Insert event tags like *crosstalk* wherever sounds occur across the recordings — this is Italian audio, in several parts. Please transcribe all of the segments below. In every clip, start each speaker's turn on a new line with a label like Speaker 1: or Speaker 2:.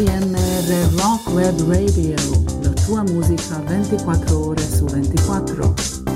Speaker 1: ADMR Rock Web Radio, la tua musica 24 ore su 24.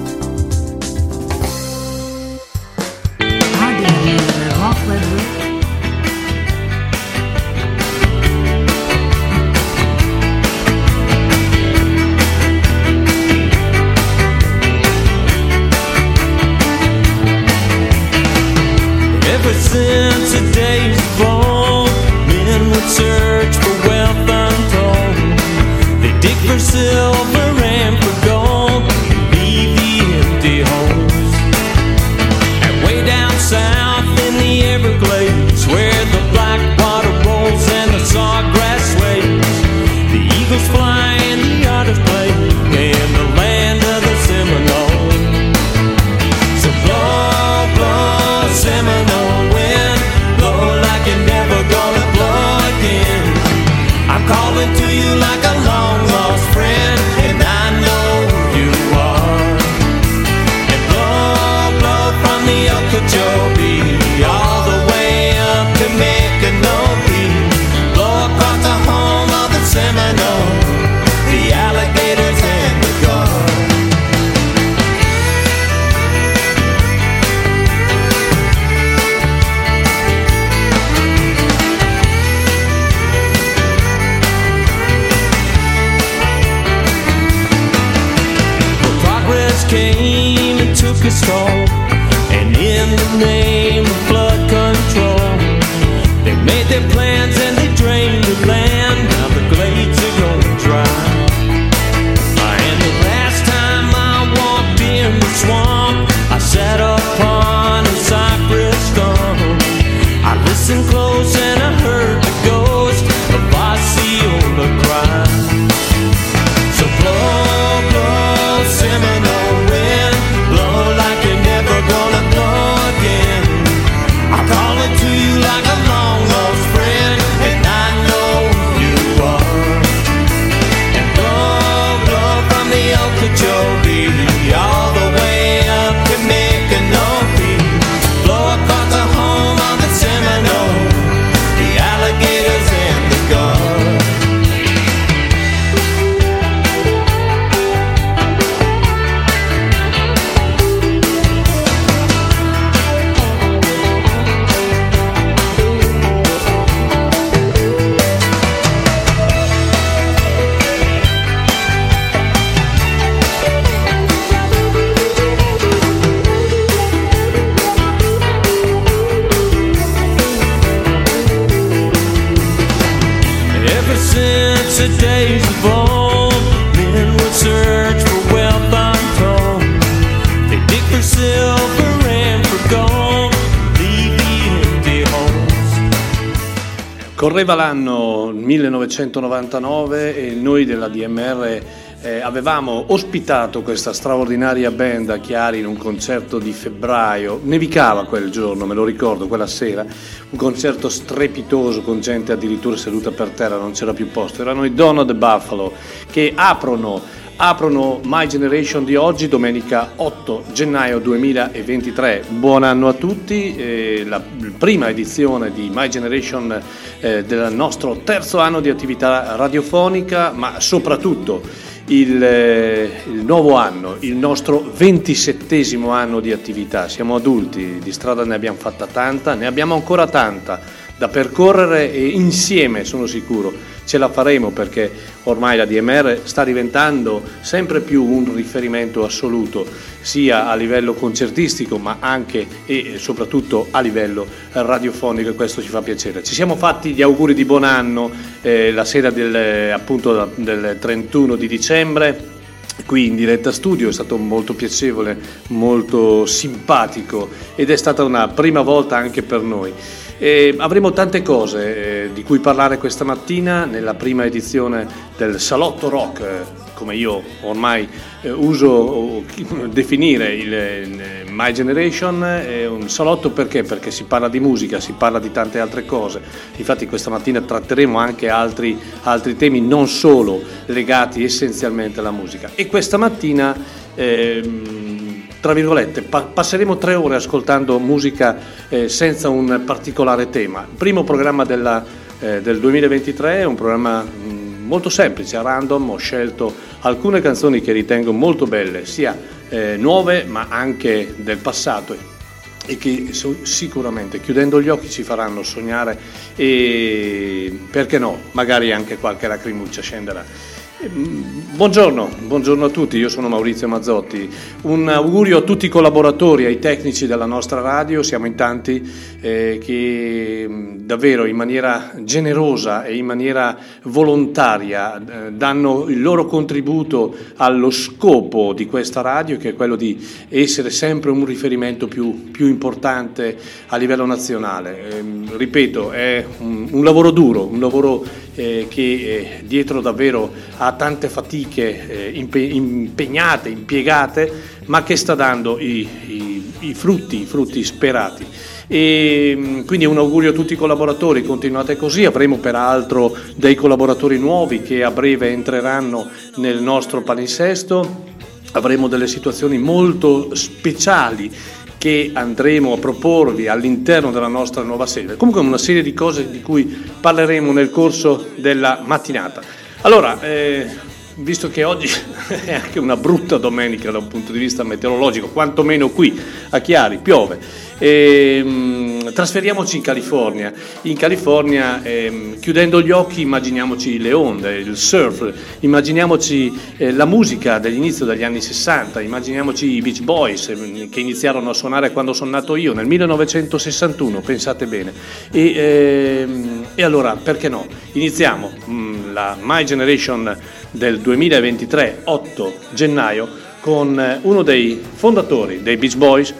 Speaker 2: 1999 e noi della DMR eh, avevamo ospitato questa straordinaria band a Chiari in un concerto di febbraio. Nevicava quel giorno, me lo ricordo, quella sera. Un concerto strepitoso con gente addirittura seduta per terra, non c'era più posto. Erano i Donna the Buffalo che aprono aprono My Generation di oggi, domenica 8 gennaio 2023. Buon anno a tutti, eh, la prima edizione di My Generation eh, del nostro terzo anno di attività radiofonica, ma soprattutto il, eh, il nuovo anno, il nostro ventisettesimo anno di attività. Siamo adulti, di strada ne abbiamo fatta tanta, ne abbiamo ancora tanta da percorrere e insieme sono sicuro ce la faremo perché ormai la DMR sta diventando sempre più un riferimento assoluto sia a livello concertistico ma anche e soprattutto a livello radiofonico e questo ci fa piacere. Ci siamo fatti gli auguri di buon anno eh, la sera del, appunto, del 31 di dicembre qui in diretta studio, è stato molto piacevole, molto simpatico ed è stata una prima volta anche per noi. E avremo tante cose eh, di cui parlare questa mattina nella prima edizione del Salotto Rock, eh, come io ormai eh, uso eh, *laughs* definire il eh, My Generation, è un salotto perché? Perché si parla di musica, si parla di tante altre cose. Infatti questa mattina tratteremo anche altri, altri temi non solo legati essenzialmente alla musica. E questa mattina ehm, tra virgolette, pa- passeremo tre ore ascoltando musica eh, senza un particolare tema. Primo programma della, eh, del 2023, è un programma mh, molto semplice, a random, ho scelto alcune canzoni che ritengo molto belle, sia eh, nuove ma anche del passato e che sicuramente chiudendo gli occhi ci faranno sognare e perché no, magari anche qualche lacrimuccia scenderà. Buongiorno, buongiorno, a tutti, io sono Maurizio Mazzotti. Un augurio a tutti i collaboratori, ai tecnici della nostra radio, siamo in tanti eh, che davvero in maniera generosa e in maniera volontaria eh, danno il loro contributo allo scopo di questa radio, che è quello di essere sempre un riferimento più, più importante a livello nazionale. Eh, ripeto, è un, un, lavoro duro, un lavoro eh, che eh, dietro davvero ha tante fatiche eh, impegnate, impiegate, ma che sta dando i, i, i frutti, i frutti sperati. E mm, quindi un augurio a tutti i collaboratori, continuate così, avremo peraltro dei collaboratori nuovi che a breve entreranno nel nostro palinsesto, avremo delle situazioni molto speciali che andremo a proporvi all'interno della nostra nuova sede. Comunque una serie di cose di cui parleremo nel corso della mattinata. Allora, eh, visto che oggi *laughs* è anche una brutta domenica da un punto di vista meteorologico, quantomeno qui a Chiari piove, e, mh, trasferiamoci in California. In California, eh, chiudendo gli occhi, immaginiamoci le onde, il surf, immaginiamoci eh, la musica dell'inizio degli anni 60, immaginiamoci i Beach Boys eh, che iniziarono a suonare quando sono nato io, nel 1961, pensate bene. E, ehm, e allora, perché no? Iniziamo mh, la My Generation del 2023, 8 gennaio, con eh, uno dei fondatori dei Beach Boys,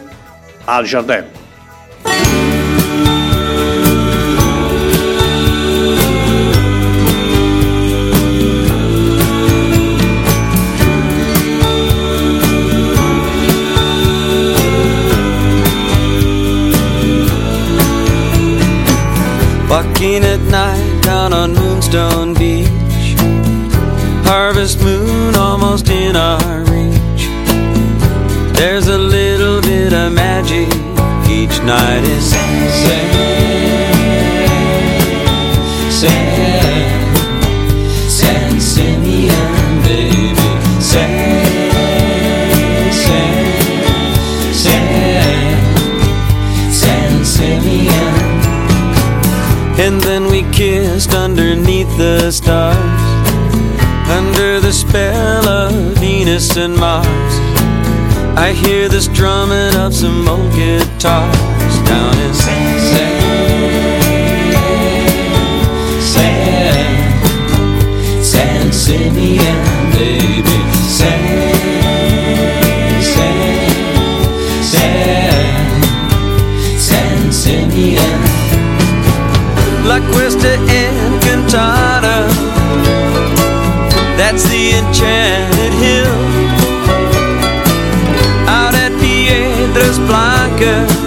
Speaker 2: Al Jardin.
Speaker 1: Walking at night down on Moonstone Beach Harvest moon almost in our reach. There's a little bit of magic each night is San, San, San Simeon, baby San, San, San, San Simeon And then we kissed underneath the stars Under the spell of Venus and Mars I hear this drumming of some old guitars Down in San, San, San Simeon, enchanted hill. Out at Piedras Blancas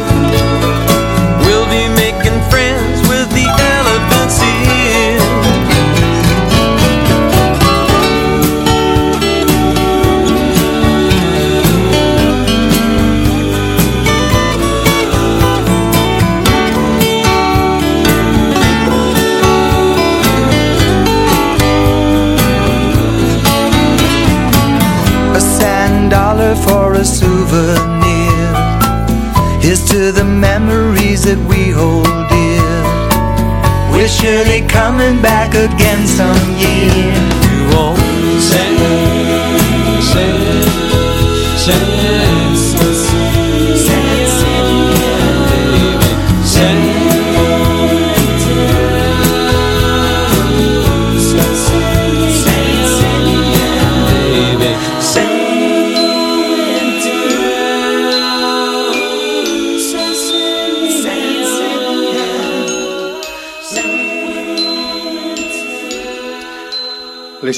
Speaker 3: surely coming back again some year
Speaker 1: to old San, San,
Speaker 2: San.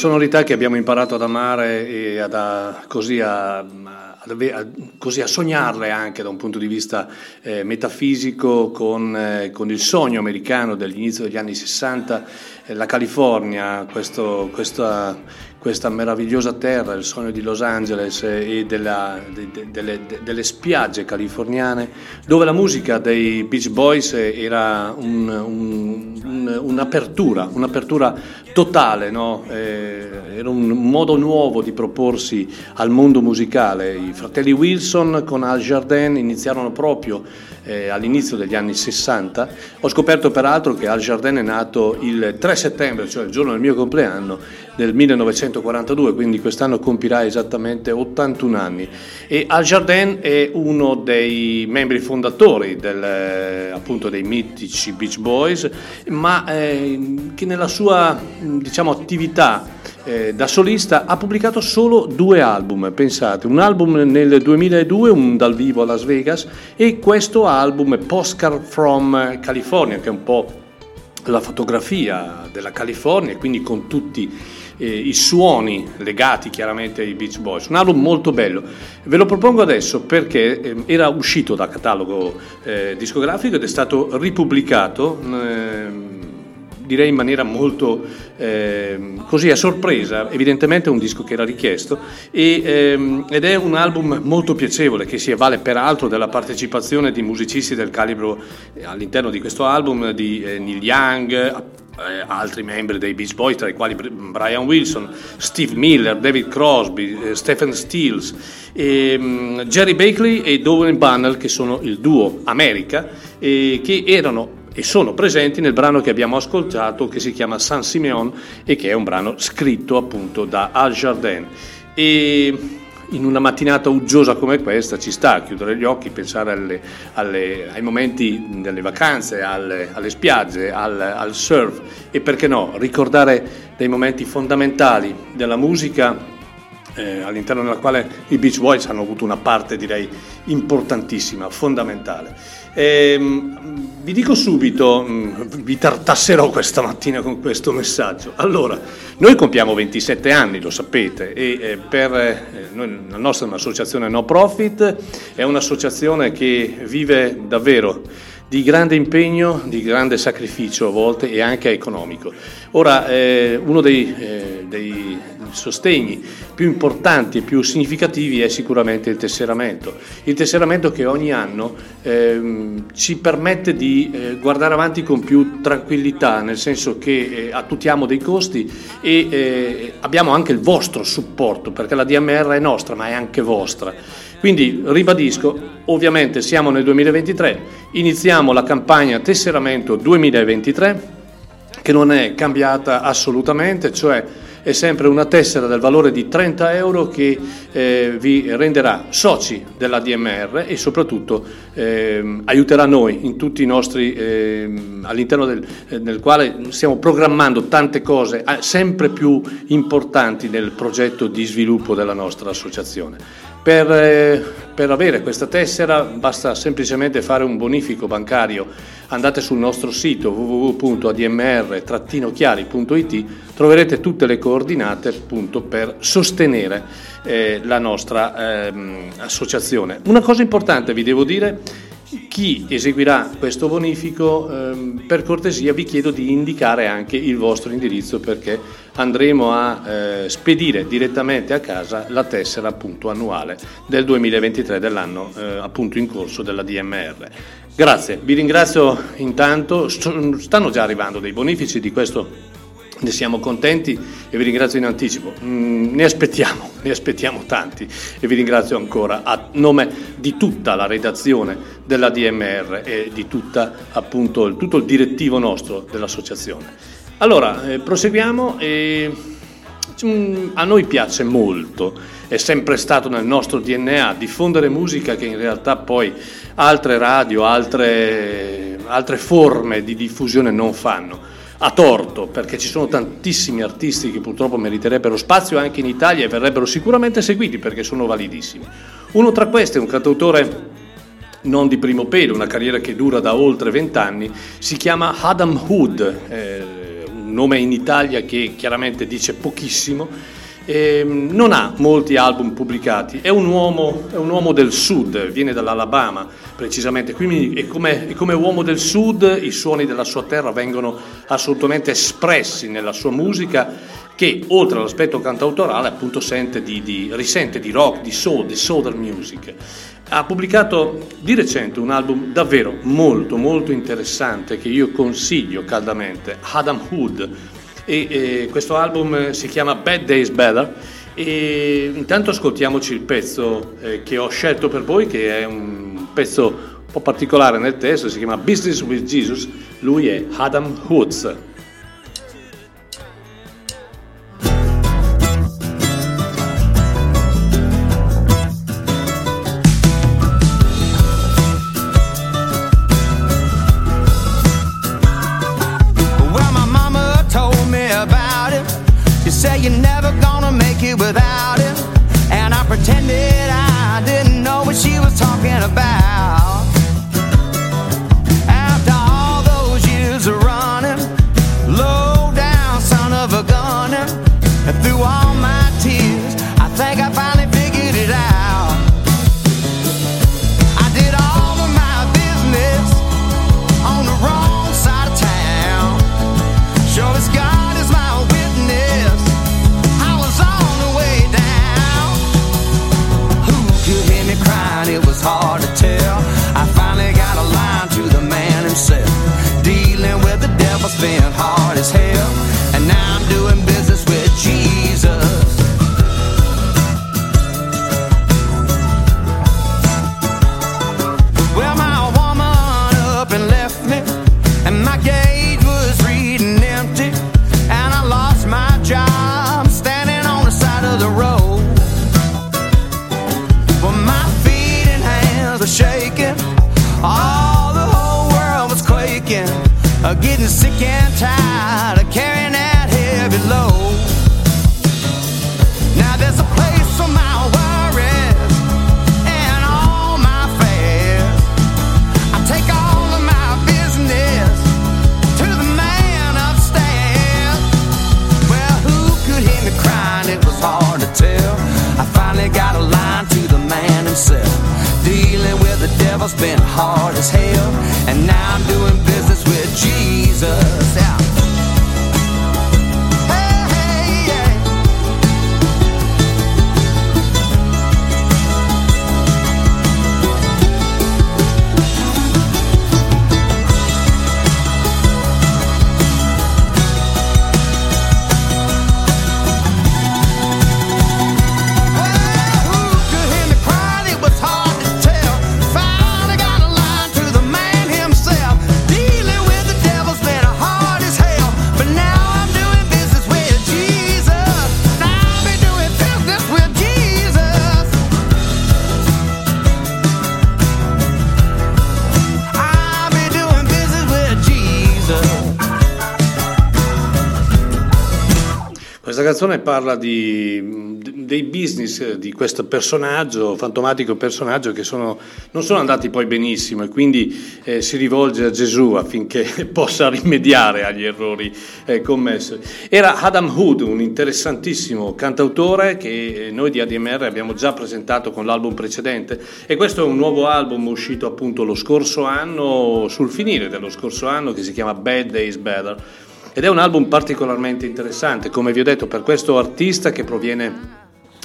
Speaker 2: Sonorità che abbiamo imparato ad amare e ad a- così a, a, così a sognarle anche da un punto di vista eh, metafisico con, eh, con, il sogno americano dell'inizio degli anni 60, eh, la California, questo, questa, questa meravigliosa terra, il sogno di Los Angeles e della, de, de, delle, de, delle, spiagge californiane, dove la musica dei Beach Boys era un, un, un, un'apertura, un'apertura totale, no? eh, era un modo nuovo di proporsi al mondo musicale. I fratelli Wilson con Al Jardin iniziarono proprio eh, all'inizio degli anni 60. Ho scoperto peraltro che Al Jardin è nato il 3 settembre, cioè il giorno del mio compleanno, del 1942, quindi quest'anno compirà esattamente 81 anni. E Al Jardin è uno dei membri fondatori del, eh, appunto dei mitici Beach Boys, ma eh, che nella sua diciamo, attività eh, da solista ha pubblicato solo due album, pensate, un album nel 2002, un dal vivo a Las Vegas e questo album Postcard from California, che è un po' la fotografia della California, quindi con tutti eh, i suoni legati chiaramente ai Beach Boys. Un album molto bello. Ve lo propongo adesso perché eh, era uscito da catalogo eh, discografico ed è stato ripubblicato ehm, direi in maniera molto eh, così a sorpresa, evidentemente è un disco che era richiesto e, ehm, ed è un album molto piacevole che si avvale peraltro della partecipazione di musicisti del calibro eh, all'interno di questo album di eh, Neil Young, eh, altri membri dei Beach Boys, tra i quali Brian Wilson, Steve Miller, David Crosby, eh, Stephen Stills, e, um, Jerry Bakley e Dowen Bunnell, che sono il duo America, eh, che erano e sono presenti nel brano che abbiamo ascoltato che si chiama San Simeon e che è un brano scritto appunto da Al Jardin. E in una mattinata uggiosa come questa ci sta a chiudere gli occhi, pensare alle, alle, ai momenti delle vacanze, alle, alle spiagge, al, al surf e perché no, ricordare dei momenti fondamentali della musica eh, all'interno della quale i Beach Boys hanno avuto una parte direi importantissima, fondamentale. Ehm, vi dico subito, mm, vi tartasserò questa mattina con questo messaggio. Allora, noi compiamo 27 anni, lo sapete, e eh, per, eh, noi, la nostra è un'associazione no profit, è un'associazione che vive davvero di grande impegno, di grande sacrificio a volte e anche economico. Ora, eh, uno dei, eh, dei, sostegni più importanti e più significativi è sicuramente il tesseramento. Il tesseramento che ogni anno eh, ci permette di eh, guardare avanti con più tranquillità, nel senso che eh, attutiamo dei costi e eh, abbiamo anche il vostro supporto, perché la DMR è nostra ma è anche vostra. Quindi ribadisco, ovviamente siamo nel 2023, iniziamo la campagna Tesseramento 2023 che non è cambiata assolutamente, cioè è sempre una tessera del valore di 30 euro che eh, vi renderà soci della DMR e soprattutto eh, aiuterà noi in tutti i nostri, eh, all'interno del, del, quale stiamo programmando tante cose eh, sempre più importanti nel progetto di sviluppo della nostra associazione. Per, eh, per, avere questa tessera basta semplicemente fare un bonifico bancario. Andate sul nostro sito www.admr-chiari.it, troverete tutte le coordinate appunto per sostenere eh, la nostra eh, associazione. Una cosa importante vi devo dire chi eseguirà questo bonifico, ehm, per cortesia vi chiedo di indicare anche il vostro indirizzo perché andremo a eh, spedire direttamente a casa la tessera appunto annuale del 2023 dell'anno eh, appunto in corso della DMR. Grazie, vi ringrazio intanto, stanno già arrivando dei bonifici di questo ne siamo contenti e vi ringrazio in anticipo. Mm, ne aspettiamo, *laughs* ne aspettiamo tanti e vi ringrazio ancora a nome di tutta la redazione della DMR e di tutta, appunto, tutto il direttivo nostro dell'associazione. Allora, eh, proseguiamo e mm, a noi piace molto, è sempre stato nel nostro DNA diffondere musica che in realtà poi altre radio, altre, altre forme di diffusione non fanno a torto, perché ci sono tantissimi artisti che purtroppo meriterebbero spazio anche in Italia e verrebbero sicuramente seguiti perché sono validissimi. Uno tra questi è un cantautore non di primo pelo, una carriera che dura da oltre vent'anni, si chiama Adam Hood, eh, nome in Italia che chiaramente dice pochissimo, E non ha molti album pubblicati, è un, uomo, è un uomo del sud, viene dall'Alabama precisamente, quindi è come, è come, uomo del sud i suoni della sua terra vengono assolutamente espressi nella sua musica che oltre all'aspetto cantautorale appunto di, di, risente di rock, di soul, di southern music. Ha pubblicato di recente un album davvero molto molto interessante che io consiglio caldamente, Adam Hood, e, e questo album si chiama Bad Days Better e intanto ascoltiamoci il pezzo eh, che ho scelto per voi che è un pezzo un po' particolare nel testo, si chiama Business with Jesus, lui è Adam Hoods.
Speaker 4: without getting sick and tired of carrying that heavy load. Now there's a place for my worries and all my fears. I take all of my business to the man upstairs. Well, who could hear me crying? It was hard to tell. I finally got a line to the man himself. Dealing with the devil's been hard as hell, and now I'm doing business Jesus out.
Speaker 2: Canzone parla di, dei business di questo personaggio, fantomatico personaggio, che sono, non sono andati poi benissimo e quindi eh, si rivolge a Gesù affinché *laughs* possa rimediare agli errori eh, commessi. Era Adam Hood, un interessantissimo cantautore che noi di ADMR abbiamo già presentato con l'album precedente e questo è un nuovo album uscito appunto lo scorso anno, sul finire dello scorso anno, che si chiama Bad Days Better ed è un album particolarmente interessante, come vi ho detto, per questo artista che proviene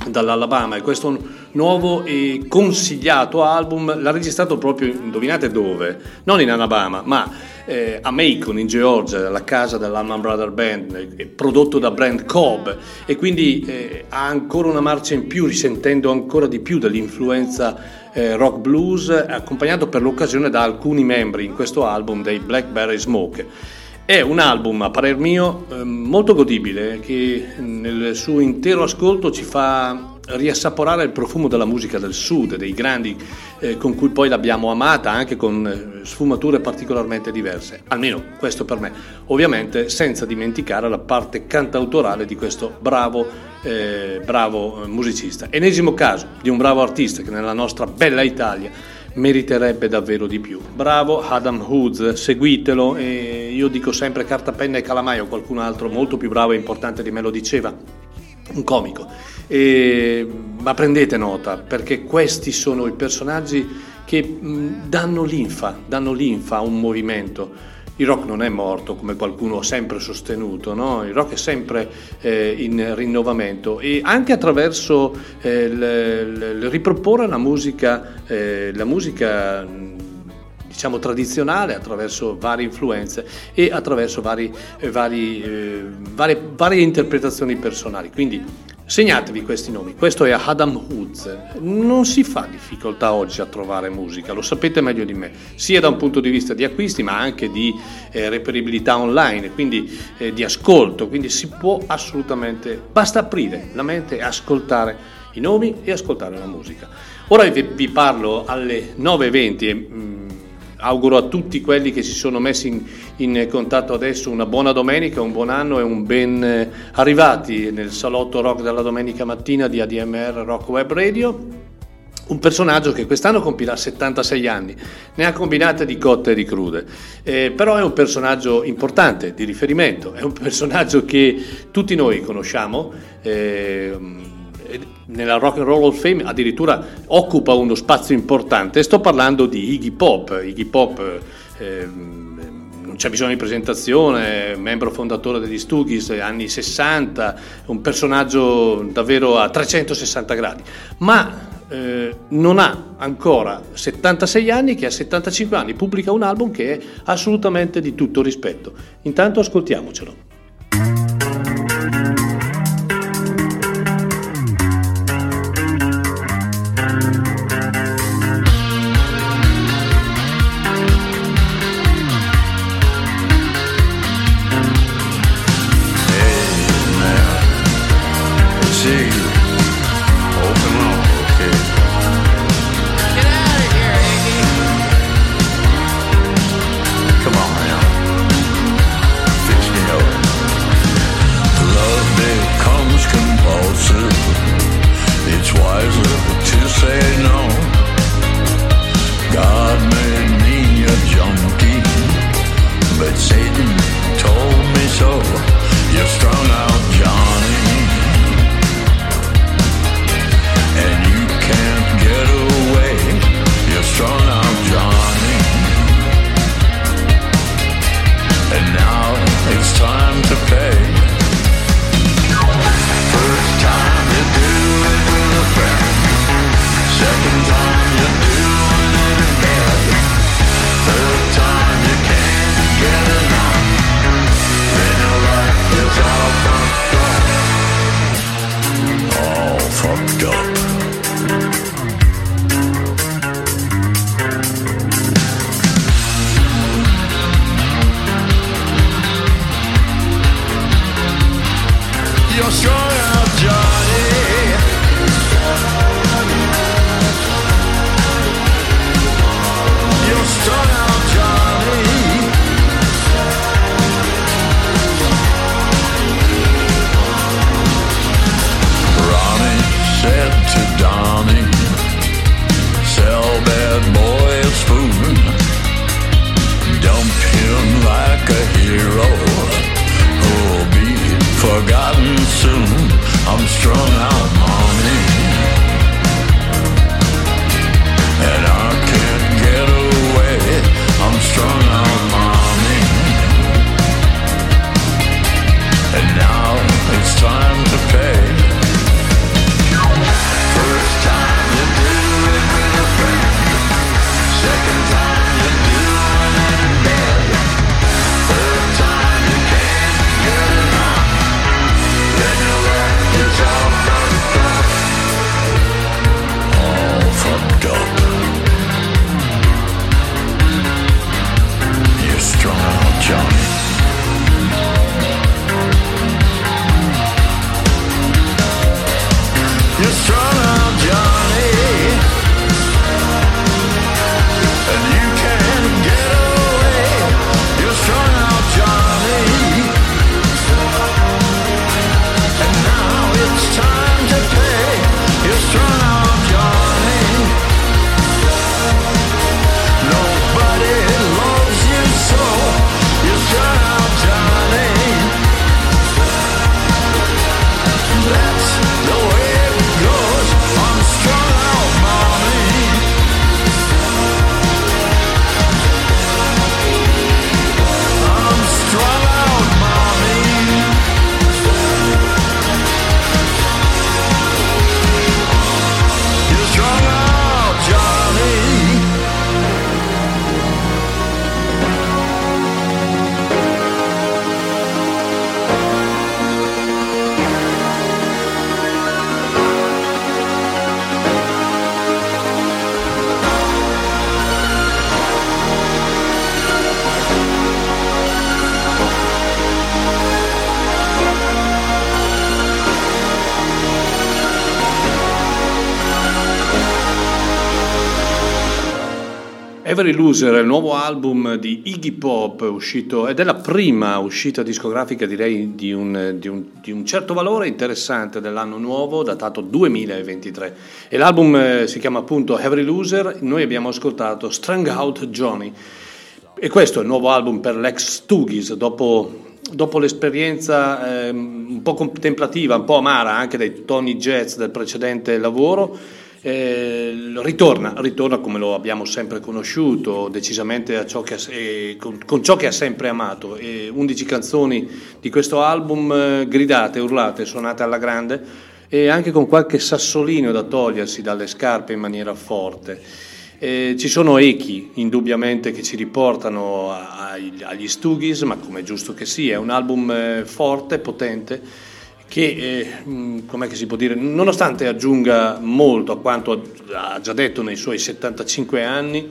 Speaker 2: dall'Alabama e questo nuovo e consigliato album l'ha registrato proprio, indovinate dove? Non in Alabama, ma eh, a Macon in Georgia, la casa dell'Alman Brother Band, eh, prodotto da Brand Cobb e quindi eh, ha ancora una marcia in più, risentendo ancora di più dell'influenza eh, rock blues, accompagnato per l'occasione da alcuni membri in questo album dei Blackberry Smoke. È un album, a parer mio, ehm, molto godibile, che nel suo intero ascolto ci fa riassaporare il profumo della musica del sud, dei grandi eh, con cui poi l'abbiamo amata, anche con eh, sfumature particolarmente diverse. Almeno questo per me. Ovviamente senza dimenticare la parte cantautorale di questo bravo, eh, bravo musicista. Enesimo caso di un bravo artista che nella nostra bella Italia meriterebbe davvero di più. Bravo Adam Hoods, seguitelo e io dico sempre carta, penna e calamaio, qualcun altro molto più bravo e importante di me lo diceva. un comico. E, ma prendete nota perché questi sono i personaggi che danno linfa, danno linfa a un movimento. Il rock non è morto come qualcuno ha sempre sostenuto, no? il rock è sempre eh, in rinnovamento e anche attraverso eh, il, il riproporre la musica, eh, la musica diciamo tradizionale attraverso varie influenze e attraverso vari, eh, vari, eh, varie, varie interpretazioni personali. Quindi Segnatevi questi nomi, questo è Adam Hoods, non si fa difficoltà oggi a trovare musica, lo sapete meglio di me, sia da un punto di vista di acquisti ma anche di eh, reperibilità online, quindi eh, di ascolto, quindi si può assolutamente, basta aprire la mente e ascoltare i nomi e ascoltare la musica. Ora vi, vi parlo alle 9.20 auguro a tutti quelli che si sono messi in, in, contatto adesso una buona domenica, un buon anno e un ben eh, arrivati nel salotto rock della domenica mattina di ADMR Rock Web Radio. Un personaggio che quest'anno compirà 76 anni, ne ha combinate di cotte e di crude, eh, però è un personaggio importante, di riferimento, è un *laughs* personaggio che tutti noi conosciamo. Eh, nella Rock and Roll of Fame addirittura occupa uno spazio importante. Sto parlando di Iggy Pop. Iggy Pop eh, non c'è bisogno di presentazione, membro fondatore degli Stooges, anni 60, un personaggio davvero a 360 gradi, ma eh, non ha ancora 76 anni, che a 75 anni pubblica un album che è assolutamente di tutto rispetto. Intanto ascoltiamocelo. Loser è il nuovo album di Iggy Pop uscito ed è la prima uscita discografica direi di un, di, un, di un, certo valore interessante dell'anno nuovo datato 2023 e l'album eh, si chiama appunto Every Loser, noi abbiamo ascoltato Strung Out Johnny. E questo è il nuovo album per l'ex Stooges dopo dopo l'esperienza eh, un po' contemplativa, un po' amara anche dei Tony Jazz del precedente lavoro, eh, ritorna, ritorna come lo abbiamo sempre conosciuto, decisamente ciò ha, eh, con, con, ciò che ha sempre amato. E 11 canzoni di questo album eh, gridate, urlate, suonate alla grande e anche con qualche sassolino da togliersi dalle scarpe in maniera forte. Eh, ci sono echi indubbiamente che ci riportano a, agli Stooges, ma come è giusto che sia, è un album eh, forte, potente che, eh, come si può dire, nonostante aggiunga molto a quanto ha già detto nei suoi 75 anni,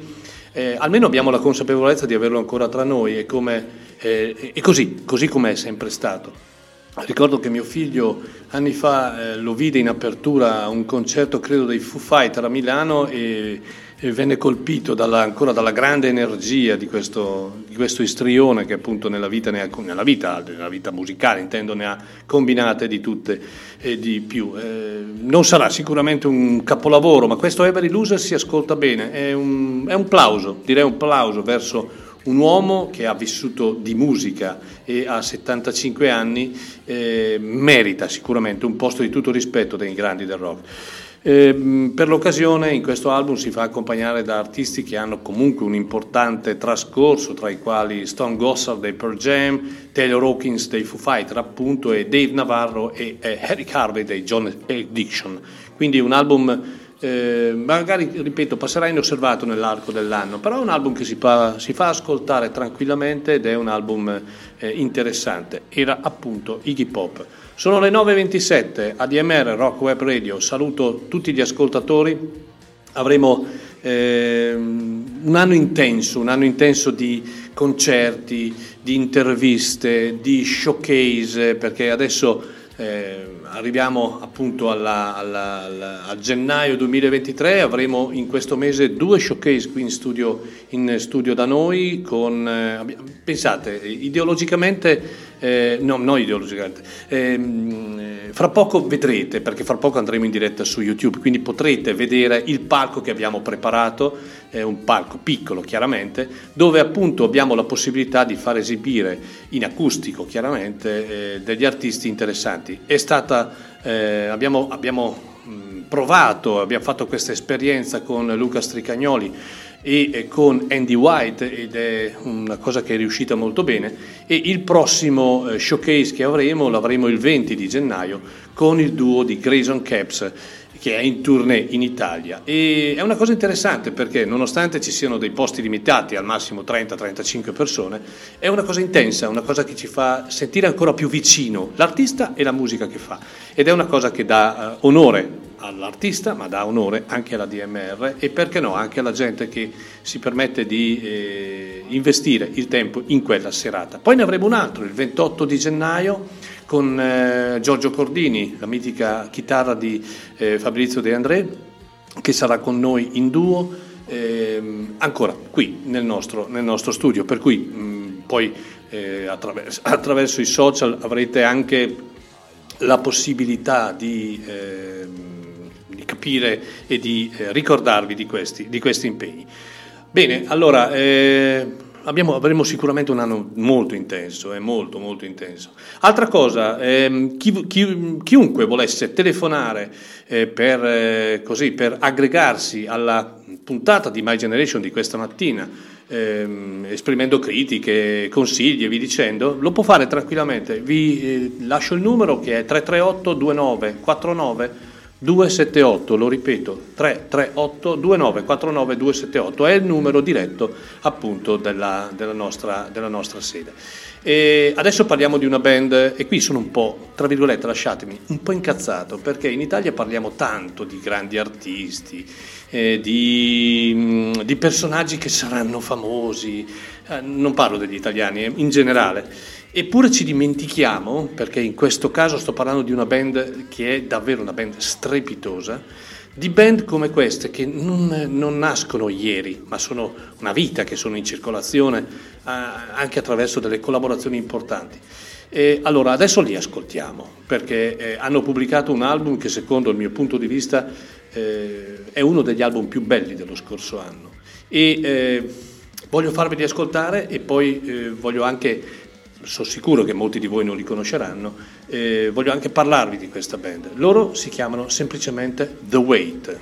Speaker 2: eh, almeno abbiamo la consapevolezza di averlo ancora tra noi e, come, eh, e così, così come è sempre stato. Ricordo che mio figlio anni fa eh, lo vide in apertura a un concerto, credo, dei Foo Fighter a Milano e venne colpito dalla, ancora dalla grande energia di questo, di questo, istrione che appunto nella vita, ha, nella, vita, nella vita, musicale intendo ne ha combinate di tutte e di più. Eh, non sarà sicuramente un capolavoro, ma questo Every Loser si ascolta bene, è un, è un plauso, direi un plauso verso un uomo che ha vissuto di musica e a 75 anni eh, merita sicuramente un posto di tutto rispetto dei grandi del rock. Eh, per l'occasione in questo album si fa accompagnare da artisti che hanno comunque un importante trascorso, tra i quali Stone Gossard dei Pearl Jam, Taylor Hawkins dei Foo Fighter appunto e Dave Navarro e, e Eric Harvey dei John Addiction. Quindi un album eh, magari, ripeto, passerà inosservato nell'arco dell'anno, però è un album che si fa, si fa ascoltare tranquillamente ed è un album eh, interessante. Era appunto Iggy Pop. Sono le 9.27, ADMR Rock Web Radio, saluto tutti gli ascoltatori, avremo eh, un anno intenso, un anno intenso di concerti, di interviste, di showcase, perché adesso eh, arriviamo appunto alla, alla, alla, a gennaio 2023, avremo in questo mese due showcase qui in studio, in studio da noi, con, eh, pensate, ideologicamente eh, no, non ideologicamente. Eh, fra poco vedrete, perché fra poco andremo in diretta su YouTube, quindi potrete vedere il palco che abbiamo preparato, è un palco piccolo chiaramente, dove appunto abbiamo la possibilità di far esibire in acustico chiaramente eh, degli artisti interessanti. Stata, eh, abbiamo, abbiamo provato, abbiamo fatto questa esperienza con Luca Stricagnoli e con Andy White ed è una cosa che è riuscita molto bene e il prossimo eh, showcase che avremo l'avremo il 20 di gennaio con il duo di Grayson Caps che è in tournée in Italia. E è una cosa interessante perché nonostante ci siano dei posti limitati al massimo 30-35 persone è una cosa intensa, una cosa che ci fa sentire ancora più vicino l'artista e la musica che fa. Ed è una cosa che dà uh, onore all'artista, ma dà onore anche alla DMR e perché no anche alla gente che si permette di eh, investire il tempo in quella serata. Poi ne avremo un altro, il 28 di gennaio, con eh, Giorgio Cordini, la mitica chitarra di eh, Fabrizio De André, che sarà con noi in duo, ehm, ancora qui nel nostro, nel nostro, studio, per cui mh, poi eh, attraverso, *laughs* attraverso, i social avrete anche la possibilità di ehm, capire e di eh, ricordarvi di questi, di questi, impegni. Bene, allora eh, abbiamo, avremo sicuramente un anno molto intenso, eh, molto molto intenso. Altra cosa, ehm, chi, chi, chiunque volesse telefonare eh, per, eh, così, per aggregarsi alla puntata di My Generation di questa mattina, ehm, esprimendo critiche, consigli e vi dicendo, lo può fare tranquillamente. Vi eh, lascio il numero che è 338 29 49 278, lo ripeto, 338 2949 278 è il numero diretto appunto della, della, nostra, della nostra, sede. E adesso parliamo di una band e qui sono un po', tra virgolette, lasciatemi, un po' incazzato perché in Italia parliamo tanto di grandi artisti, eh, di, di, personaggi che saranno famosi, eh, non parlo degli italiani, eh, in generale Eppure ci dimentichiamo, perché in questo caso sto parlando di una band che è davvero una band strepitosa,
Speaker 5: di band come queste che non, non, nascono ieri, ma sono una vita che sono in circolazione eh, anche attraverso delle collaborazioni importanti. E allora adesso li ascoltiamo perché eh, hanno pubblicato un album che secondo il mio punto di vista eh, è uno degli album più belli dello scorso anno e eh, voglio farveli ascoltare e poi eh, voglio anche sono sicuro che molti di voi non li conosceranno, eh, voglio anche parlarvi di questa band. Loro si chiamano semplicemente The Wait.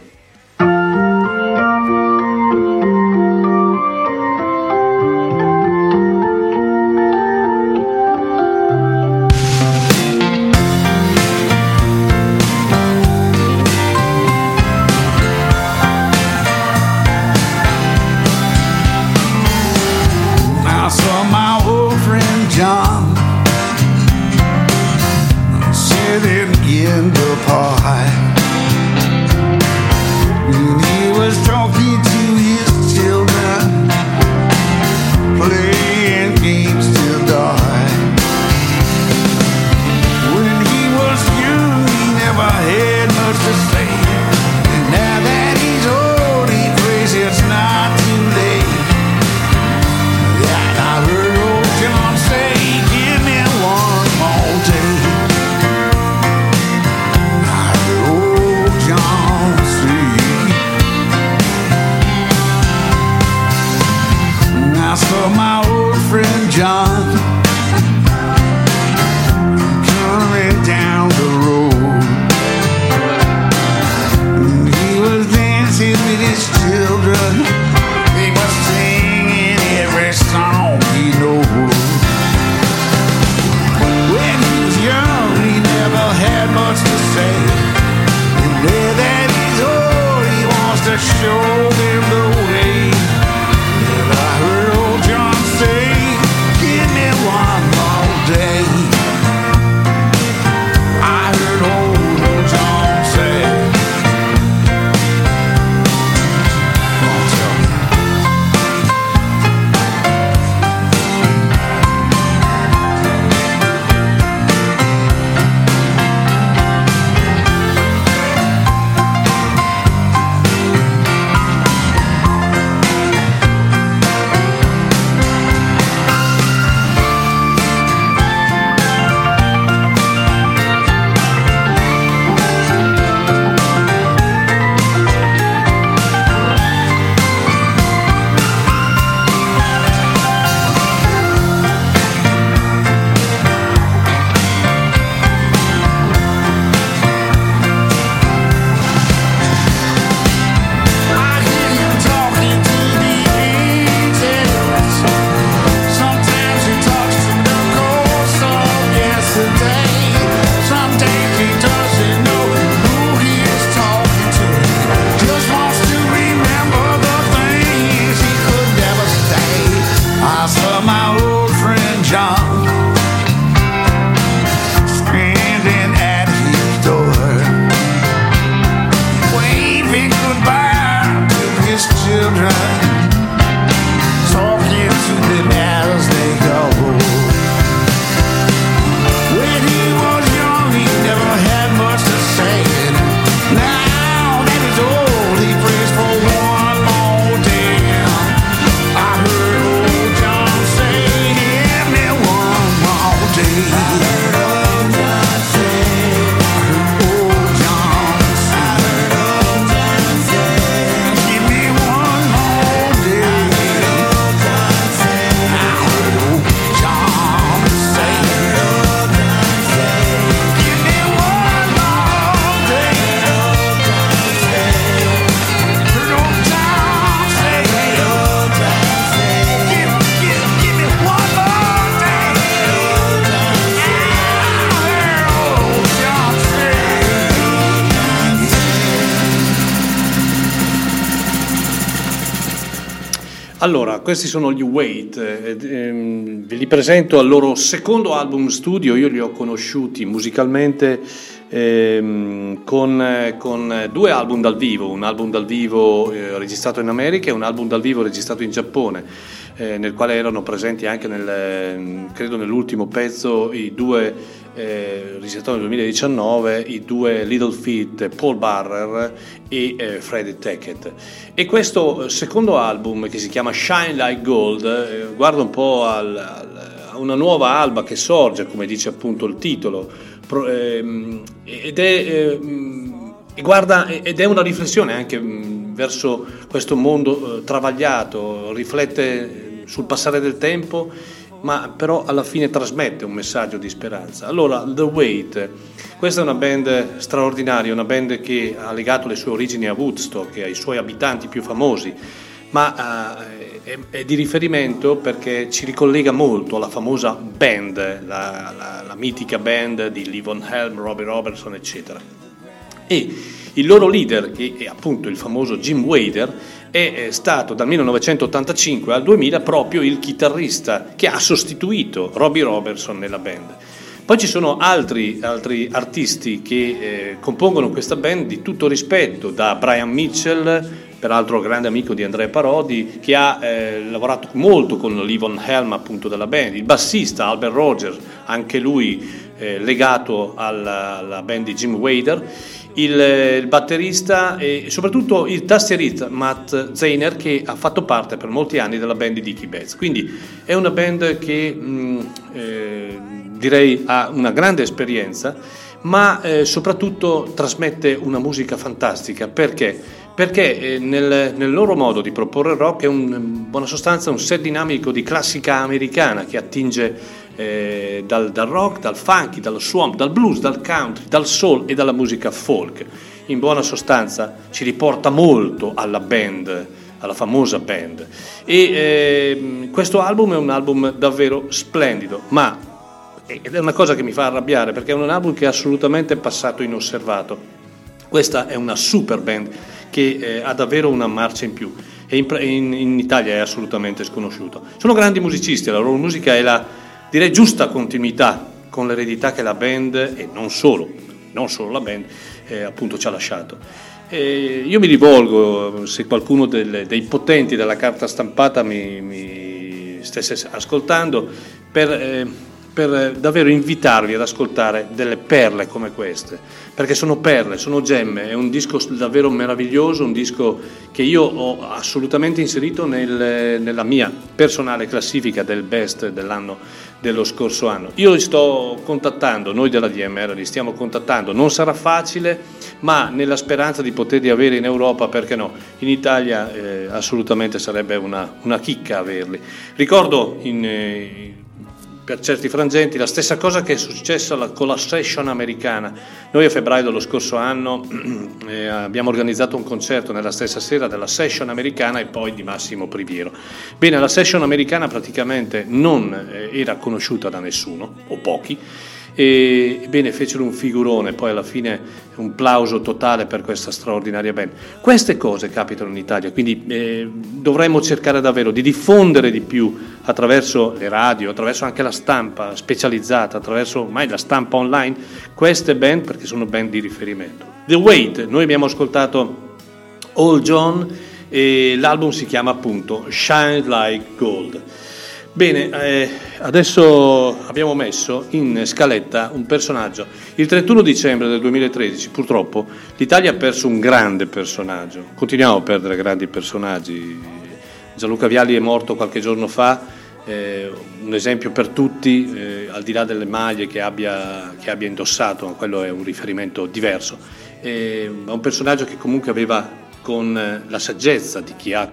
Speaker 5: Allora, questi sono gli Wait, eh, ehm, ve li presento al loro secondo album studio, io li ho conosciuti musicalmente ehm, con, con, due album dal vivo, un album dal vivo eh, registrato in America e un album dal vivo registrato in Giappone.
Speaker 2: eh, nel quale erano presenti anche nel, credo nell'ultimo pezzo i due eh, nel 2019 i due Little Feet, Paul Barrer e eh, Freddie Tackett. E questo secondo album che si chiama Shine Like Gold eh, guarda un po' al, al, a una nuova alba che sorge, come dice appunto il titolo, pro, ehm, ed è... Ehm, guarda, ed è una riflessione anche verso questo mondo eh, travagliato, riflette sul passare del tempo ma però alla fine trasmette un messaggio di speranza. Allora, The Wait, questa è una band straordinaria, una band che ha legato le sue origini a Woodstock ai suoi abitanti più famosi, ma è, è, di riferimento perché ci ricollega molto alla famosa band, la, la, la mitica band di Livon Helm, Robbie Robertson, eccetera. E il loro leader, che è appunto il famoso Jim Wader, è stato dal 1985 al 2000 proprio il chitarrista che ha sostituito Robbie Robertson nella band. Poi ci sono altri, altri artisti che eh, compongono questa band di tutto rispetto, da Brian Mitchell, peraltro grande amico di Andrea Parodi, che ha eh, lavorato molto con Livon Helm appunto della band, il bassista Albert Rogers, anche lui eh, legato alla, alla band di Jim Wader, il, il, batterista e soprattutto il tastierista Matt Zeiner che ha fatto parte per molti anni della band di Dickie Betts. Quindi è una band che mh, eh, direi ha una grande esperienza, ma eh, soprattutto trasmette una musica fantastica perché perché eh, nel, nel, loro modo di proporre rock è un, in buona sostanza un set dinamico di classica americana che attinge eh, dal, dal, rock, dal funky, dallo swamp, dal blues, dal country, dal soul e dalla musica folk. In buona sostanza ci riporta molto alla band, alla famosa band. E eh, questo album è un album davvero splendido, ma ed è una cosa che mi fa arrabbiare perché è un album che è assolutamente passato inosservato. Questa è una super band che eh, ha davvero una marcia in più e in, in, in Italia è assolutamente sconosciuto. Sono grandi musicisti, la loro musica è la direi giusta continuità con l'eredità che la band, e non solo, non solo la band, eh, appunto ci ha lasciato. E io mi rivolgo, se qualcuno delle, dei potenti della carta stampata mi, mi stesse ascoltando, per... Eh, per davvero invitarvi ad ascoltare delle perle come queste, perché sono perle, sono gemme, è un disco davvero meraviglioso, un disco che io ho assolutamente inserito nel, nella mia personale classifica del best dell'anno dello scorso anno. Io li sto contattando, noi della DMR li stiamo contattando, non sarà facile, ma nella speranza di poterli avere in Europa, perché no? In Italia eh, assolutamente sarebbe una, una, chicca averli. Ricordo in, eh, per certi frangenti la stessa cosa che è successa con la session americana. Noi a febbraio dello scorso anno *clears throat* eh, abbiamo organizzato un concerto nella stessa sera della session americana e poi di Massimo Priviero. Bene, la session americana praticamente non eh, era conosciuta da nessuno, o pochi, e ebbene fecero un figurone, poi alla fine un plauso totale per questa straordinaria band. Queste cose capitano in Italia, quindi eh, dovremmo cercare davvero di diffondere di più attraverso le radio, attraverso anche la stampa specializzata, attraverso ormai la stampa online, queste band perché sono band di riferimento. The Wait, noi abbiamo ascoltato All John e l'album si chiama appunto Shine Like Gold. Bene, eh, adesso abbiamo messo in scaletta un personaggio. Il 31 dicembre del 2013, purtroppo, l'Italia ha perso un grande personaggio. Continuiamo a perdere grandi personaggi. Gianluca Viali è morto qualche giorno fa, eh, un esempio per tutti, eh, al di là delle maglie che abbia, che abbia, indossato, quello è un riferimento diverso. È un personaggio che comunque aveva con la saggezza di chi ha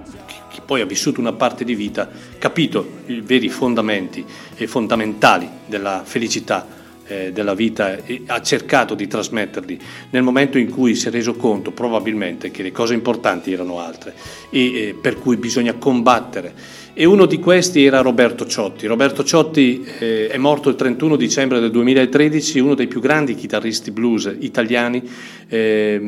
Speaker 2: poi ha vissuto una parte di vita, capito i veri fondamenti e fondamentali della felicità eh, della vita e ha cercato di trasmetterli. Nel momento in cui si è reso conto probabilmente che le cose importanti erano altre e eh, per cui bisogna combattere e uno di questi era Roberto Ciotti. Roberto Ciotti eh, è morto il 31 dicembre del 2013, uno dei più grandi chitarristi blues italiani, eh,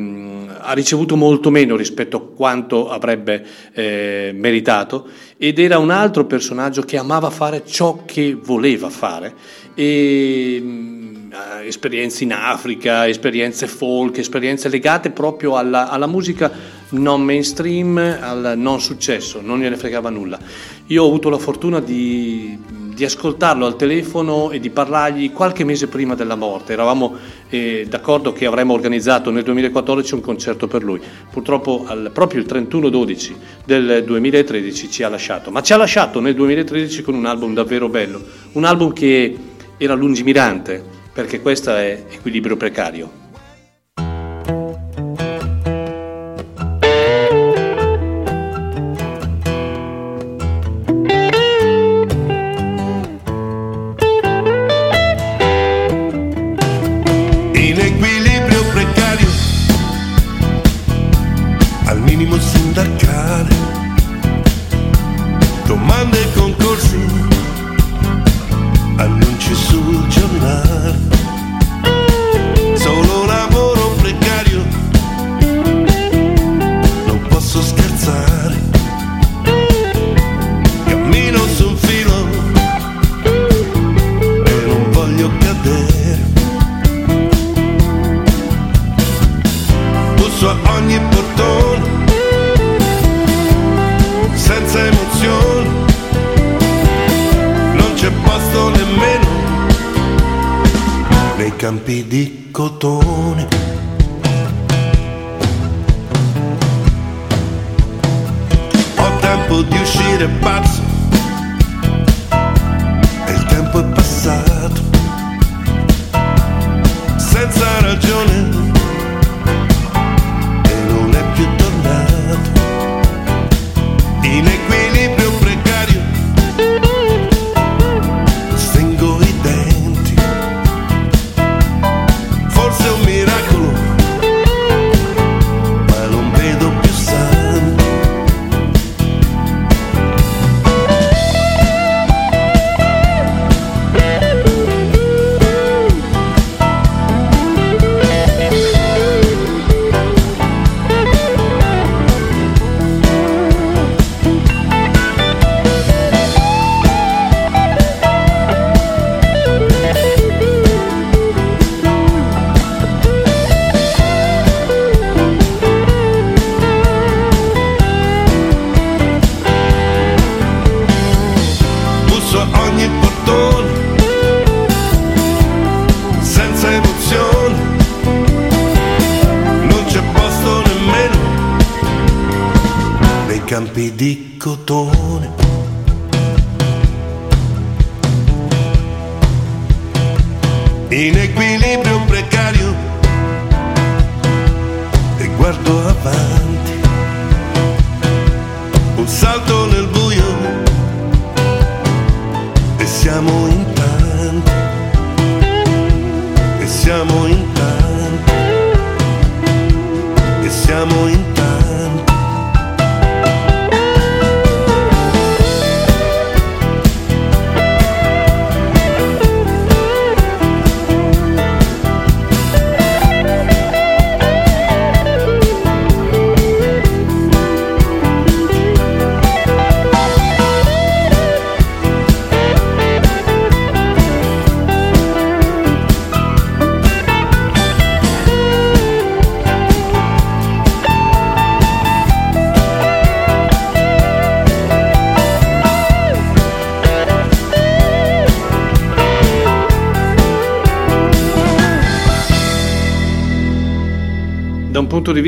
Speaker 2: ha ricevuto molto meno rispetto a quanto avrebbe eh, meritato ed era un altro personaggio che amava fare ciò che voleva fare. E, mm, esperienze in Africa, esperienze folk, esperienze legate proprio alla, alla musica non mainstream al non successo, non gliene fregava nulla. Io ho avuto la fortuna di, di ascoltarlo al telefono e di parlargli qualche mese prima della morte. Eravamo eh, d'accordo che avremmo organizzato nel 2014 un concerto per lui. Purtroppo al, proprio il 31-12 del 2013 ci ha lasciato, ma ci ha lasciato nel 2013 con un album davvero bello, un album che era lungimirante, perché questo è Equilibrio Precario.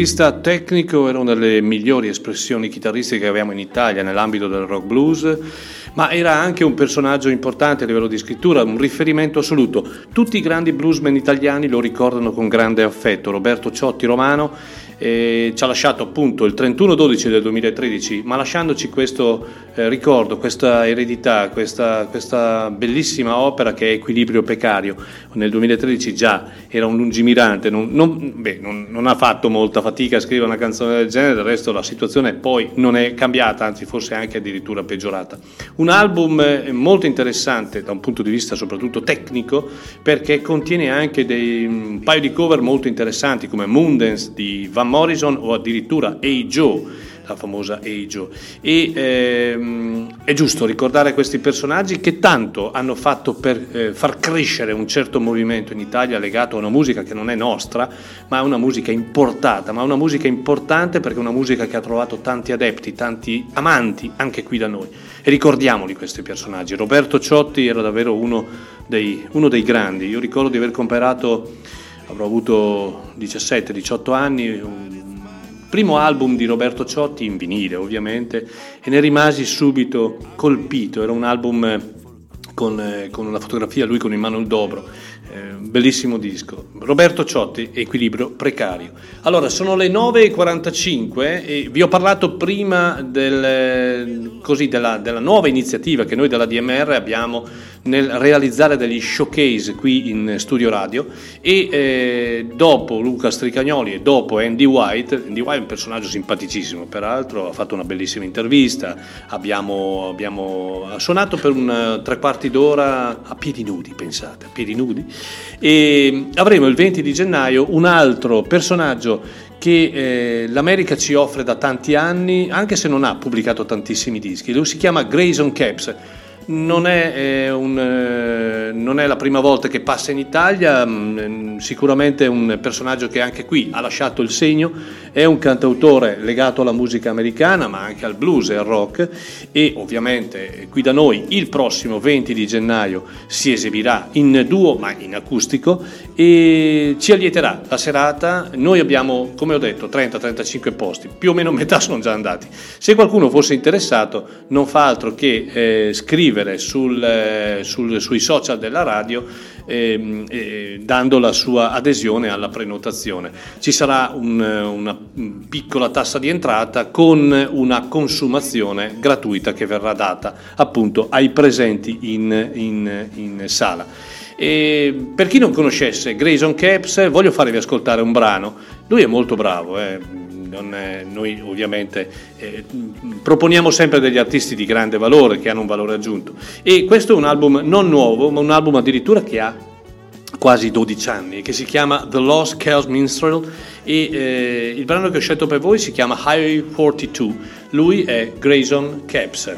Speaker 2: Vista tecnico era una delle migliori espressioni chitarristiche che abbiamo in Italia nell'ambito del rock blues, ma era anche un personaggio importante a livello di scrittura, un riferimento assoluto. Tutti i grandi bluesmen italiani lo ricordano con grande affetto. Roberto Ciotti Romano eh, ci ha lasciato appunto il 31-12 del 2013, ma lasciandoci questo eh, ricordo, questa eredità, questa, questa, bellissima opera che è Equilibrio Pecario. Nel 2013 già era un lungimirante, non, non, beh, non, non, ha fatto molta fatica a scrivere una canzone del genere, del resto la situazione poi non è cambiata, anzi forse anche addirittura peggiorata. Un album eh, molto interessante da un punto di vista soprattutto tecnico perché contiene anche dei, un paio di cover molto interessanti come Moondance di Van Morrison o addirittura Hey Joe la famosa Ejo. E ehm, è giusto ricordare questi personaggi che tanto hanno fatto per eh, far crescere un certo movimento in Italia legato a una musica che non è nostra, ma è una musica importata, ma una musica importante perché è una musica che ha trovato tanti adepti, tanti amanti anche qui da noi. E ricordiamoli questi personaggi. Roberto Ciotti era davvero uno dei, uno dei grandi. Io ricordo di aver comperato, avrò avuto 17-18 anni, un primo album di Roberto Ciotti in vinile ovviamente e ne rimasi subito colpito, era un album con, eh, con una fotografia lui con in mano il dobro eh, bellissimo disco. Roberto Ciotti, Equilibrio precario. Allora, sono le 9.45 e vi ho parlato prima del, così, della, della, nuova iniziativa che noi della DMR abbiamo nel realizzare degli showcase qui in studio radio e eh, dopo Luca Stricagnoli e dopo Andy White, Andy White è un personaggio simpaticissimo peraltro, ha fatto una bellissima intervista, abbiamo, abbiamo suonato per un tre quarti d'ora a piedi nudi, pensate, a piedi nudi e avremo il 20 di gennaio un altro personaggio che eh, l'America ci offre da tanti anni, anche se non ha pubblicato tantissimi dischi. Lui si chiama Grayson Caps non è, eh, un, eh, non è, la prima volta che passa in Italia, mh, mm, sicuramente è un personaggio che anche qui ha lasciato il segno, è un cantautore legato alla musica americana ma anche al blues e al rock e ovviamente qui da noi il prossimo 20 di gennaio si esibirà in duo ma in acustico e ci allieterà la serata, noi abbiamo come ho detto 30-35 posti, più o meno *laughs* metà sono già andati, se qualcuno fosse interessato non fa altro che eh, scrivere scrivere sul, eh, sul, sui social della radio eh, eh, dando la sua adesione alla prenotazione. Ci sarà un, una piccola tassa di entrata con una consumazione gratuita che verrà data appunto ai presenti in, in, in sala. E per chi non conoscesse Grayson Caps, voglio farvi ascoltare un brano. Lui è molto bravo, eh è, noi ovviamente eh, proponiamo sempre degli artisti di grande valore, che hanno un valore aggiunto. E questo è un album non nuovo, ma un album addirittura che ha quasi 12 anni, che si chiama The Lost Chaos Minstrel e eh, il brano che ho scelto per voi si chiama Highway 42. Lui è Grayson Caps.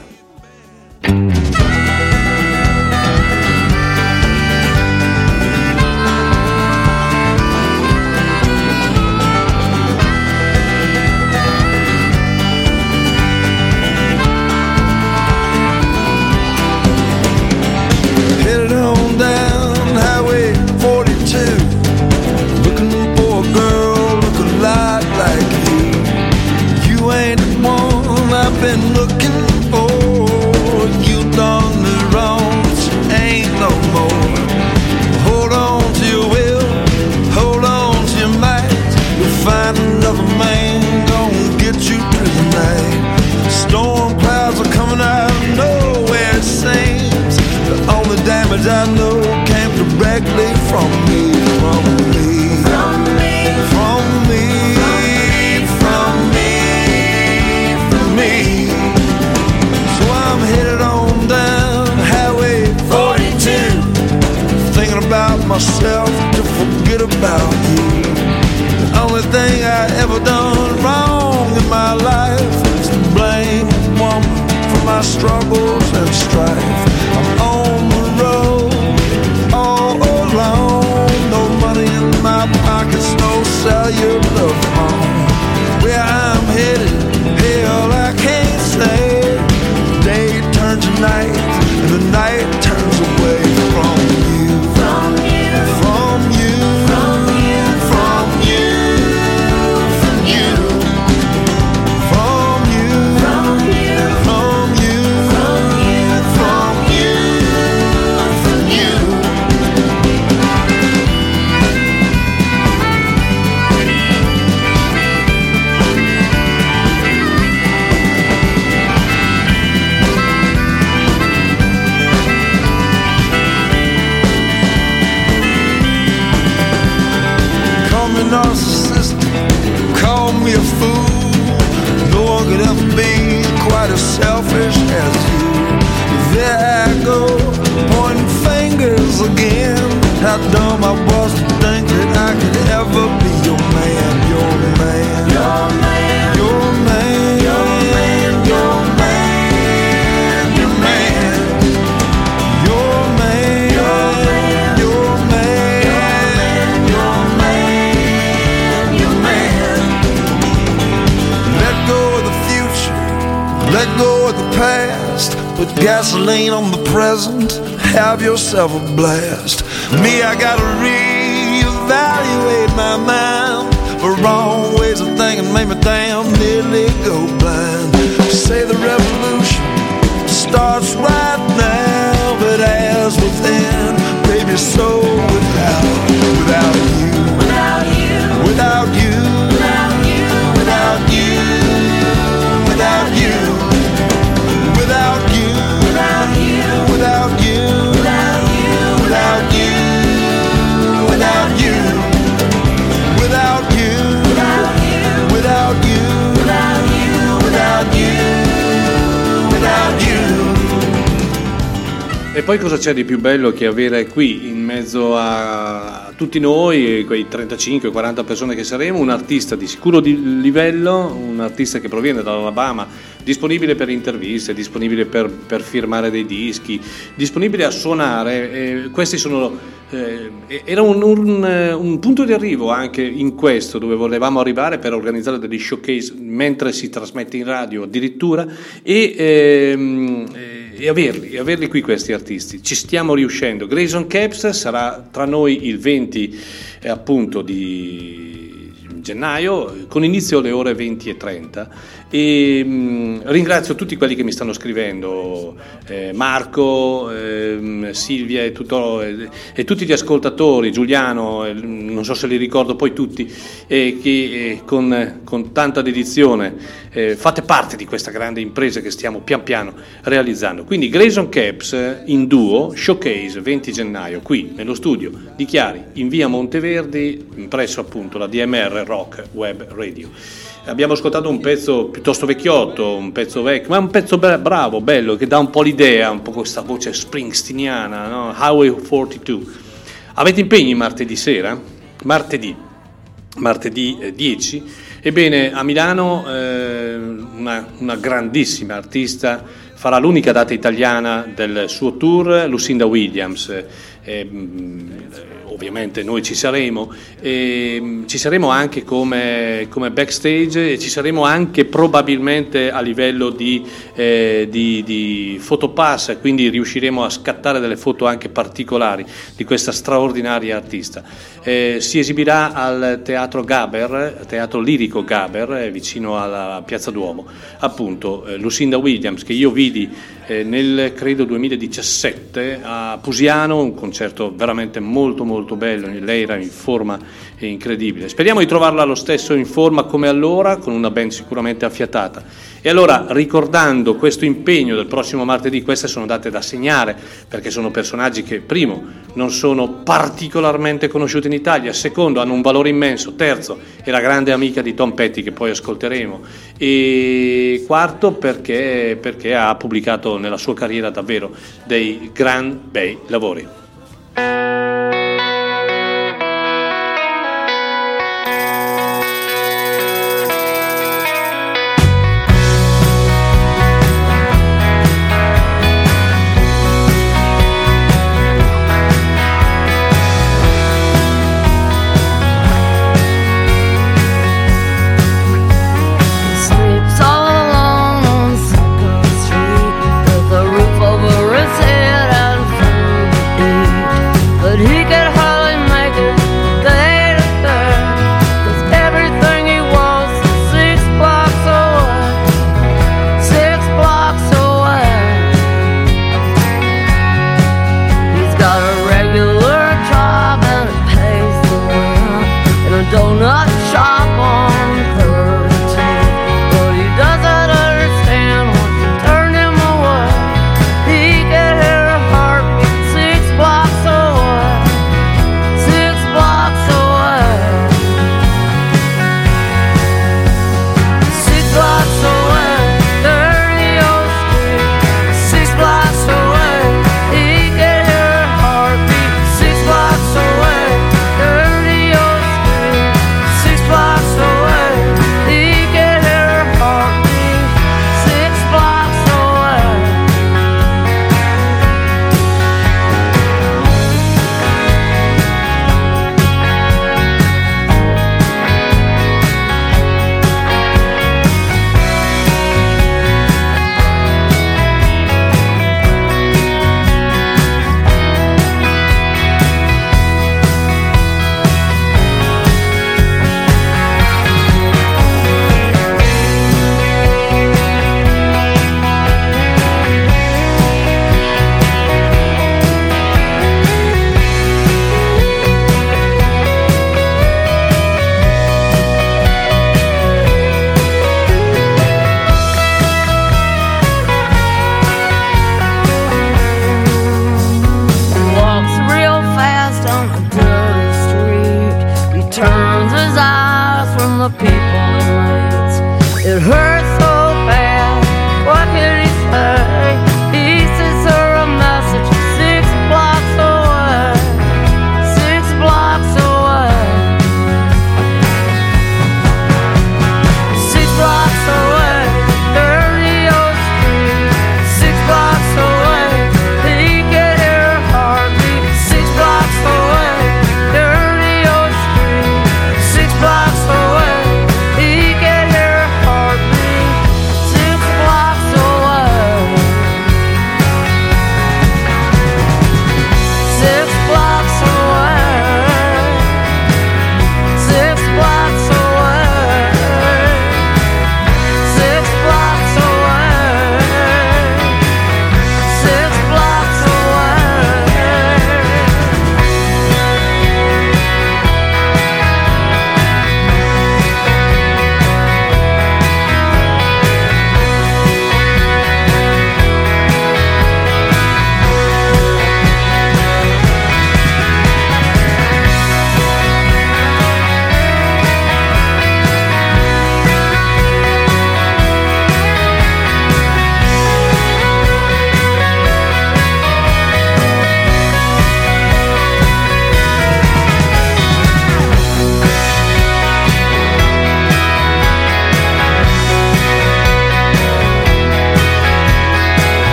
Speaker 6: Gasoline on the present, have yourself a blast. Me, I gotta reevaluate my mind. For wrong ways of thinking made me damn nearly go blind. Say the revolution starts right now, but as within, baby, so without, without you, without you, without you,
Speaker 2: E poi cosa c'è di più bello che avere qui in mezzo a tutti noi, quei 35-40 persone che saremo, un artista di sicuro di livello, un artista che proviene dall'Alabama, disponibile per interviste, disponibile per, per firmare dei dischi, disponibile a suonare. Eh, questi sono, eh, era un, un, un, punto di arrivo anche in questo, dove volevamo arrivare per organizzare degli showcase mentre si trasmette in radio addirittura e, ehm, e averli, e averli qui questi artisti. Ci stiamo riuscendo. Grayson Caps sarà tra noi il 20 eh, appunto di gennaio con inizio alle ore 20 e 30 mh, ringrazio tutti quelli che mi stanno scrivendo eh, Marco, eh, Silvia e, tutto, eh, e, tutti gli ascoltatori Giuliano, non so se li ricordo poi tutti che eh, con, con, tanta dedizione eh, fate parte di questa grande impresa che stiamo pian piano realizzando. Quindi Grayson Caps in duo Showcase 20 gennaio qui nello studio di Chiari in via Monteverdi presso appunto la DMR Rock Web Radio abbiamo ascoltato un pezzo piuttosto vecchiotto, un pezzo vecchio, ma un pezzo bravo, bello, che dà un po' l'idea, un po' questa voce springsteeniana, no? Highway 42. Avete impegni martedì sera? Martedì, martedì 10. Ebbene, a Milano eh, una, una grandissima artista farà l'unica data italiana del suo tour, Lucinda Williams. Eh, ovviamente noi ci saremo, e ci saremo anche come, come, backstage e ci saremo anche probabilmente a livello di, eh, di, di fotopass, quindi riusciremo a scattare delle foto anche particolari di questa straordinaria artista. Eh, si esibirà al Teatro Gaber, Teatro Lirico Gaber, eh, vicino alla Piazza Duomo, appunto eh, Lucinda Williams, che io vidi eh, nel credo 2017 a Pusiano, un concerto veramente molto molto bello, lei era in forma incredibile. Speriamo di trovarla lo stesso in forma come allora, con una band sicuramente affiatata. E allora, ricordando questo impegno del prossimo martedì, queste sono date da segnare, perché sono personaggi che, primo, non sono particolarmente conosciuti in Italia, secondo, hanno un valore immenso, terzo, è la grande amica di Tom Petty che poi ascolteremo, e quarto, perché, perché ha pubblicato nella sua carriera davvero dei gran bei lavori.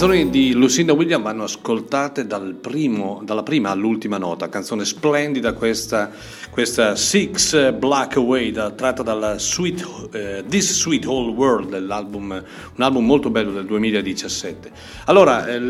Speaker 2: Canzoni di Lucinda Williams vanno ascoltate dal primo, dalla prima all'ultima nota, canzone splendida questa, questa Six Black Away da, tratta dal Sweet, eh, This Sweet Whole World, un album molto bello del 2017. Allora, eh,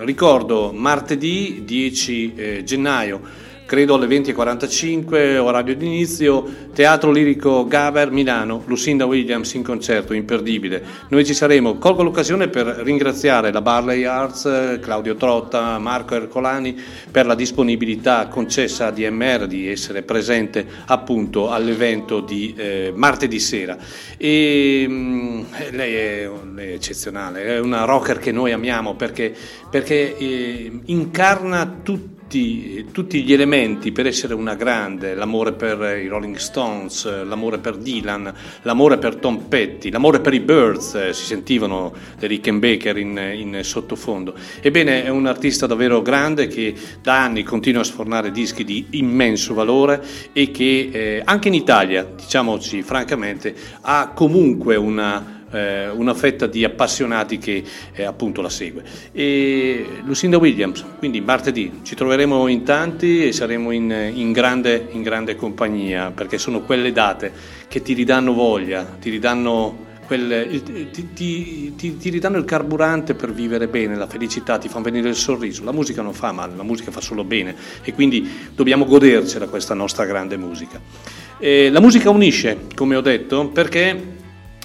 Speaker 2: ricordo martedì 10 eh, gennaio credo alle 20.45, orario d'inizio, Teatro Lirico Gaber Milano, Lucinda Williams in concerto, imperdibile. Noi ci saremo, colgo l'occasione per ringraziare la Barley Arts, Claudio Trotta, Marco Ercolani per la disponibilità concessa a DMR di essere presente appunto all'evento di eh, martedì sera. E, mh, mm, lei è, è, eccezionale, è una rocker che noi amiamo perché, perché eh, incarna tutto tutti, tutti, gli elementi per essere una grande, l'amore per i Rolling Stones, l'amore per Dylan, l'amore per Tom Petty, l'amore per i Birds, eh, si sentivano le Rickenbacker in, in sottofondo. Ebbene, è un artista davvero grande che da anni continua a sfornare dischi di immenso valore e che eh, anche in Italia, diciamoci francamente, ha comunque una eh, una fetta di appassionati che eh, appunto la segue. E Lucinda Williams, quindi martedì ci troveremo in tanti e saremo in, in, grande, in grande compagnia perché sono quelle date che ti ridanno voglia, ti ridanno Quel, ti, ti, ti, ti, ridanno il carburante per vivere bene, la felicità, ti fanno venire il sorriso. La musica non fa male, la musica fa solo bene e quindi dobbiamo godercela questa nostra grande musica. E la musica unisce, come ho detto, perché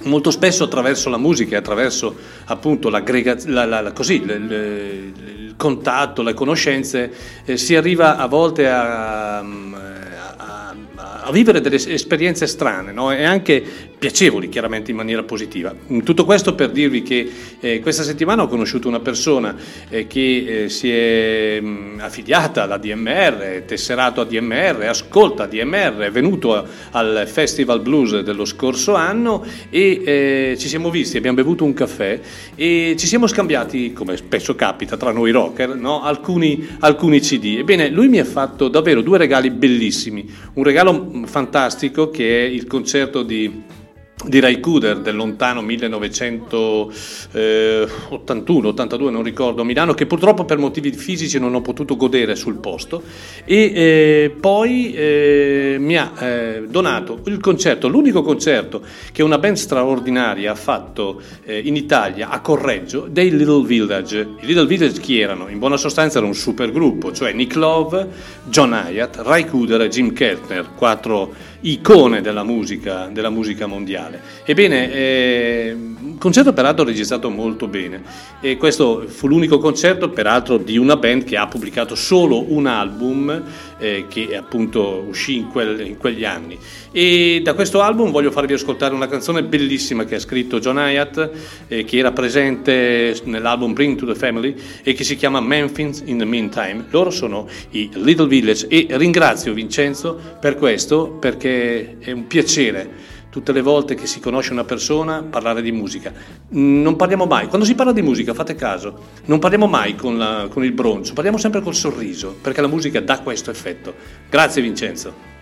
Speaker 2: molto spesso attraverso la musica attraverso appunto la, la, così, il, il, contatto, le conoscenze, eh, si arriva a volte a, a, a vivere delle esperienze strane no? e anche piacevoli chiaramente in maniera positiva. Tutto questo per dirvi che eh, questa settimana ho conosciuto una persona eh, che eh, si è mh, mm, affiliata alla DMR, tesserato a DMR, ascolta DMR, è venuto a, al Festival Blues dello scorso anno e eh, ci siamo visti, abbiamo bevuto un caffè e ci siamo scambiati, come spesso capita tra noi rocker, no? alcuni, alcuni CD. Ebbene, lui mi ha fatto davvero due regali bellissimi, un regalo mm, fantastico che è il concerto di di Ray Cooder del lontano 1981-82, non ricordo, Milano, che purtroppo per motivi fisici non ho potuto godere sul posto e eh, poi eh, mi ha eh, donato il concerto, l'unico concerto che una band straordinaria ha fatto eh, in Italia a Correggio dei Little Village. I Little Village chi erano? In buona sostanza era un super gruppo, cioè Nick Love, John Hyatt, Ray Cooder e Jim Keltner, quattro icone della musica, della musica mondiale. Ebbene, eh, il concerto peraltro registrato molto bene e questo fu l'unico concerto peraltro di una band che ha pubblicato solo un album eh, che appunto uscì in, quel, in, quegli anni. E da questo album voglio farvi ascoltare una canzone bellissima che ha scritto John Hyatt, eh, che era presente nell'album Bring to the Family e che si chiama Memphis in the Meantime. Loro sono i Little Village e ringrazio Vincenzo per questo perché è un piacere tutte le volte che si conosce una persona parlare di musica. Non parliamo mai, quando si parla di musica, fate caso, non parliamo mai con, la, con il bronzo, parliamo sempre col sorriso, perché la musica dà questo effetto. Grazie Vincenzo.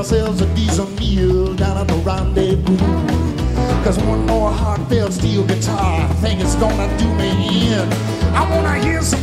Speaker 7: Ourselves a decent meal down at the rendezvous. Cause one more heartfelt steel guitar, I think it's gonna do me in. I wanna hear some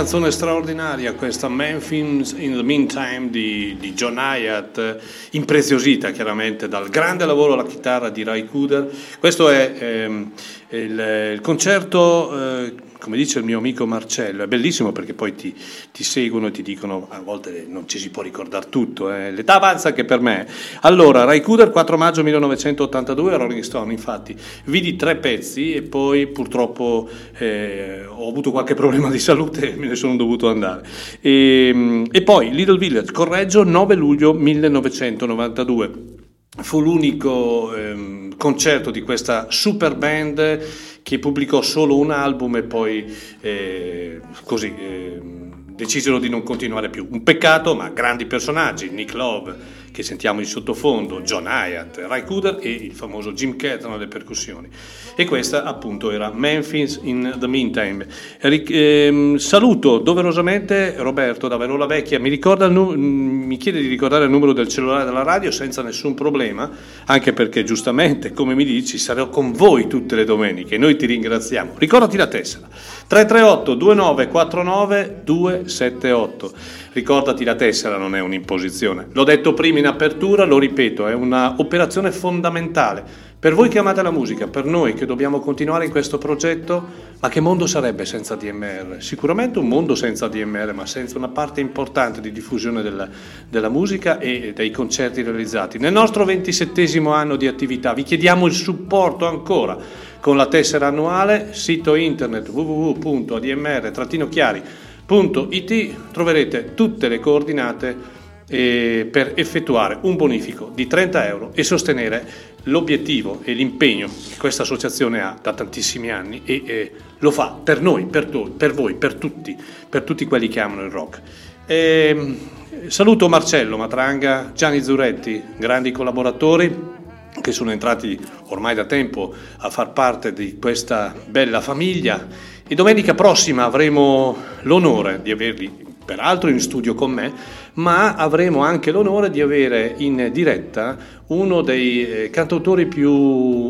Speaker 2: canzone straordinaria questa, Memphis in the Meantime di, di John Hyatt, impreziosita chiaramente dal grande lavoro alla chitarra di Ray Cooder. Questo è ehm, il, il, concerto... Eh, come dice il mio amico Marcello, è bellissimo perché poi ti, ti seguono e ti dicono, a volte non ci si può ricordare tutto, eh. l'età avanza anche per me. Allora, Ray Cooder, 4 maggio 1982, Rolling Stone, infatti, vidi tre pezzi e poi purtroppo eh, ho avuto qualche problema di salute e *laughs* me ne sono dovuto andare. E, e poi Little Village, Correggio, 9 luglio 1992. Fu l'unico ehm, concerto di questa super band che pubblicò solo un album e poi eh, così eh, decisero di non continuare più. Un peccato, ma grandi personaggi, Nick Love che sentiamo in sottofondo, John Hyatt, Ray Cooder e il famoso Jim Catton alle percussioni. E questa appunto era Memphis in the Meantime. Eh, saluto doverosamente Roberto da Verola Vecchia, mi, nu- mi, chiede di ricordare il numero del cellulare della radio senza nessun problema, anche perché giustamente, come mi dici, sarò con voi tutte le domeniche, noi ti ringraziamo. Ricordati la tessera, 338 2949 278. Ricordati la tessera non è un'imposizione. L'ho detto prima in apertura, lo ripeto, è un'operazione fondamentale. Per voi che amate la musica, per noi che dobbiamo continuare in questo progetto, ma che mondo sarebbe senza DMR? Sicuramente un mondo senza DMR, ma senza una parte importante di diffusione della, della musica e dei concerti realizzati. Nel nostro ventisettesimo anno di attività vi chiediamo il supporto ancora con la tessera annuale, sito internet www.admr-chiari.com www.it troverete tutte le coordinate eh, per effettuare un bonifico di 30 euro e sostenere l'obiettivo e l'impegno che questa associazione ha da tantissimi anni e eh, lo fa per noi, per, to- per, voi, per tutti, per tutti quelli che amano il rock. E, ehm, saluto Marcello Matranga, Gianni Zuretti, grandi collaboratori che sono entrati ormai da tempo a far parte di questa bella famiglia. E domenica prossima avremo l'onore di averli, peraltro in studio con me, ma avremo anche l'onore di avere in diretta uno dei eh, cantautori più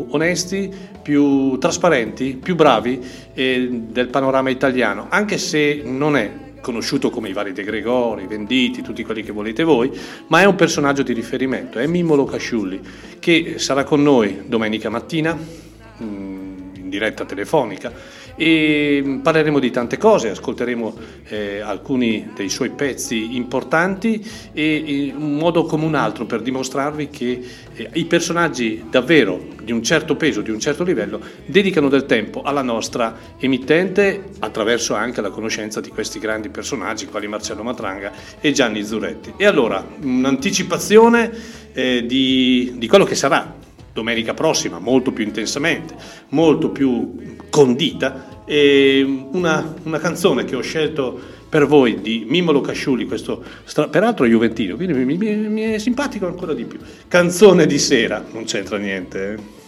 Speaker 2: onesti, più trasparenti, più bravi eh, del panorama italiano, anche se non è conosciuto come i vari De Gregori, Venditi, tutti quelli che volete voi, ma è un personaggio di riferimento, è Mimolo Casciulli, che sarà con noi domenica mattina mm, in diretta telefonica e parleremo di tante cose, ascolteremo eh, alcuni dei suoi pezzi importanti e un modo come un altro per dimostrarvi che eh, i personaggi davvero di un certo peso, di un certo livello, dedicano del tempo alla nostra emittente attraverso anche la conoscenza di questi grandi personaggi quali Marcello Matranga e Gianni Zuretti. E allora un'anticipazione eh, di, di quello che sarà domenica prossima, molto più intensamente, molto più condita, e una, una canzone che ho scelto per voi di Mimolo Casciuli, questo stra- peraltro juventino, quindi mi, mi, mi, è simpatico ancora di più. Canzone di sera, non c'entra niente. Eh.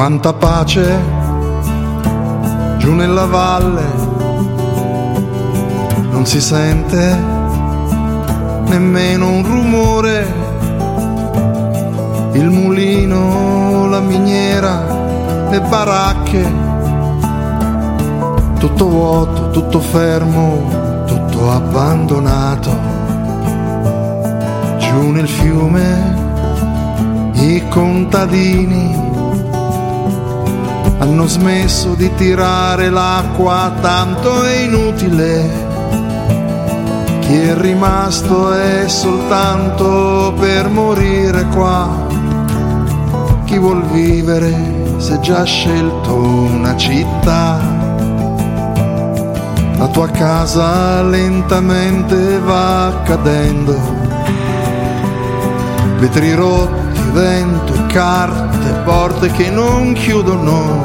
Speaker 8: Quanta pace giù nella valle, non si sente nemmeno un rumore, il mulino, la miniera, le baracche, tutto vuoto, tutto fermo, tutto abbandonato. Giù nel fiume i contadini hanno smesso di tirare l'acqua, tanto è inutile. Chi è rimasto è soltanto per morire qua. Chi vuol vivere se già scelto una città. La tua casa lentamente va cadendo. Vetri rotti, vento e carte porte che non chiudono,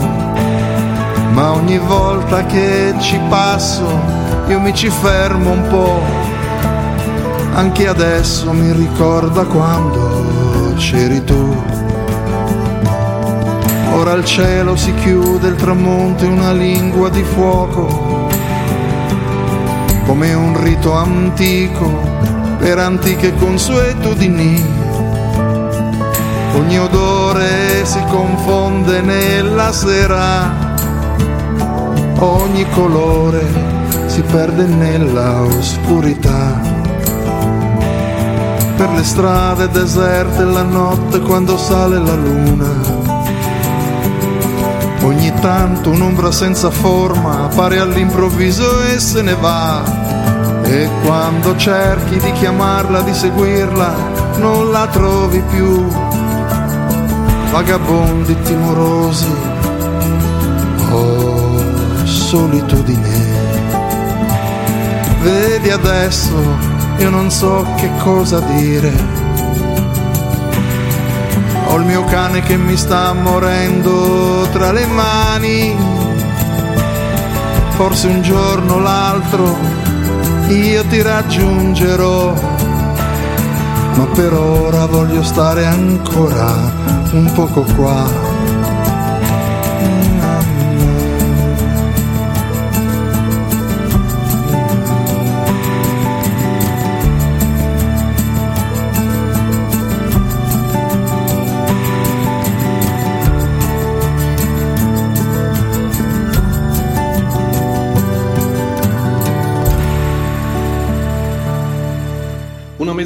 Speaker 8: ma ogni volta che ci passo io mi ci fermo un po' anche adesso mi ricorda quando c'eri tu. Ora il cielo si chiude, il tramonto è una lingua di fuoco, come un rito antico per antiche consuetudini. Ogni odore si confonde nella sera, ogni colore si perde nella oscurità per le strade deserte la notte quando sale la luna. Ogni tanto un'ombra senza forma appare all'improvviso e se ne va. E quando cerchi di chiamarla, di seguirla, non la trovi più. Vagabondi timorosi, oh solitudine. Vedi adesso io non so che cosa dire. Ho il mio cane che mi sta morendo tra le mani. Forse un giorno o l'altro io ti raggiungerò. Ma per ora voglio stare ancora un poco qua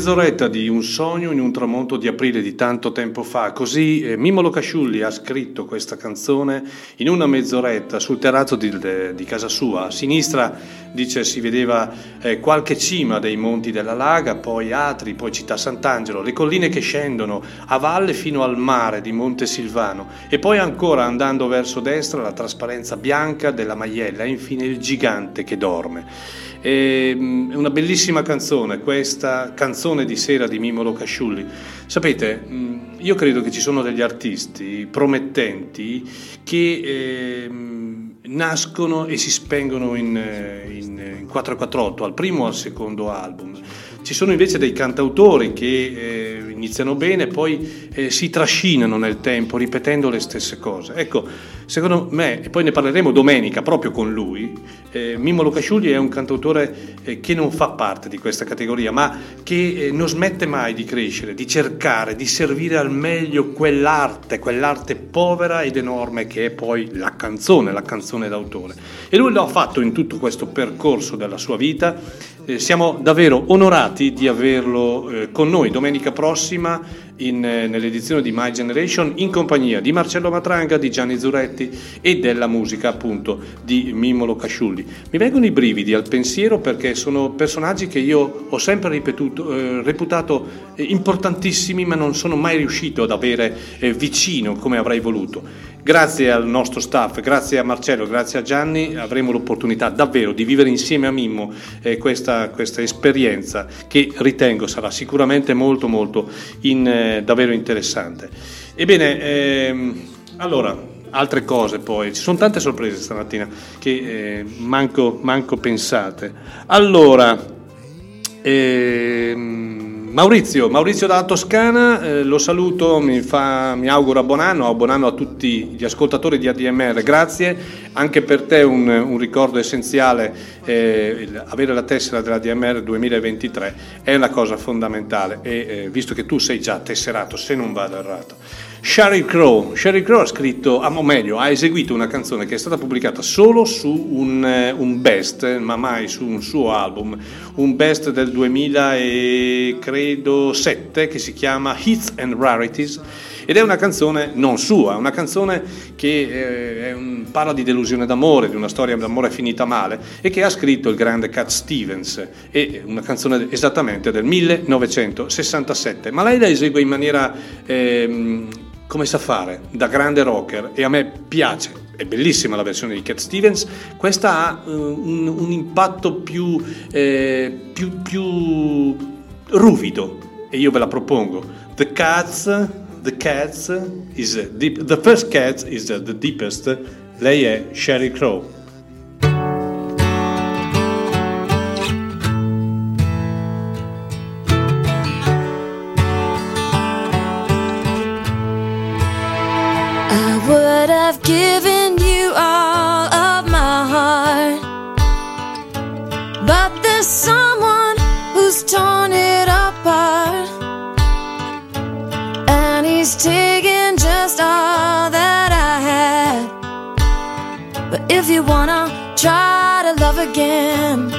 Speaker 2: mezz'oretta di un sogno in un tramonto di aprile di tanto tempo fa. Così eh, Mimolo Casciulli ha scritto questa canzone in una mezz'oretta sul terrazzo di, di casa sua. A sinistra dice si vedeva eh, qualche cima dei monti della Laga, poi Atri, poi Città Sant'Angelo, le colline che scendono a valle fino al mare di Monte Silvano e poi ancora andando verso destra la trasparenza bianca della Maiella e infine il gigante che dorme. Ehm, è una bellissima canzone, questa canzone di sera di Mimolo Casciulli. Sapete, mm, io credo che ci sono degli artisti promettenti che eh, nascono e si spengono in, in, in 448, al primo o al secondo album. Ci sono invece dei cantautori che eh, iniziano bene poi eh, si trascinano nel tempo ripetendo le stesse cose. Ecco, secondo me, e poi ne parleremo domenica proprio con lui, eh, Mimmo Lucasciugli è un cantautore eh, che non fa parte di questa categoria, ma che eh, non smette mai di crescere, di cercare, di servire al meglio quell'arte, quell'arte povera ed enorme che è poi la canzone, la canzone d'autore. E lui lo ha fatto in tutto questo percorso della sua vita eh, siamo davvero onorati di averlo eh, con noi domenica prossima in, eh, nell'edizione di My Generation in compagnia di Marcello Matranga, di Gianni Zuretti e della musica appunto di Mimolo Casciulli. Mi vengono i brividi al pensiero perché sono personaggi che io ho sempre ripetuto, eh, reputato eh, importantissimi ma non sono mai riuscito ad avere eh, vicino come avrei voluto. Grazie al nostro staff, grazie a Marcello, grazie a Gianni, avremo l'opportunità davvero di vivere insieme a Mimmo eh, questa, questa, esperienza che ritengo sarà sicuramente molto molto in, eh, davvero interessante. Ebbene, ehm, allora, altre cose poi, ci sono tante sorprese stamattina che eh, manco, manco pensate. Allora, ehm, Maurizio, Maurizio dalla Toscana, eh, lo saluto, mi, fa, mi auguro buon anno, buon anno a tutti gli ascoltatori di ADMR, grazie, anche per te un, un ricordo essenziale, eh, avere la tessera della DMR 2023 è una cosa fondamentale e eh, visto che tu sei già tesserato, se non vado errato. Sherry Crow. Sherry Crow ha scritto, ah, o meglio, ha eseguito una canzone che è stata pubblicata solo su un, eh, un, best, ma mai su un suo album, un best del 2007 che si chiama Hits and Rarities ed è una canzone non sua, una canzone che eh, un, parla di delusione d'amore, di una storia d'amore finita male e che ha scritto il grande Cat Stevens, è una canzone esattamente del 1967, ma lei la esegue in maniera... Eh, come sa fare, da grande rocker, e a me piace, è bellissima la versione di Cat Stevens, questa ha uh, un, un, impatto più, eh, più, più ruvido. E io ve la propongo. The Cats, the cats is deep, the first cat is the, deepest, lei è Sherry Crow.
Speaker 9: I've given you all of my heart. But there's someone who's torn it apart. And he's taken just all that I had. But if you wanna try to love again,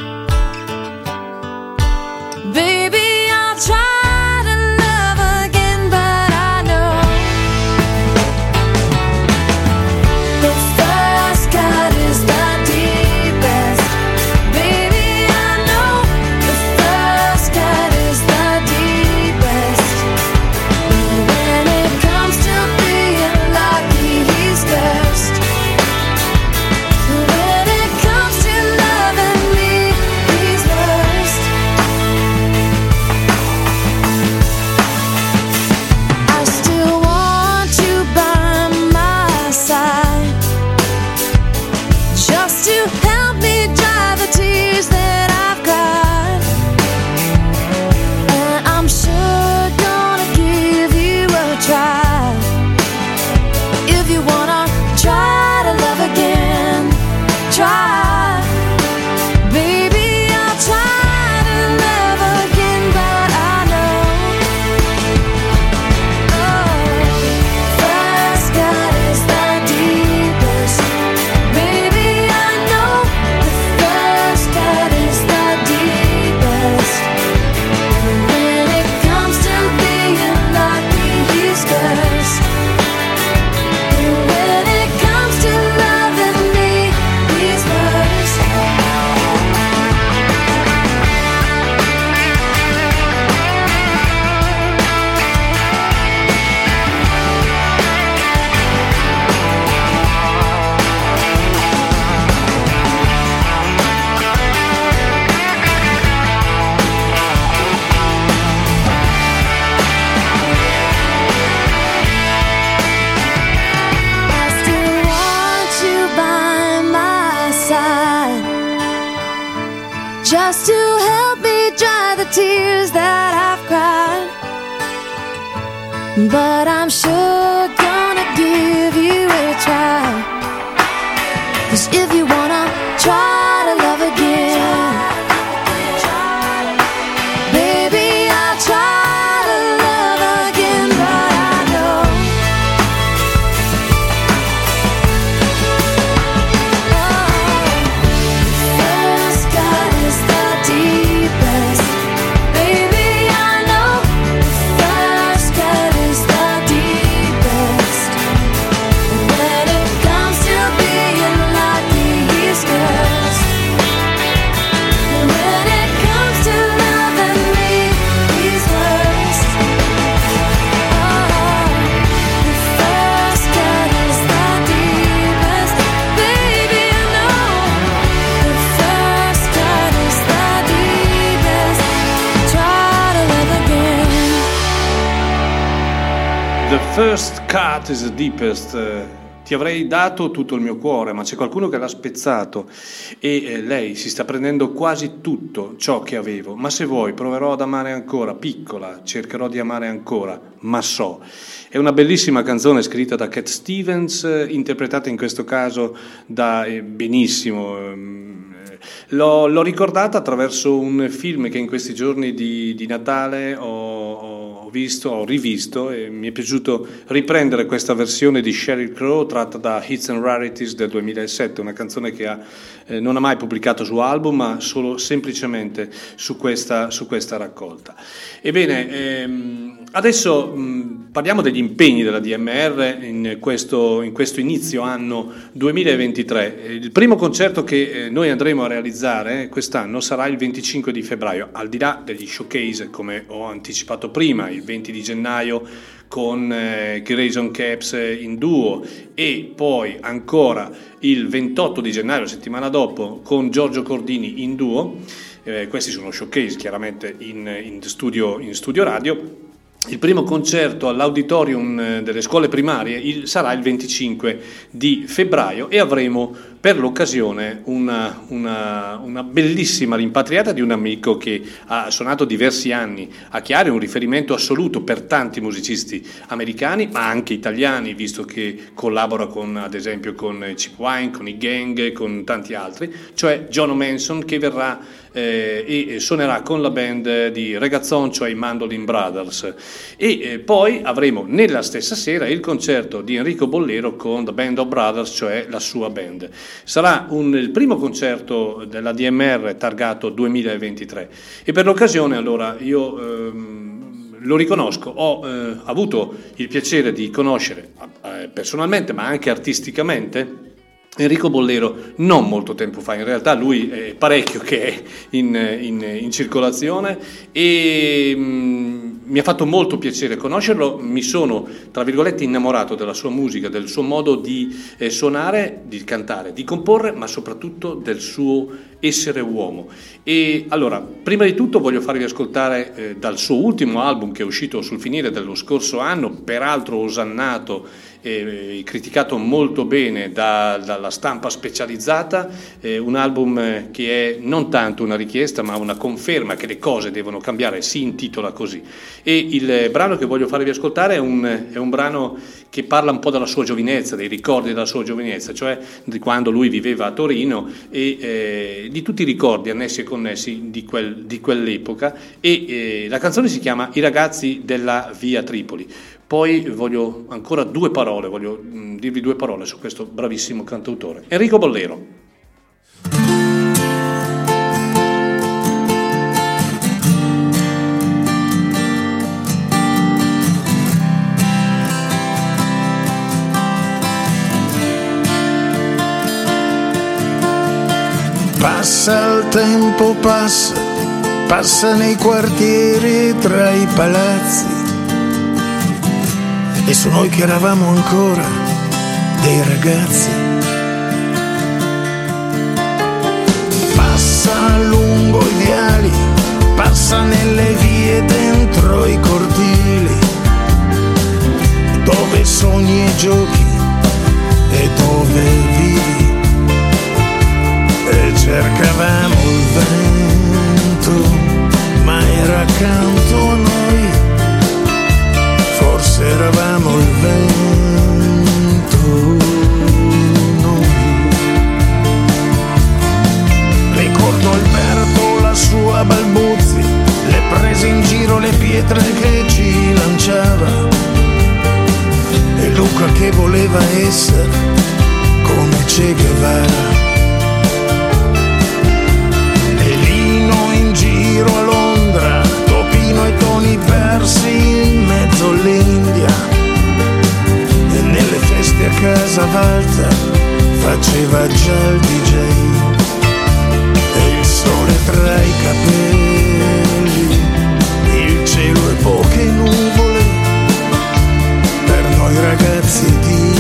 Speaker 9: deepest.
Speaker 2: eh, Ti avrei dato tutto il mio cuore, ma c'è qualcuno che l'ha spezzato e eh, lei si sta prendendo quasi tutto ciò che avevo. Ma se vuoi, proverò ad amare ancora, piccola, cercherò di amare ancora, ma so. È una bellissima canzone scritta da Cat Stevens, eh, interpretata in questo caso da benissimo. ehm, eh, L'ho, l'ho ricordata attraverso un film che in questi giorni di, di Natale ho, visto, ho rivisto e mi è piaciuto riprendere questa versione di Sheryl Crow tratta da Hits and Rarities del 2007, una canzone che ha, eh, non ha mai pubblicato su album ma solo semplicemente su questa, su questa raccolta. Ebbene, ehm, adesso parliamo degli impegni della DMR in questo, in questo inizio anno 2023. Eh, Il primo concerto che eh, noi andremo a realizzare quest'anno sarà il 25 di febbraio, al di là degli showcase, come ho anticipato prima, il 20 di gennaio con eh, Grayson Caps in duo e poi ancora il 28 di gennaio, settimana dopo, con Giorgio Cordini in duo. Eh, questi sono showcase chiaramente in, in studio, in studio radio. Il primo concerto all'auditorium eh, delle scuole primarie il, sarà il 25 di febbraio e avremo per l'occasione una, una, una, bellissima rimpatriata di un amico che ha suonato diversi anni a Chiari, un riferimento assoluto per tanti musicisti americani, ma anche italiani, visto che collabora con, ad esempio con Chip Wine, con i Gang, con tanti altri, cioè John Manson che verrà eh, e suonerà con la band di Regazzon, cioè i Mandolin Brothers. E eh, poi avremo nella stessa sera il concerto di Enrico Bollero con The Band of Brothers, cioè la sua band. Sarà un, il primo concerto della DMR targato 2023 e per l'occasione allora io... Ehm, lo riconosco, ho eh, avuto il piacere di conoscere eh, personalmente ma anche artisticamente Enrico Bollero non molto tempo fa, in realtà lui è parecchio che è in, in, in circolazione e mh, mm, mi ha fatto molto piacere conoscerlo, mi sono tra virgolette innamorato della sua musica, del suo modo di eh, suonare, di cantare, di comporre, ma soprattutto del suo essere uomo. E allora, prima di tutto voglio farvi ascoltare eh, dal suo ultimo album che è uscito sul finire dello scorso anno, peraltro osannato eh, criticato molto bene da, dalla stampa specializzata, eh, un album eh, che è non tanto una richiesta ma una conferma che le cose devono cambiare, si intitola così. E il brano che voglio farvi ascoltare è un, è un brano che parla un po' della sua giovinezza, dei ricordi della sua giovinezza, cioè di quando lui viveva a Torino e eh, di tutti i ricordi annessi e connessi di, quel, di quell'epoca e eh, la canzone si chiama I ragazzi della via Tripoli. Poi voglio ancora due parole, voglio mm, dirvi due parole su questo bravissimo cantautore. Enrico Bollero.
Speaker 5: Passa il tempo, passa, passa nei quartieri tra i palazzi e su noi che eravamo ancora dei ragazzi. Passa lungo i viali, passa nelle vie dentro i cortili, dove sogni e giochi e dove vivi. E cercavamo il vento, ma era accanto a noi forse eravamo il vento noi. Ricordo Alberto la sua balbuzzi, le prese in giro le pietre che ci lanciava e Luca che voleva essere come Che Guevara. E Lino in giro a Londra, Topino e Toni persi feste a casa Walter faceva già il DJ e il sole tra i capelli, il cielo e poche nuvole. Per noi ragazzi di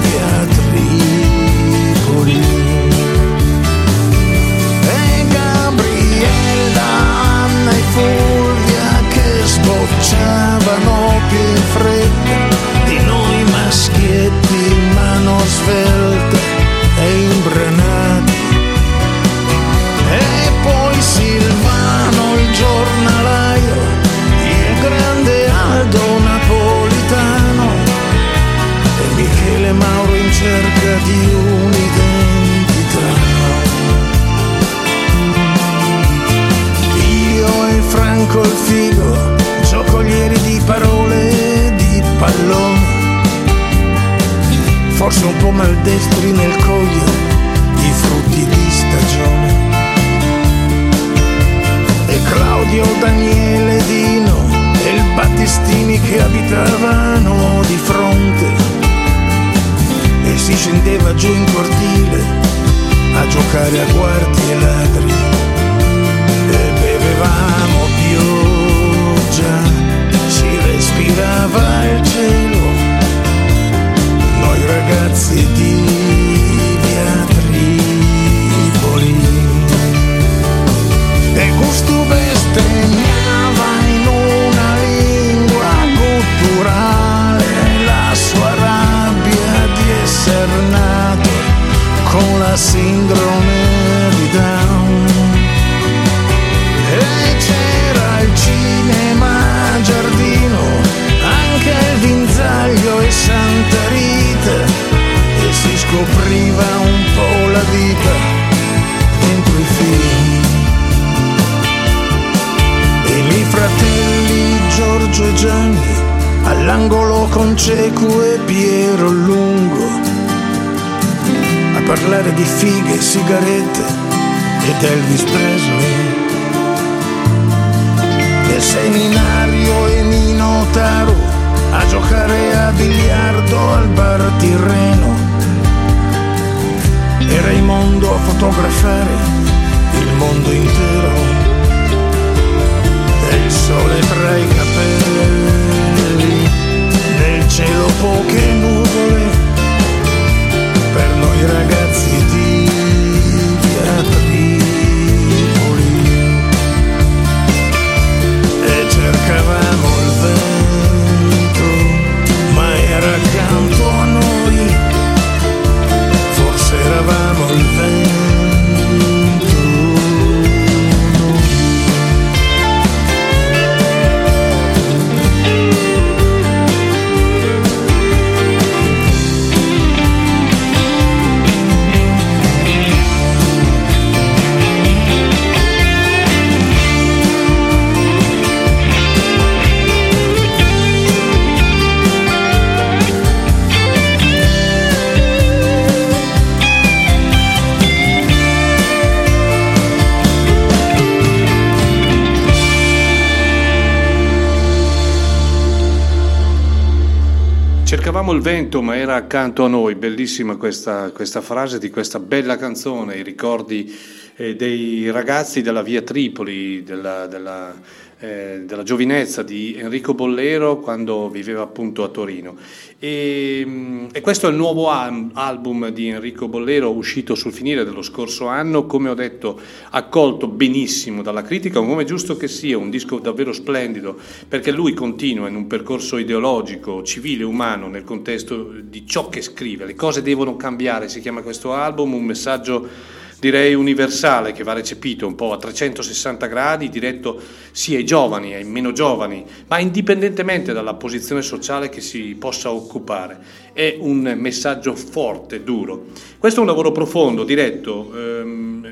Speaker 5: via Tripoli. E Gabriella, Anna e Fulvia che sbocciavano svelte e imbranati. E poi Silvano il giornalaio, il grande Aldo Napolitano e Michele Mauro in cerca di un'identità. Io e Franco il figo, giocolieri di parole e di palloni, forse un po' maldestri nel cogliere i frutti di stagione. E Claudio, Daniele, Dino e il Battistini che abitavano di fronte. E si scendeva giù in cortile a giocare a guardie e ladri. E bevevamo pioggia, si respirava il cielo, ragazzi di via Tripoli e gusto bestemmiava in una lingua culturale la sua rabbia di essere nato con la sindrome scopriva un po' la vita dentro i film. E i miei fratelli Giorgio e Gianni all'angolo con Cecu e Piero Lungo a parlare di fighe, sigarette e Elvis Presley. Nel seminario e Minotaro a giocare a biliardo al bar Tirreno e Raimondo a fotografare il mondo intero il sole tra i capelli, nel cielo poche nuvole, per noi ragazzi di Tripoli. E cercavamo
Speaker 2: Cercavamo il vento, ma era accanto a noi. Bellissima questa, questa frase di questa bella canzone, i ricordi eh, dei ragazzi della via Tripoli, della, della, eh, della, giovinezza di Enrico Bollero quando viveva appunto a Torino. E, e questo è il nuovo album di Enrico Bollero uscito sul finire dello scorso anno, come ho detto, accolto benissimo dalla critica, come è giusto che sia, un disco davvero splendido, perché lui continua in un percorso ideologico, civile, umano, nel contesto di ciò che scrive. Le cose devono cambiare, si chiama questo album, un messaggio direi universale che va recepito un po' a 360 gradi, diretto sia ai giovani, ai meno giovani, ma indipendentemente dalla posizione sociale che si possa occupare. È un messaggio forte, duro. Questo è un lavoro profondo, diretto. Ehm,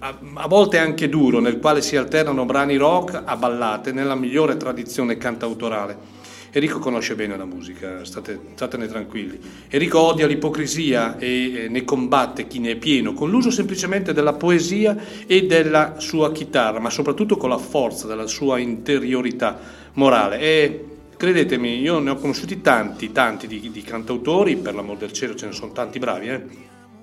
Speaker 2: a, a volte anche duro, nel quale si alternano brani rock a ballate nella migliore tradizione cantautorale. Enrico conosce bene la musica, state, statene tranquilli. Enrico odia l'ipocrisia e ne combatte chi ne è pieno, con l'uso semplicemente della poesia e della sua chitarra, ma soprattutto con la forza della sua interiorità morale. E credetemi, io ne ho conosciuti tanti, tanti di, di cantautori, per l'amor del cielo ce ne sono tanti bravi. Eh?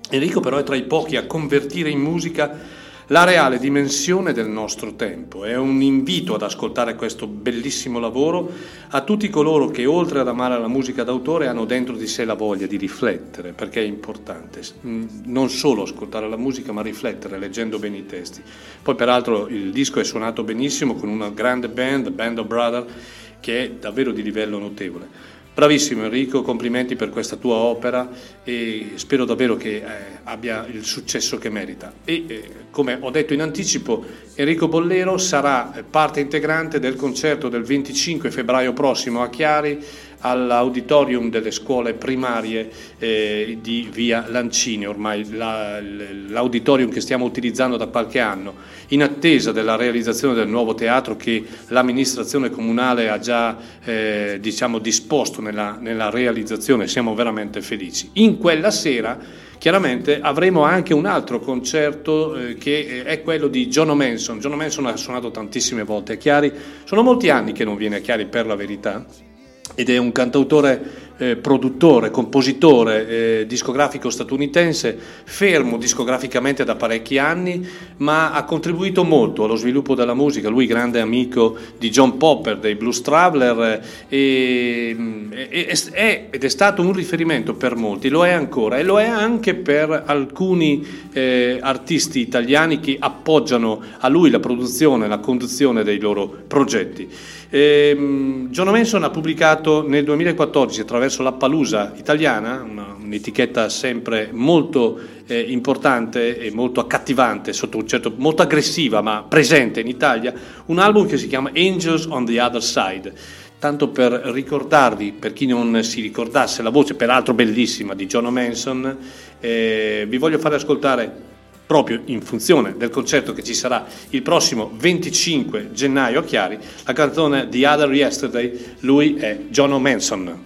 Speaker 2: Enrico però è tra i pochi a convertire in musica la reale dimensione del nostro tempo. È un invito ad ascoltare questo bellissimo lavoro a tutti coloro che oltre ad amare la musica d'autore hanno dentro di sé la voglia di riflettere, perché è importante non solo ascoltare la musica ma riflettere leggendo bene i testi. Poi peraltro il disco è suonato benissimo con una grande band, Band of Brothers, che è davvero di livello notevole. Bravissimo Enrico, complimenti per questa tua opera e spero davvero che eh, abbia il successo che merita. E eh, come ho detto in anticipo, Enrico Bollero sarà parte integrante del concerto del 25 febbraio prossimo a Chiari all'auditorium delle scuole primarie eh, di via Lancini, ormai la, l'auditorium che stiamo utilizzando da qualche anno, in attesa della realizzazione del nuovo teatro che l'amministrazione comunale ha già eh, diciamo, disposto nella, nella realizzazione, siamo veramente felici. In quella sera Chiaramente avremo anche un altro concerto eh, che è quello di John Manson. John Manson ha suonato tantissime volte a Chiari, sono molti anni che non viene a Chiari per la verità ed è un cantautore eh, produttore, compositore eh, discografico statunitense, fermo discograficamente da parecchi anni, ma ha contribuito molto allo sviluppo della musica. Lui grande amico di John Popper, dei Blues Traveler, e, e, è, ed è stato un riferimento per molti, lo è ancora e lo è anche per alcuni eh, artisti italiani che appoggiano a lui la produzione, la conduzione dei loro progetti. Ehm, John Manson ha pubblicato nel 2014 attraverso la Palusa italiana, una, un'etichetta sempre molto eh, importante e molto accattivante, certo, molto aggressiva ma presente in Italia, un album che si chiama Angels on the Other Side. Tanto per ricordarvi, per chi non si ricordasse la voce, peraltro bellissima, di John Manson, eh, vi voglio fare ascoltare proprio in funzione del concerto che ci sarà il prossimo 25 gennaio a Chiari, la canzone The Other Yesterday, lui è John O'Manson.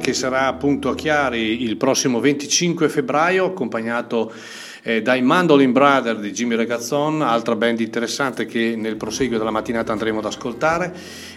Speaker 2: Che sarà appunto a Chiari il prossimo 25 febbraio, accompagnato eh, dai Mandolin Brother di Jimmy Regazzon, altra band interessante che nel proseguio della mattinata andremo ad ascoltare.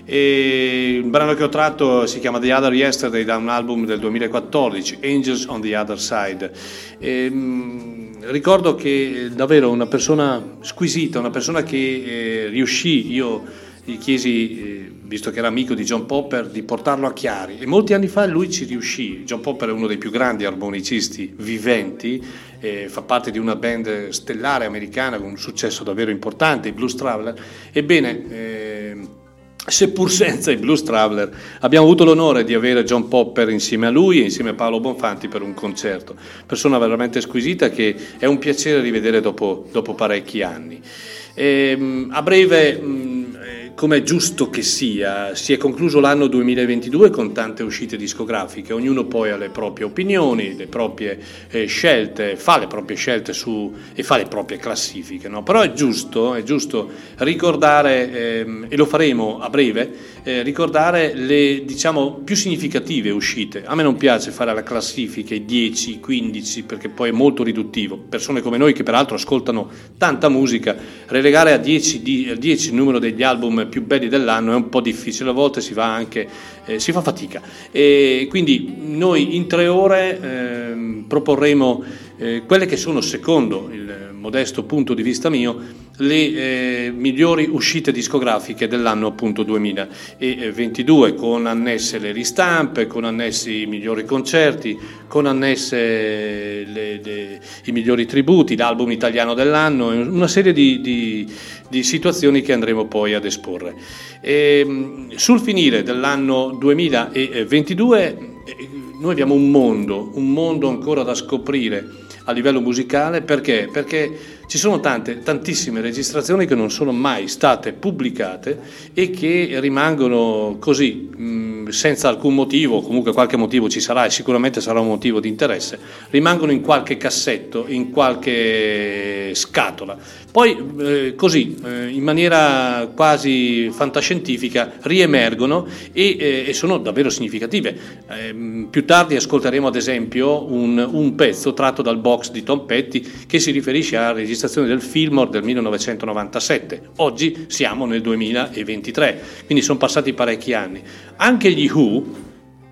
Speaker 2: E il brano che ho tratto si chiama The Other Yesterday da un album del 2014, Angels on the Other Side. E, mh, ricordo che eh, davvero una persona squisita, una persona che eh, riuscì, io gli chiesi, eh, visto che era amico di John Popper, di portarlo a Chiari e molti anni fa lui ci riuscì. John Popper è uno dei più grandi armonicisti viventi, eh, fa parte di una band stellare americana con un successo davvero importante, i Blues Traveler. Ebbene, eh, seppur *laughs* senza i Blues Traveler, abbiamo avuto l'onore di avere John Popper insieme a lui e insieme a Paolo Bonfanti per un concerto. Persona veramente squisita che è un piacere rivedere dopo, dopo parecchi anni. Ehm, a breve, come è giusto che sia, si è concluso l'anno 2022 con tante uscite discografiche, ognuno poi ha le proprie opinioni, le proprie eh, scelte, fa le proprie scelte su, e fa le proprie classifiche, no? però è giusto, è giusto ricordare, ehm, e lo faremo a breve, eh, ricordare le diciamo più significative uscite. A me non piace fare la classifica, i 10, i 15, perché poi è molto riduttivo. Persone come noi che peraltro ascoltano tanta musica, relegare a 10, di- a 10 il numero degli album più belli dell'anno è un po' difficile, a volte si va anche, eh, si fa fatica. E quindi noi in tre ore ehm, proporremo eh, quelle che sono secondo il modesto punto di vista mio, le eh, migliori uscite discografiche dell'anno appunto 2022, con annesse le ristampe, con annessi i migliori concerti, con annesse le, le, i migliori tributi, l'album italiano dell'anno, una serie di, di, di situazioni che andremo poi ad esporre. E, sul finire dell'anno 2022 eh, noi abbiamo un mondo, un mondo ancora da scoprire a livello musicale perché? Perché ci sono tante, tantissime registrazioni che non sono mai state pubblicate e che rimangono così, mh, senza alcun motivo, comunque qualche motivo ci sarà e sicuramente sarà un motivo di interesse, rimangono in qualche cassetto, in qualche scatola. Poi eh, così, eh, in maniera quasi fantascientifica, riemergono e, eh, sono davvero significative. Ehm, più tardi ascolteremo ad esempio un pezzo tratto dal box di Tom Petty che si riferisce a registrazioni registrazione del Fillmore del 1997. Oggi siamo nel 2023, quindi sono passati parecchi anni. Anche gli Who,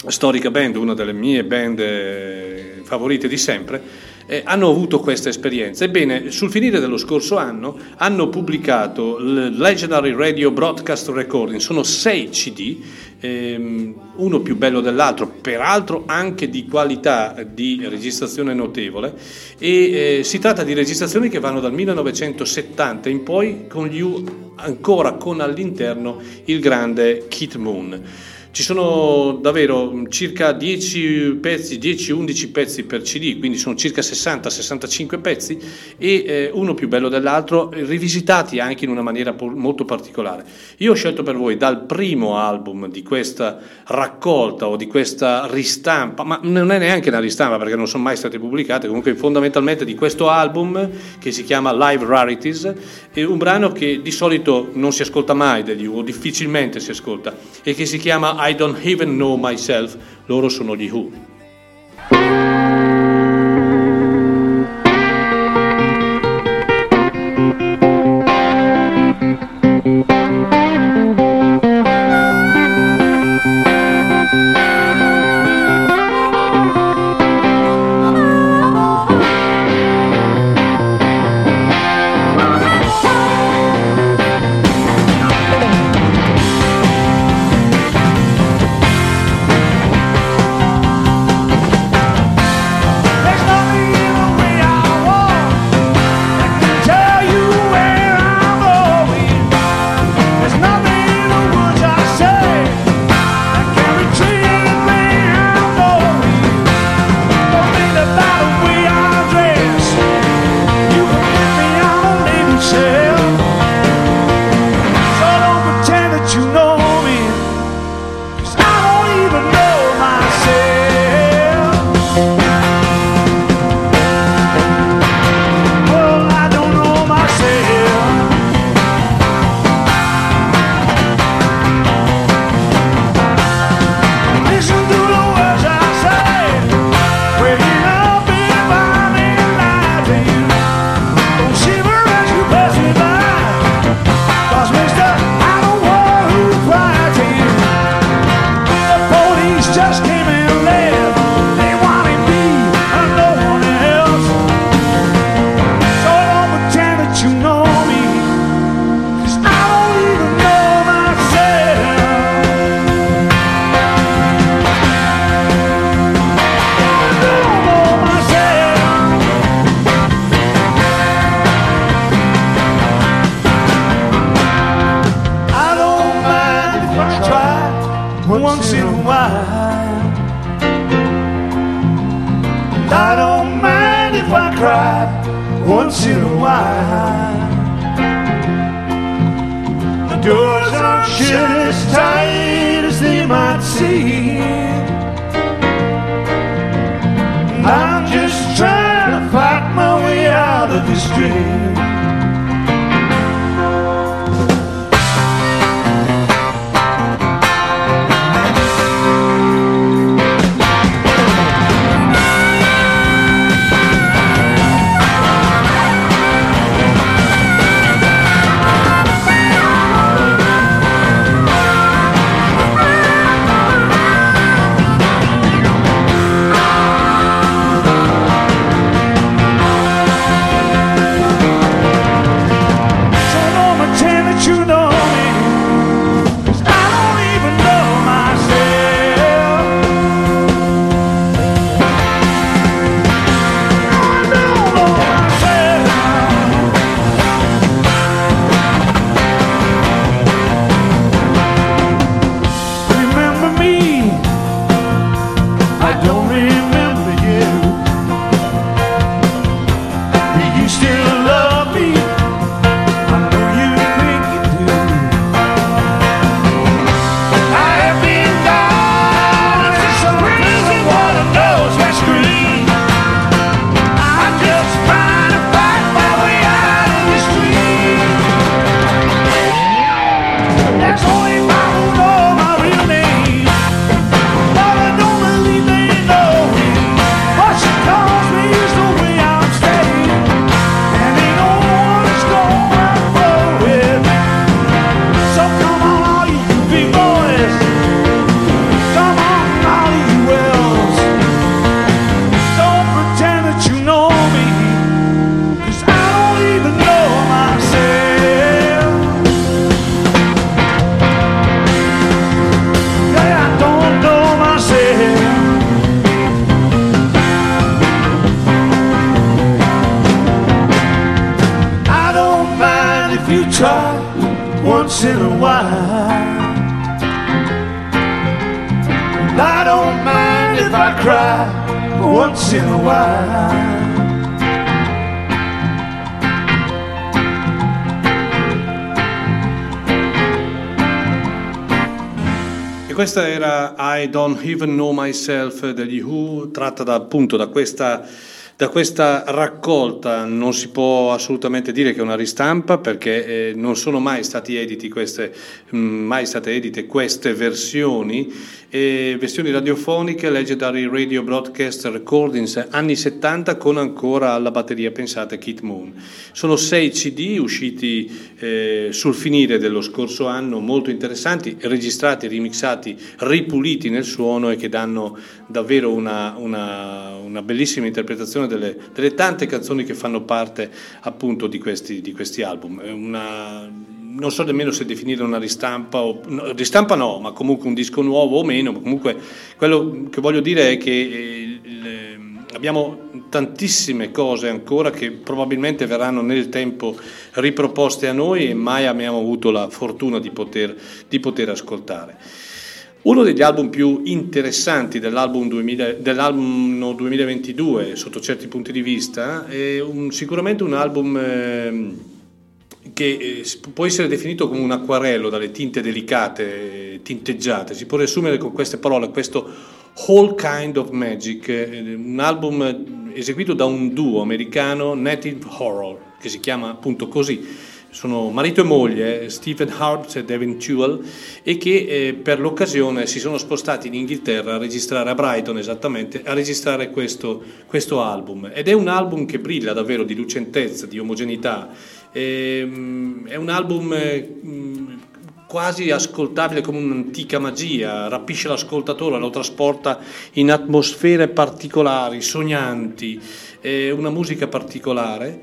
Speaker 2: storica band, una delle mie band eh, favorite di sempre, eh, hanno avuto questa esperienza. Ebbene, sul finire dello scorso anno hanno pubblicato il Legendary Radio Broadcast Recording, sono sei CD, ehm, uno più bello dell'altro, peraltro anche di qualità di registrazione notevole, e eh, si tratta di registrazioni che vanno dal 1970 in poi con gli ancora con all'interno il grande Kit Moon. Ci sono davvero circa 10 pezzi, 10-11 pezzi per CD, quindi sono circa 60-65 pezzi e eh, uno più bello dell'altro, rivisitati anche in una maniera molto particolare. Io ho scelto per voi dal primo album di questa raccolta o di questa ristampa, ma non è neanche una ristampa perché non sono mai state pubblicate, comunque fondamentalmente di questo album che si chiama Live Rarities, è un brano che di solito non si ascolta mai degli o difficilmente si ascolta e che si chiama I Don't Even Know Myself, loro sono gli Who.
Speaker 5: Don't
Speaker 2: Even Know Myself degli Who, tratta da, appunto da questa, da questa, raccolta. Non si può assolutamente dire che è una ristampa perché eh, non sono mai, queste, mh, mai state edite queste versioni e versioni radiofoniche, Legendary Radio Broadcast Recordings anni 70 con ancora alla batteria, pensate, Kit Moon. Sono sei CD usciti eh, sul finire dello scorso anno, molto interessanti, registrati, remixati, ripuliti nel suono e che danno davvero una, una, una bellissima interpretazione delle, delle, tante canzoni che fanno parte appunto di questi, di questi album. Una, non so nemmeno se definire una ristampa, o, no, ristampa no, ma comunque un disco nuovo o meno, comunque quello che voglio dire è che eh, abbiamo tantissime cose ancora che probabilmente verranno nel tempo riproposte a noi e mai abbiamo avuto la fortuna di poter, di poter ascoltare. Uno degli album più interessanti dell'album, 2000, dell'album 2022 sotto certi punti di vista è un, sicuramente un album... Eh, che eh, può essere definito come un acquarello dalle tinte delicate, tinteggiate, si può riassumere con queste parole, questo Whole Kind of Magic, eh, un album eseguito da un duo americano, Native Horror, che si chiama appunto così. Sono marito e moglie, Stephen Hart e Devin Tuel, e che eh, per l'occasione si sono spostati in Inghilterra a registrare, a Brighton esattamente, a registrare questo, questo album. Ed è un album che brilla davvero di lucentezza, di omogeneità, Ehm, è un album mm, quasi ascoltabile come un'antica magia, rapisce l'ascoltatore, lo trasporta in atmosfere particolari, sognanti, una musica particolare.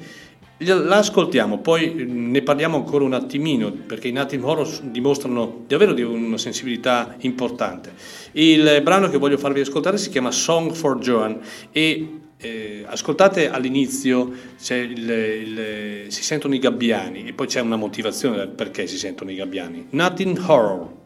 Speaker 2: L'ascoltiamo, poi ne parliamo ancora un attimino, perché i Native Horror dimostrano davvero di una sensibilità importante. Il brano che voglio farvi ascoltare si chiama Song for Joan e eh, ascoltate all'inizio il, il, si sentono i gabbiani e poi c'è una motivazione perché si sentono i gabbiani. Nothing horror.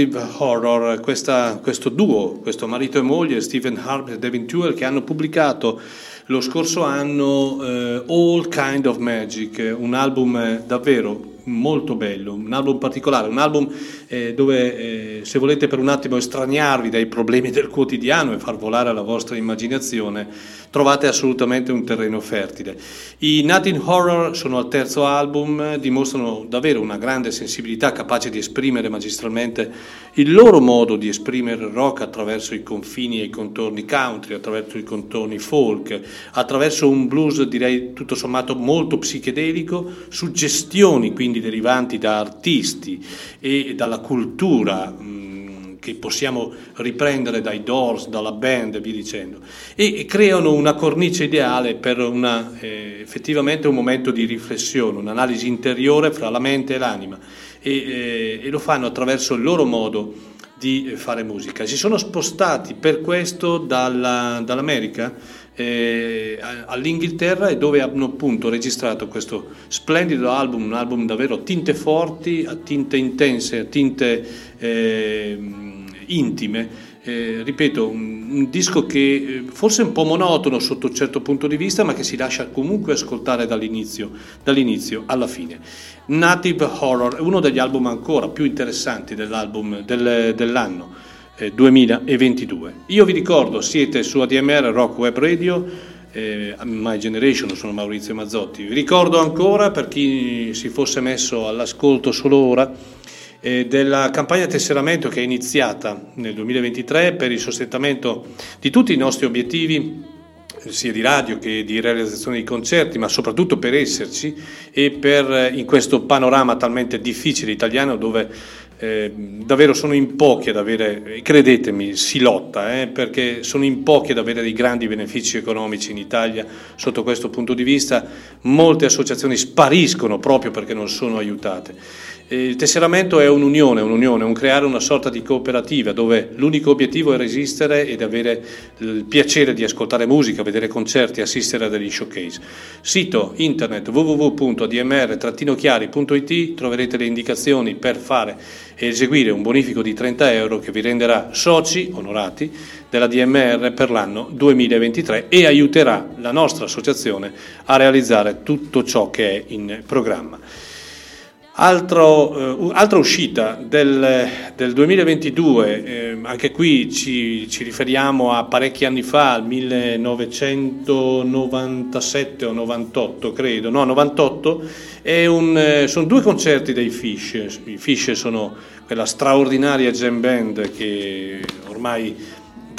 Speaker 2: Eh, Native Horror, questa, questo duo, questo marito e moglie, Stephen Harp e Devin Tewell, che hanno pubblicato lo scorso anno eh, All Kind of Magic, un album davvero molto bello, un album particolare, un album eh, dove eh, se volete per un attimo estraniarvi dai problemi del quotidiano e far volare la vostra immaginazione, trovate assolutamente un terreno fertile. I Nothing Horror sono al terzo album, dimostrano davvero una grande sensibilità capace di esprimere magistralmente il loro modo di esprimere il rock attraverso i confini e i contorni country, attraverso i contorni folk, attraverso un blues direi tutto sommato molto psichedelico, suggestioni quindi derivanti da artisti e dalla cultura che possiamo riprendere dai Doors, dalla band e via dicendo, e creano una cornice ideale per una, eh, effettivamente un momento di riflessione, un'analisi interiore fra la mente e l'anima. E, eh, e lo fanno attraverso il loro modo di fare musica. Si sono spostati per questo dalla, dall'America eh, all'Inghilterra e dove hanno appunto registrato questo splendido album, un album davvero a tinte forti, a tinte intense, a tinte eh, intime. Eh, ripeto, un, un, disco che eh, forse è un po' monotono sotto un certo punto di vista, ma che si lascia comunque ascoltare dall'inizio, dall'inizio alla fine. Native Horror è uno degli album ancora più interessanti del, dell'anno 2022. Io vi ricordo, siete su ADMR Rock Web Radio, eh, My Generation, sono Maurizio Mazzotti. Vi ricordo ancora, per chi si fosse messo all'ascolto solo ora, eh, della campagna tesseramento che è iniziata nel 2023 per il sostentamento di tutti i nostri obiettivi sia di radio che di realizzazione di concerti, ma soprattutto per esserci e per eh, in questo panorama talmente difficile italiano dove eh, davvero sono in pochi ad avere, credetemi, si lotta, eh, perché sono in pochi ad avere dei grandi benefici economici in Italia sotto questo punto di vista, molte associazioni spariscono proprio perché non sono aiutate. Il tesseramento è un'unione, un'unione, un creare una sorta di cooperativa dove l'unico obiettivo è resistere ed avere il piacere di ascoltare musica, vedere concerti, assistere a degli showcase. Sito internet www.admr-chiari.it troverete le indicazioni per fare e eseguire un bonifico di 30 euro che vi renderà soci onorati della DMR per l'anno 2023 e aiuterà la nostra associazione a realizzare tutto ciò che è in programma. Altro, uh, altra uscita del, del 2022, eh, anche qui ci, ci, riferiamo a parecchi anni fa, al 1997 o 98 credo, no 98, un, eh, sono due concerti dei Fish, i Fish sono quella straordinaria jam band che ormai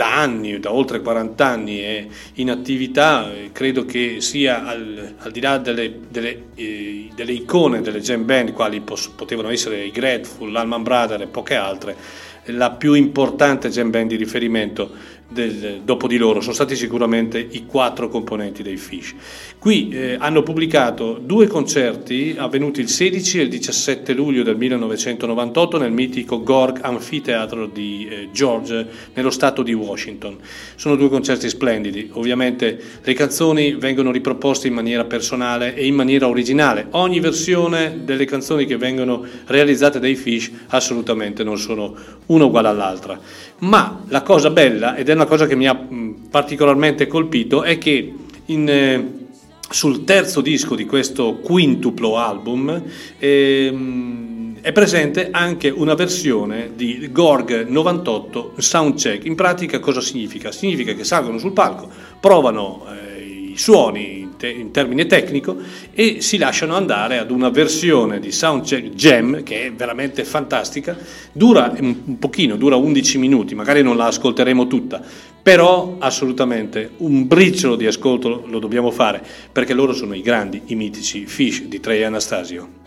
Speaker 2: da anni, da oltre 40 anni è in attività, credo che sia al, al di là delle, delle, eh, delle, icone delle jam band, quali pos, potevano essere i Grateful, l'Alman Brother e poche altre, la più importante jam band di riferimento del, dopo di loro sono stati sicuramente i quattro componenti dei Fish. Qui eh, hanno pubblicato due concerti avvenuti il 16 e il 17 luglio del 1998 nel mitico Gorg Amphitheatre di eh, George, nello stato di Washington. Sono due concerti splendidi, ovviamente le canzoni vengono riproposte in maniera personale e in maniera originale. Ogni versione delle canzoni che vengono realizzate dai Fish assolutamente non sono una uguale all'altra. Ma la cosa bella, ed è una cosa che mi ha particolarmente colpito, è che in, eh, sul terzo disco di questo quintuplo album ehm, è presente anche una versione di Gorg 98 Soundcheck. In pratica cosa significa? Significa che salgono sul palco, provano eh, i suoni in termine tecnico e si lasciano andare ad una versione di Soundcheck Jam che è veramente fantastica, dura un pochino, dura 11 minuti, magari non la ascolteremo tutta, però assolutamente un briciolo di ascolto lo dobbiamo fare perché loro sono i grandi, i mitici Fish di Trey Anastasio.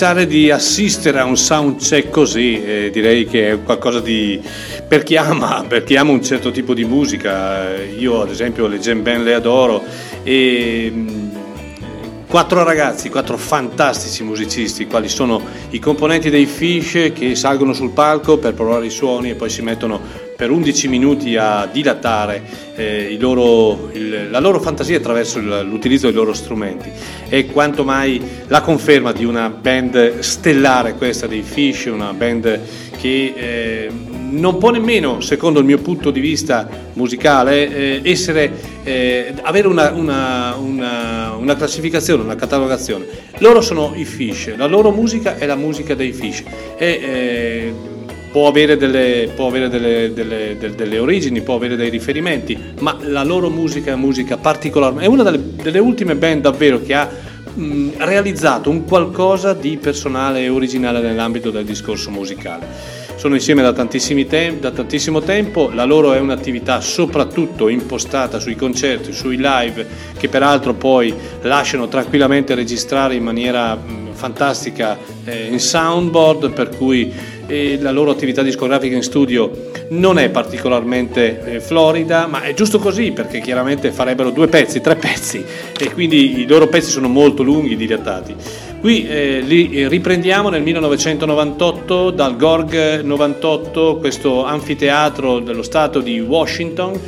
Speaker 2: Pensare di assistere a un soundcheck così eh, direi che è qualcosa di per chi, ama, *laughs* per chi ama un certo tipo di musica io ad esempio le jam band le adoro e mm, quattro ragazzi, quattro fantastici musicisti, quali sono i componenti dei Fish che salgono sul palco per provare i suoni e poi si mettono per 11 minuti a dilatare eh, loro, il, la loro fantasia attraverso l'utilizzo dei loro strumenti. È quanto mai la conferma di una band stellare questa dei Fish, una band che eh, non può nemmeno, secondo il mio punto di vista musicale, eh, essere, eh, avere una, una, una, una, classificazione, una catalogazione. Loro sono i Fish, la loro musica è la musica dei Fish. E, eh, può avere, delle, può avere delle, delle, delle, origini, può avere dei riferimenti, ma la loro musica è musica particolare. È una delle, ultime band davvero che ha mh, realizzato un qualcosa di personale e originale nell'ambito del discorso musicale. Sono insieme da, te- da tantissimo tempo, la loro è un'attività soprattutto impostata sui concerti, sui live, che peraltro poi lasciano tranquillamente registrare in maniera mh, fantastica eh, in soundboard, per cui e la loro attività discografica in studio non è particolarmente eh, florida, ma è giusto così perché chiaramente farebbero due pezzi, tre *laughs* pezzi e quindi i loro pezzi sono molto lunghi, dilatati. Qui eh, li riprendiamo nel 1998 dal Gorg 98, questo anfiteatro dello stato di Washington.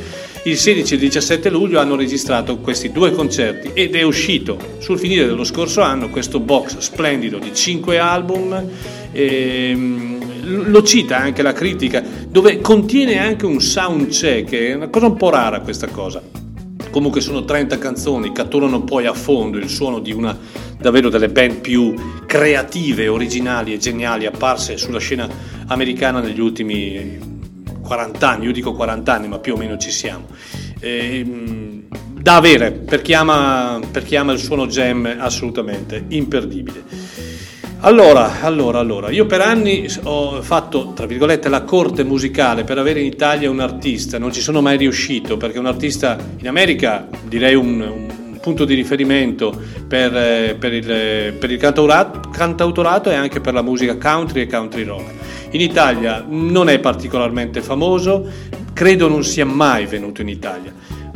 Speaker 2: Il 16 e il 17 luglio hanno registrato questi due concerti ed è uscito sul finire dello scorso anno questo box splendido di 5 album. Ehm, lo cita anche la critica, dove contiene anche un sound check, è una cosa un po' rara questa cosa. Comunque sono 30 canzoni, catturano poi a fondo il suono di una davvero delle band più creative, originali e geniali apparse sulla scena americana negli ultimi 40 anni, io dico 40 anni, ma più o meno ci siamo. E, ehm, da avere per chi, ama, per chi ama il suono jam assolutamente imperdibile. Allora, allora, allora, io per anni ho fatto, tra virgolette, la corte musicale per avere in Italia un artista, non ci sono mai riuscito perché un artista in America, direi un, un punto di riferimento per, eh, per, il, per il cantautorato, cantautorato e anche per la musica country e country rock. In Italia non è particolarmente famoso, credo non sia mai venuto in Italia.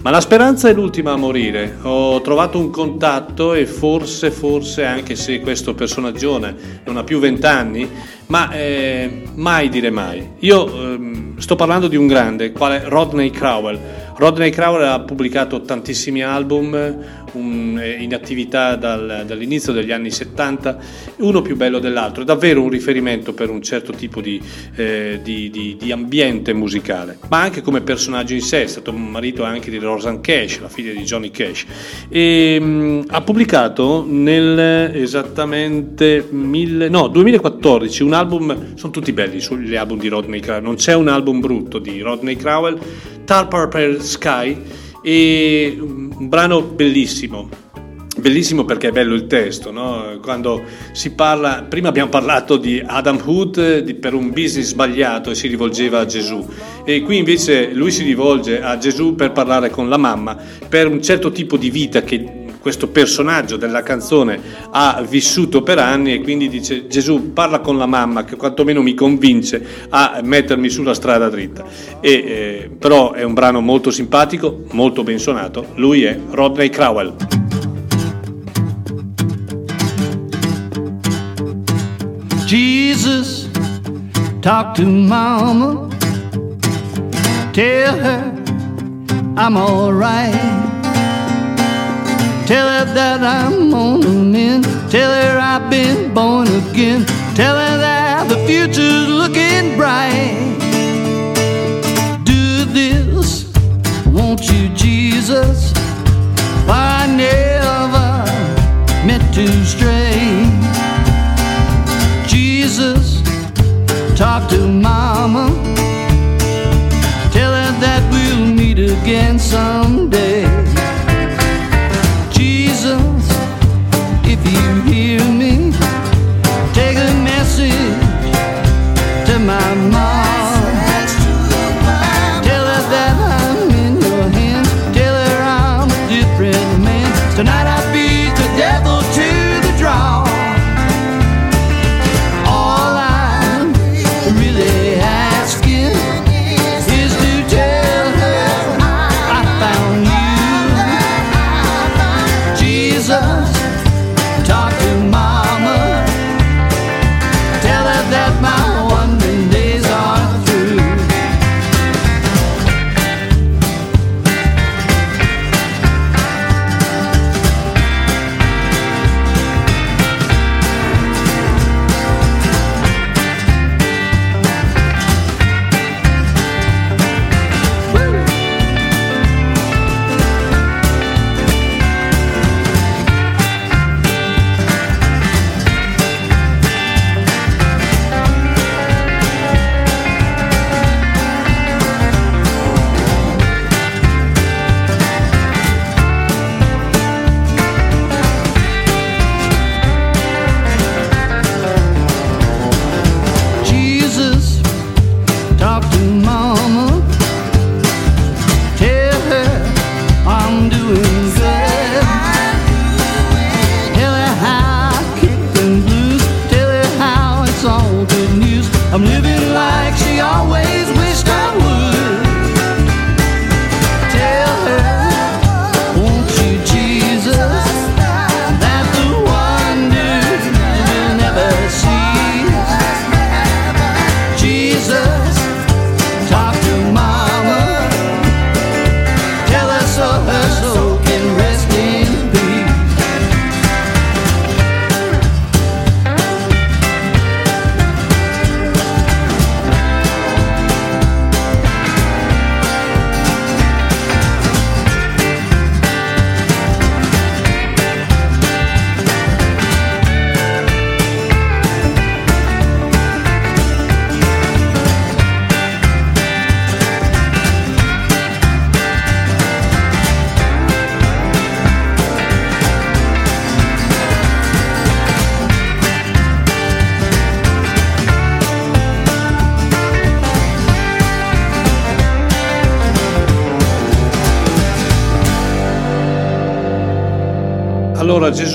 Speaker 2: Ma la speranza è l'ultima a morire. Ho trovato un contatto e forse, forse, anche se questo personaggio non ha più vent'anni, ma eh, mai dire mai. Io eh, sto parlando di un grande, quale Rodney Crowell. Rodney Crowell ha pubblicato tantissimi album un, in attività dal, dall'inizio degli anni 70, uno più bello dell'altro, è davvero un riferimento per un certo tipo di, eh, di, di, di, ambiente musicale, ma anche come personaggio in sé, è stato marito anche di Rosanne Cash, la figlia di Johnny Cash, e mh, mm, ha pubblicato nel esattamente mille, no, 2014 un album, sono tutti belli sugli album di Rodney Crowell, non c'è un album brutto di Rodney Crowell, Tar Purple Sky, e un brano bellissimo, bellissimo perché è bello il testo, no? quando si parla, prima abbiamo parlato di Adam Hood di, per un business sbagliato e si rivolgeva a Gesù e qui invece lui si rivolge a Gesù per parlare con la mamma per un certo tipo di vita che questo personaggio della canzone ha vissuto per anni e quindi dice Gesù parla con la mamma che quantomeno mi convince a mettermi sulla strada dritta. E, eh, però è un brano molto simpatico, molto ben suonato, lui è Rodney Crowell.
Speaker 10: Jesus, talk to mama, tell her I'm alright. Tell her that I'm on the mend. Tell her I've been born again. Tell her that the future's looking bright. Do this, won't you, Jesus? I never meant to stray. Jesus, talk to Mama. Tell her that we'll meet again someday.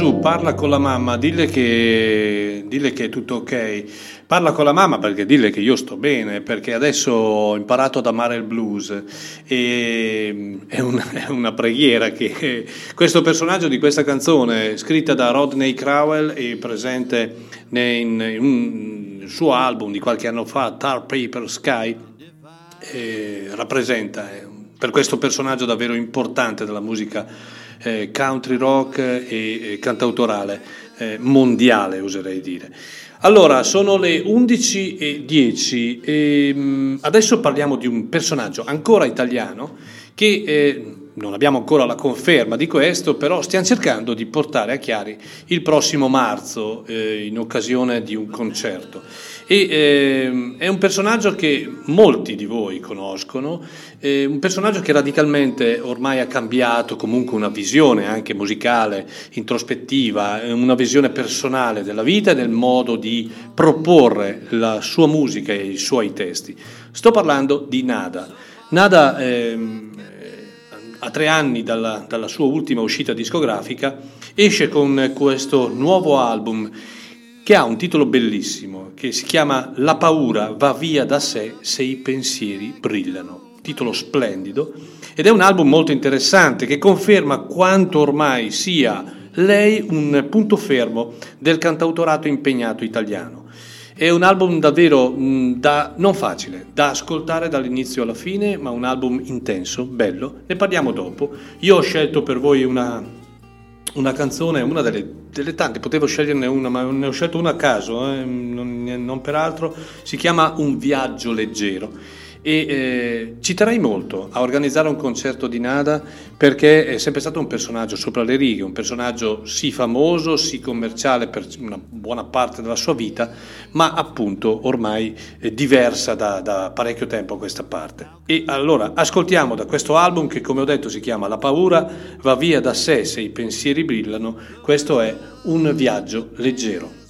Speaker 2: Gesù parla con la mamma, dille che, dille che è tutto ok. Parla con la mamma perché dille che io sto bene, perché adesso ho imparato ad amare il blues. E è, una, *laughs* è una preghiera che *laughs* questo personaggio di questa canzone, scritta da Rodney Crowell e presente in un suo album di qualche anno fa, Tar Paper Sky, eh, rappresenta eh, per questo personaggio davvero importante della musica eh, country rock e, e cantautorale eh, mondiale, oserei dire. Allora, sono le 11.10 e mh, adesso parliamo di un personaggio ancora italiano che eh, non abbiamo ancora la conferma di questo, però stiamo cercando di portare a Chiari il prossimo marzo eh, in occasione di un concerto. E, eh, è un personaggio che molti di voi conoscono, eh, un personaggio che radicalmente ormai ha cambiato comunque una visione anche musicale, introspettiva, una visione personale della vita e del modo di proporre la sua musica e i suoi testi. Sto parlando di Nada. Nada ehm, a tre anni dalla, dalla sua ultima uscita discografica, esce con questo nuovo album che ha un titolo bellissimo, che si chiama La paura va via da sé se i pensieri brillano. Titolo splendido ed è un album molto interessante che conferma quanto ormai sia lei un punto fermo del cantautorato impegnato italiano. È un album davvero mh, da, non facile, da ascoltare dall'inizio alla fine, ma un album intenso, bello. Ne parliamo dopo. Io ho scelto per voi una, una canzone, una delle, delle, tante, potevo sceglierne una, ma ne ho scelto una a caso, eh, non, non per altro. Si chiama Un viaggio leggero e eh, ci terrei molto a organizzare un concerto di Nada perché è sempre stato un personaggio sopra le righe, un personaggio sì famoso, sì commerciale per una buona parte della sua vita, ma appunto ormai eh, diversa da, da parecchio tempo a questa parte. E allora ascoltiamo da questo album che come ho detto si chiama La paura va via da sé se i pensieri brillano, questo è un viaggio leggero.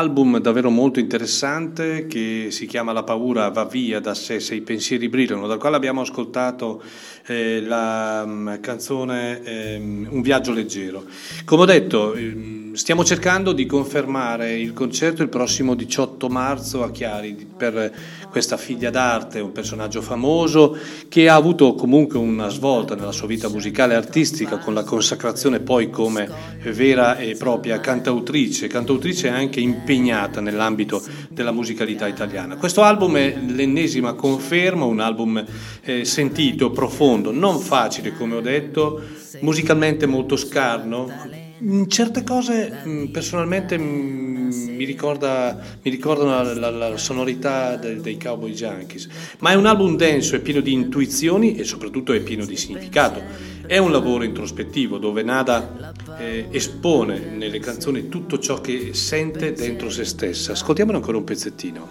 Speaker 2: Album davvero molto interessante che si chiama La paura va via da sé se i pensieri brillano, dal quale abbiamo ascoltato eh, la um, canzone eh, Un viaggio leggero. Come ho detto, eh, stiamo cercando di confermare il concerto il prossimo 18 marzo a Chiari per questa figlia d'arte, un personaggio famoso che ha avuto comunque una svolta nella sua vita musicale e artistica con la consacrazione poi come vera e propria cantautrice, cantautrice anche impegnata nell'ambito della musicalità italiana. Questo album è l'ennesima conferma, un album eh, sentito, profondo, non facile come ho detto, musicalmente molto scarno, in certe cose mm, personalmente mm, mi, ricorda, mi ricordano la, la, la sonorità dei, dei Cowboy Junkies, ma è un album denso, è pieno di intuizioni e soprattutto è pieno di significato. È un lavoro introspettivo dove Nada eh, espone nelle canzoni tutto ciò che sente dentro se stessa. Ascoltiamolo ancora un pezzettino.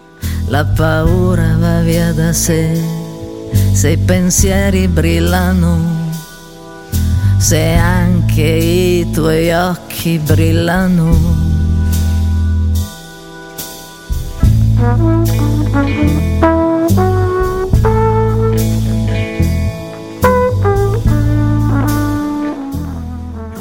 Speaker 9: La paura va via da sé, se i pensieri brillano se anche i tuoi occhi brillano.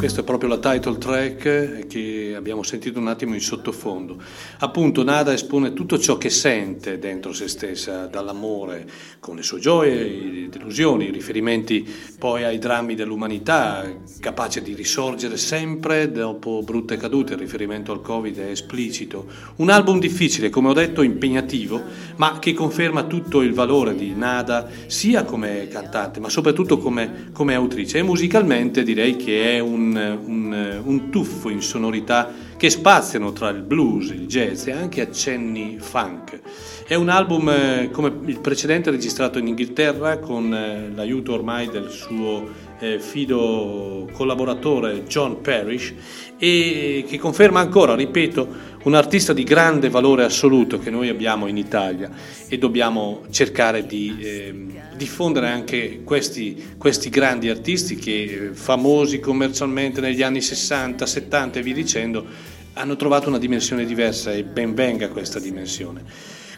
Speaker 2: Questo è proprio la title track che abbiamo sentito un attimo in sottofondo. Appunto, Nada espone tutto ciò che sente dentro se stessa, dall'amore, con le sue gioie, le delusioni, i riferimenti poi ai drammi dell'umanità, capace di risorgere sempre dopo brutte cadute. Il riferimento al Covid è esplicito. Un album difficile, come ho detto, impegnativo, ma che conferma tutto il valore di Nada, sia come cantante, ma soprattutto come, come autrice. E musicalmente direi che è un un, un, tuffo in sonorità che spaziano tra il blues, il jazz e anche accenni funk. È un album eh, come il precedente registrato in Inghilterra con eh, l'aiuto ormai del suo eh, fido collaboratore John Parrish e che conferma ancora, ripeto, un artista di grande valore assoluto che noi abbiamo in Italia e dobbiamo cercare di eh, diffondere anche questi, questi, grandi artisti che eh, famosi commercialmente negli anni 60, 70 e via dicendo hanno trovato una dimensione diversa e ben venga questa dimensione.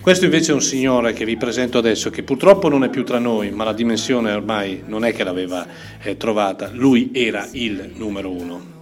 Speaker 2: Questo invece è un signore che vi presento adesso che purtroppo non è più tra noi, ma la dimensione ormai non è che l'aveva eh, trovata, lui era il numero uno.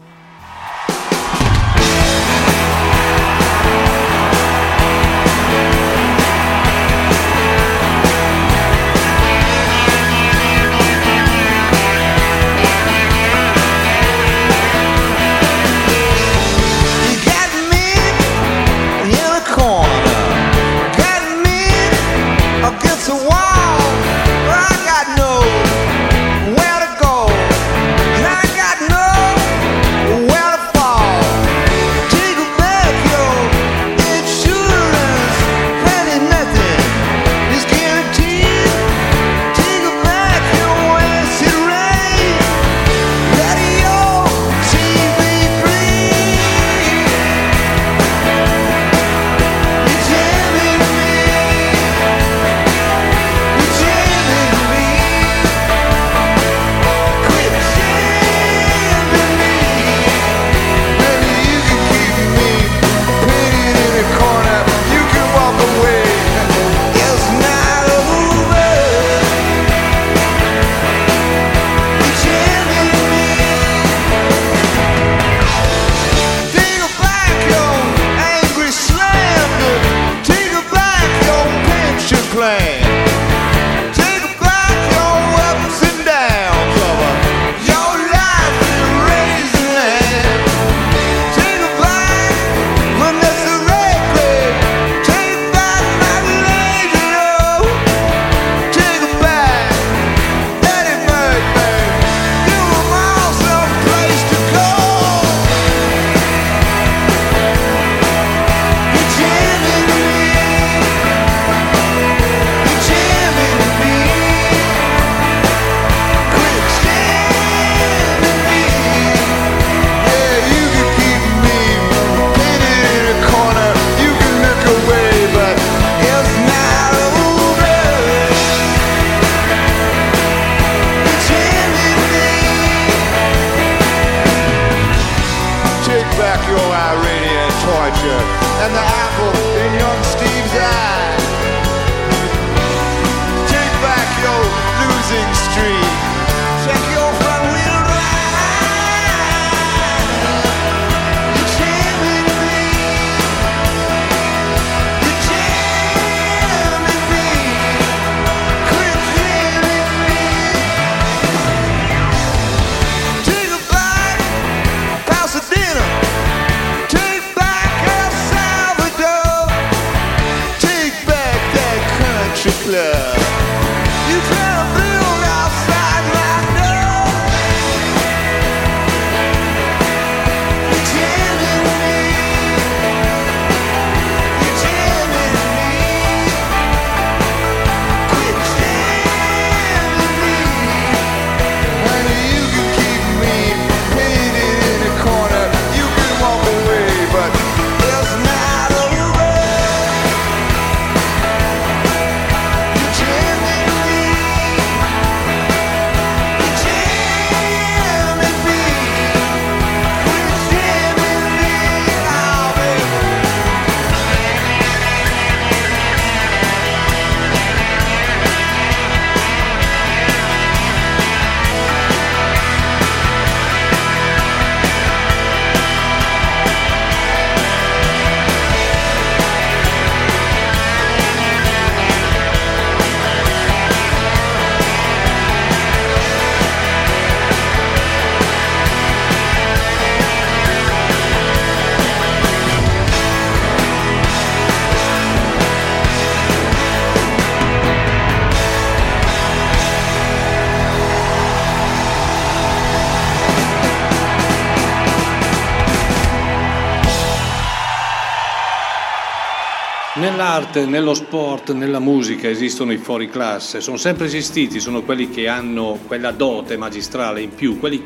Speaker 2: Nell'arte, nello sport, nella musica esistono i fuori classe, sono sempre esistiti, sono quelli che hanno quella dote magistrale in più, quelli,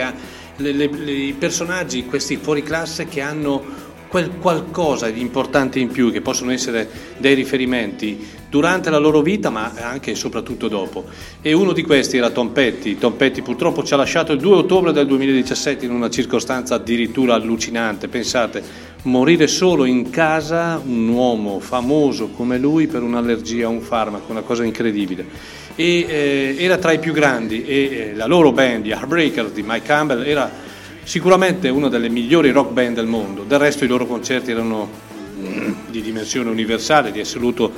Speaker 2: ha, le- le- le- i personaggi, questi fuori classe che hanno quel qualcosa di importante in più, che possono essere dei riferimenti durante la loro vita, ma anche e soprattutto dopo. E uno di questi era Tom Petty. Tom Petty purtroppo ci ha lasciato il 2 ottobre del 2017 in una circostanza addirittura allucinante. Pensate, morire solo in casa un uomo famoso come lui per un'allergia a un farmaco, una cosa incredibile. E, eh, era tra i più grandi e eh, la loro band, gli Heartbreakers di Mike Campbell, era sicuramente una delle migliori rock band del mondo. Del resto i loro concerti erano mm, di dimensione universale, di assoluto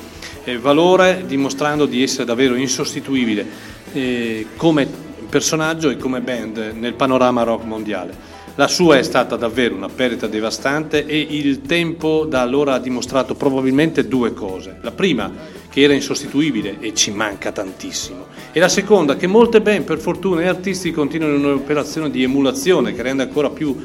Speaker 2: eh, valore, dimostrando di essere davvero insostituibile eh, come personaggio e come band nel panorama rock mondiale. La sua è stata davvero una perdita devastante e il tempo da allora ha dimostrato probabilmente due cose. La prima, che era insostituibile e ci manca tantissimo. E la seconda, che molte band, per fortuna, e artisti continuano in un'operazione di emulazione che rende ancora più,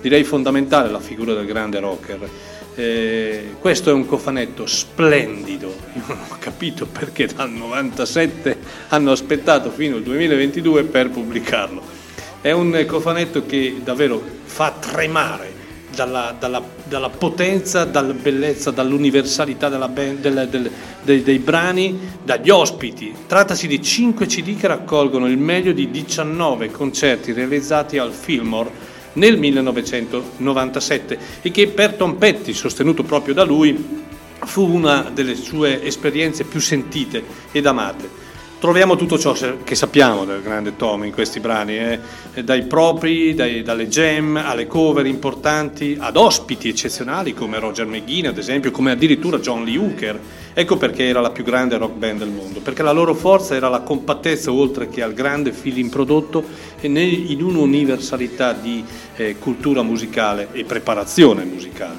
Speaker 2: direi, fondamentale la figura del grande rocker. Eh, questo è un cofanetto splendido, io non ho capito perché dal 97 hanno aspettato fino al 2022 per pubblicarlo. È un cofanetto che davvero fa tremare dalla, dalla- dalla potenza, dalla bellezza, dall'universalità della del- del- dei, dei brani, dagli ospiti. Trattasi di 5 CD che raccolgono il meglio di 19 concerti realizzati al Fillmore nel 1997 e che per Tom Petty, sostenuto proprio da lui, fu una delle sue esperienze più sentite ed amate. Troviamo tutto ciò che sappiamo del grande Tom in questi brani, eh, dai propri, dai- dalle jam alle cover importanti, ad ospiti eccezionali come Roger McGuinn ad esempio, come addirittura John Lee Hooker. Ecco perché era la più grande rock band del mondo, perché la loro forza era la compattezza oltre che al grande feeling prodotto in un'universalità di eh, cultura musicale e preparazione musicale.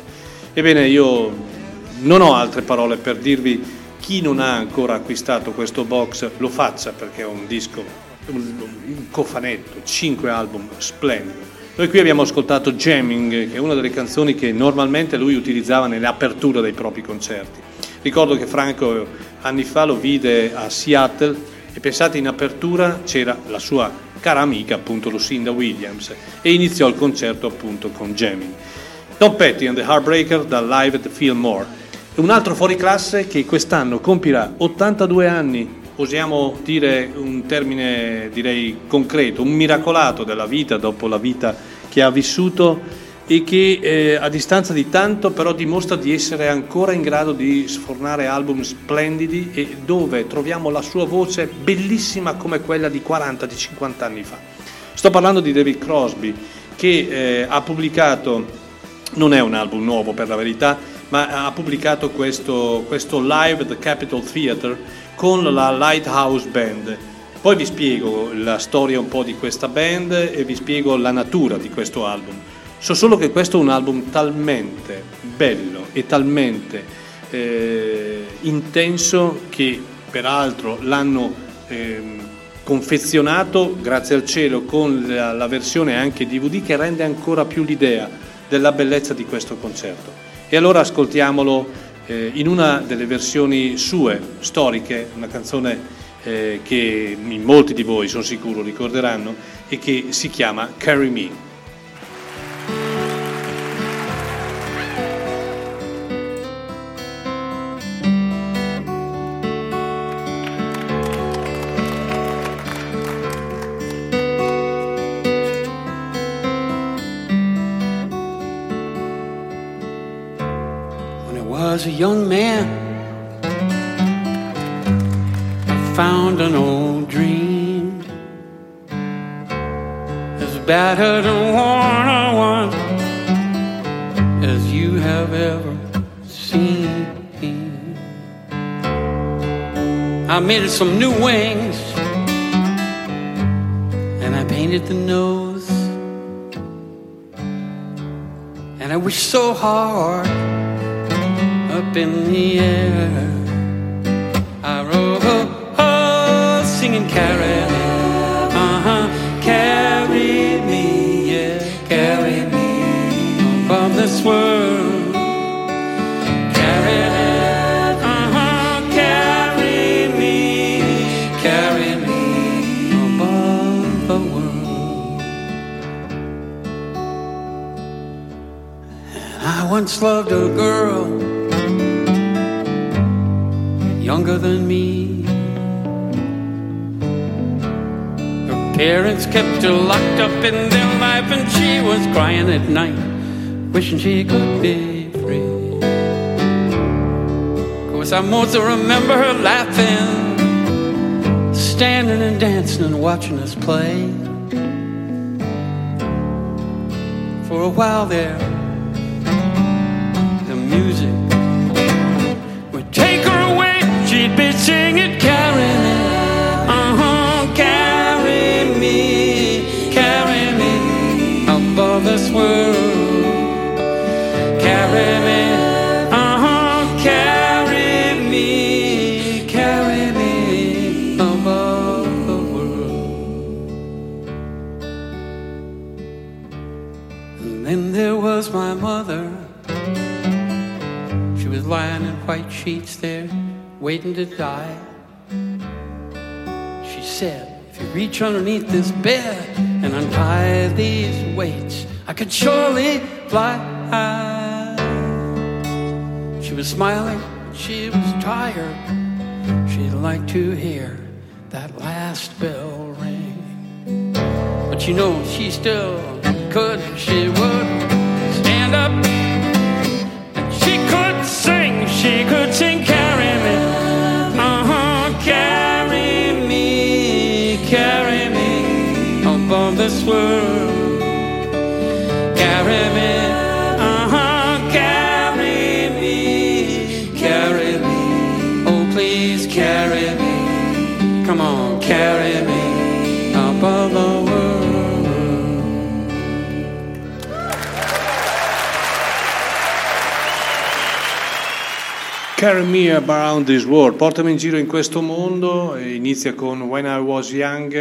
Speaker 2: Ebbene, io non ho altre parole per dirvi chi non ha ancora acquistato questo box lo faccia perché è un disco, un, un cofanetto, 5 album splendido. Noi qui abbiamo ascoltato Jamming, che è una delle canzoni che normalmente lui utilizzava nelle aperture dei propri concerti. Ricordo che Franco anni fa lo vide a Seattle e pensate in apertura c'era la sua cara amica appunto Lucinda Williams e iniziò il concerto appunto con Jamming. Tom Petty and the Heartbreaker da Live at the Fillmore. Un altro fuoriclasse che quest'anno compirà 82 anni, osiamo dire un termine direi concreto, un miracolato della vita dopo la vita che ha vissuto e che eh, a distanza di tanto però dimostra di essere ancora in grado di sfornare album splendidi e dove troviamo la sua voce bellissima come quella di 40, di 50 anni fa. Sto parlando di David Crosby che eh, ha pubblicato, non è un album nuovo per la verità, ma ha pubblicato questo, questo live at the Capitol Theatre con la Lighthouse Band. Poi vi spiego la storia un po' di questa band e vi spiego la natura di questo album. So solo che questo è un album talmente bello e talmente eh, intenso che peraltro l'hanno ehm, confezionato, grazie al cielo, con la, la versione anche DVD che rende ancora più l'idea della bellezza di questo concerto. E allora ascoltiamolo eh, in una delle versioni sue, storiche, una canzone eh, che molti di voi sono sicuro ricorderanno e che si chiama Carry Me.
Speaker 11: Young man, I found an old dream as battered and worn a one as you have ever seen. I made it some new wings and I painted the nose. And I wish so hard up in the air. I rode, oh, oh, singing carry me, uh-huh, carry me, yeah, carry me above this world. Carry me, uh-huh, carry me, carry me above the world. And I once loved a girl younger than me. Her parents kept her locked up in their life, and she was crying at night, wishing she could be free. Of course, I mostly remember her laughing, standing and dancing and watching us play. For a while there, the music She'd be waiting to die. She said, If you reach underneath this bed and untie these weights, I could surely fly. She was smiling, she was tired. She'd like to hear that last bell ring. But you know, she still could, she would stand up she could sing, she could sing, carry me. Uh-huh, carry me, carry me above this world. Carry me, uh-huh, carry me, carry me. Oh, please carry me. Come on, carry me
Speaker 2: Carry me around this world, portami in giro in questo mondo, inizia con When I was young,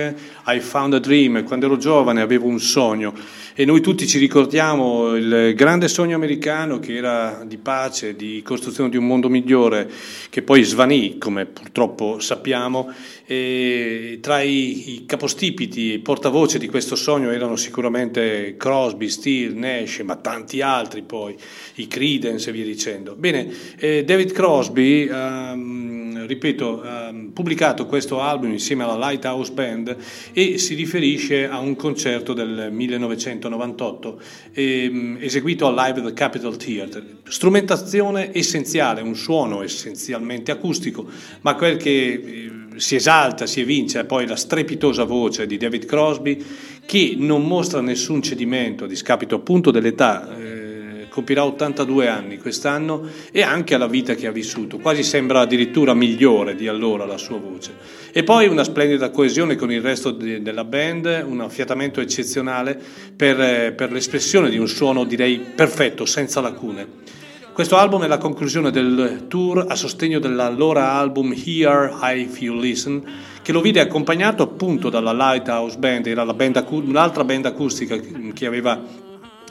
Speaker 2: I found a dream, quando ero giovane avevo un sogno e noi tutti ci ricordiamo il grande sogno americano che era di pace, di costruzione di un mondo migliore, che poi svanì, come purtroppo sappiamo, e tra i, i capostipiti, i portavoce di questo sogno erano sicuramente Crosby, Steele, Nash, ma tanti altri poi, i Creedence e via dicendo. Bene, eh, David Crosby, ehm, ripeto, ha pubblicato questo album insieme alla Lighthouse Band e si riferisce a un concerto del 1998 ehm, eseguito al Live the Capitol Theatre. Strumentazione essenziale, un suono essenzialmente acustico, ma quel che eh, si esalta, si evince è poi la strepitosa voce di David Crosby che non mostra nessun cedimento a discapito appunto dell'età. Compirà 82 anni quest'anno e anche alla vita che ha vissuto, quasi sembra addirittura migliore di allora la sua voce. E poi una splendida coesione con il resto de- della band, un affiatamento eccezionale per, per l'espressione di un suono direi perfetto, senza lacune. Questo album è la conclusione del tour a sostegno dell'allora album Here If You Listen, che lo vide accompagnato appunto dalla Lighthouse Band, era band acu- un'altra band acustica che aveva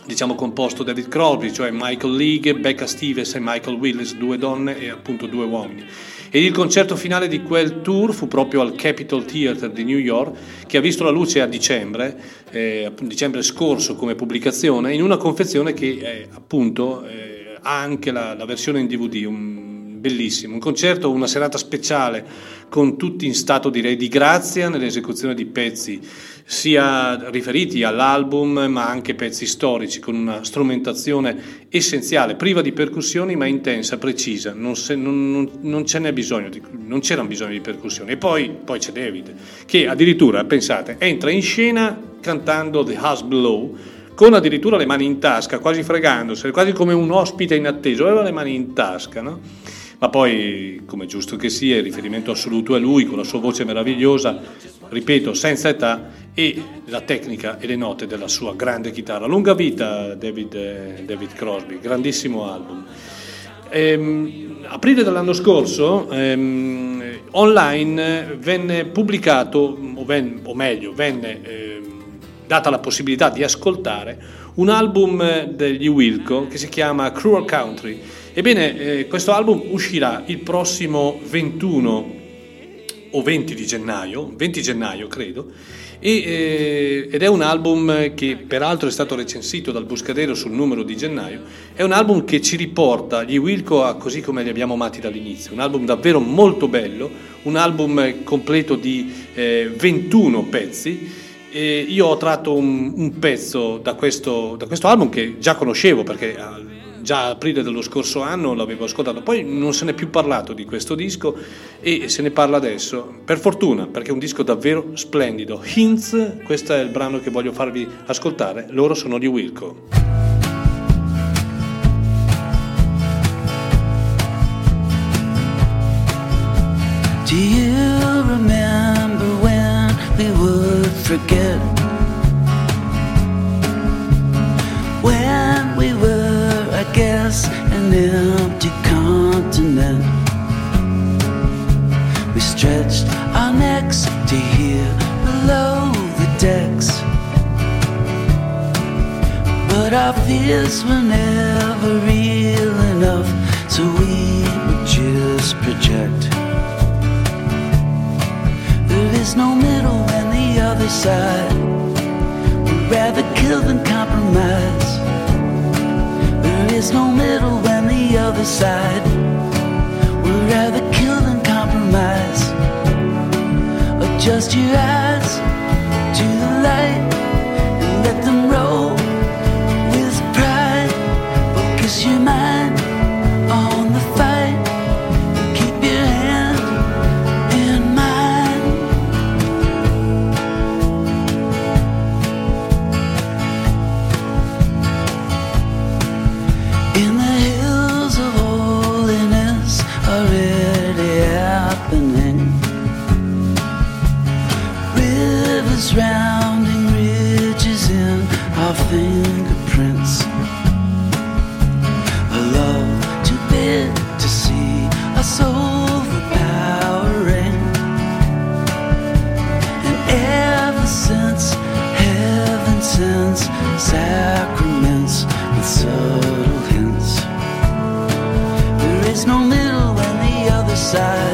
Speaker 2: diciamo composto David Crosby, cioè Michael League, Becca Stevens e Michael Willis, due donne e appunto due uomini. Ed il concerto finale di quel tour fu proprio al Capitol Theatre di New York, che ha visto la luce a dicembre, eh, dicembre scorso come pubblicazione, in una confezione che eh, appunto eh, ha anche la, la, versione in DVD, un, bellissimo, un concerto, una serata speciale con tutti in stato direi di grazia nell'esecuzione di pezzi sia riferiti all'album ma anche pezzi storici con una strumentazione essenziale, priva di percussioni ma intensa, precisa, non, se, non, non, non ce n'è bisogno, di, non c'era bisogno di percussioni. E poi, poi c'è David che addirittura, pensate, entra in scena cantando The House Below con addirittura le mani in tasca, quasi fregandosene, quasi come un ospite inatteso, aveva le mani in tasca, no? Ma poi, come giusto che sia, il riferimento assoluto è lui, con la sua voce meravigliosa, ripeto, senza età, e la tecnica e le note della sua grande chitarra. Lunga vita David, eh, David Crosby, grandissimo album. Ehm, aprile dell'anno scorso ehm, online venne pubblicato, o, ven, o meglio, venne eh, data la possibilità di ascoltare un album degli Wilco che si chiama Cruel Country. Ebbene, eh, questo album uscirà il prossimo 21 o 20 di gennaio, 20 gennaio credo, e, eh, ed è un album che peraltro è stato recensito dal Buscadero sul numero di gennaio, è un album che ci riporta gli Wilco a così come li abbiamo amati dall'inizio, un album davvero molto bello, un album completo di eh, 21 pezzi. E io ho tratto un, un pezzo da questo, da questo, album che già conoscevo perché già a aprile dello scorso anno l'avevo ascoltato, poi non se n'è più parlato di questo disco e se ne parla adesso, per fortuna, perché è un disco davvero splendido. Hints, questo è il brano che voglio farvi ascoltare, loro sono gli Wilco.
Speaker 12: Do you remember when we would forget? Guess, an empty continent. We stretched our necks to hear below the decks. But our fears were never real enough, so we would just project. There is no middle and the other side. We'd rather kill than compromise. There is no middle and the other side. We'd rather kill than compromise. Adjust your eyes to the light sacraments with subtle hints, there is no middle and the other side.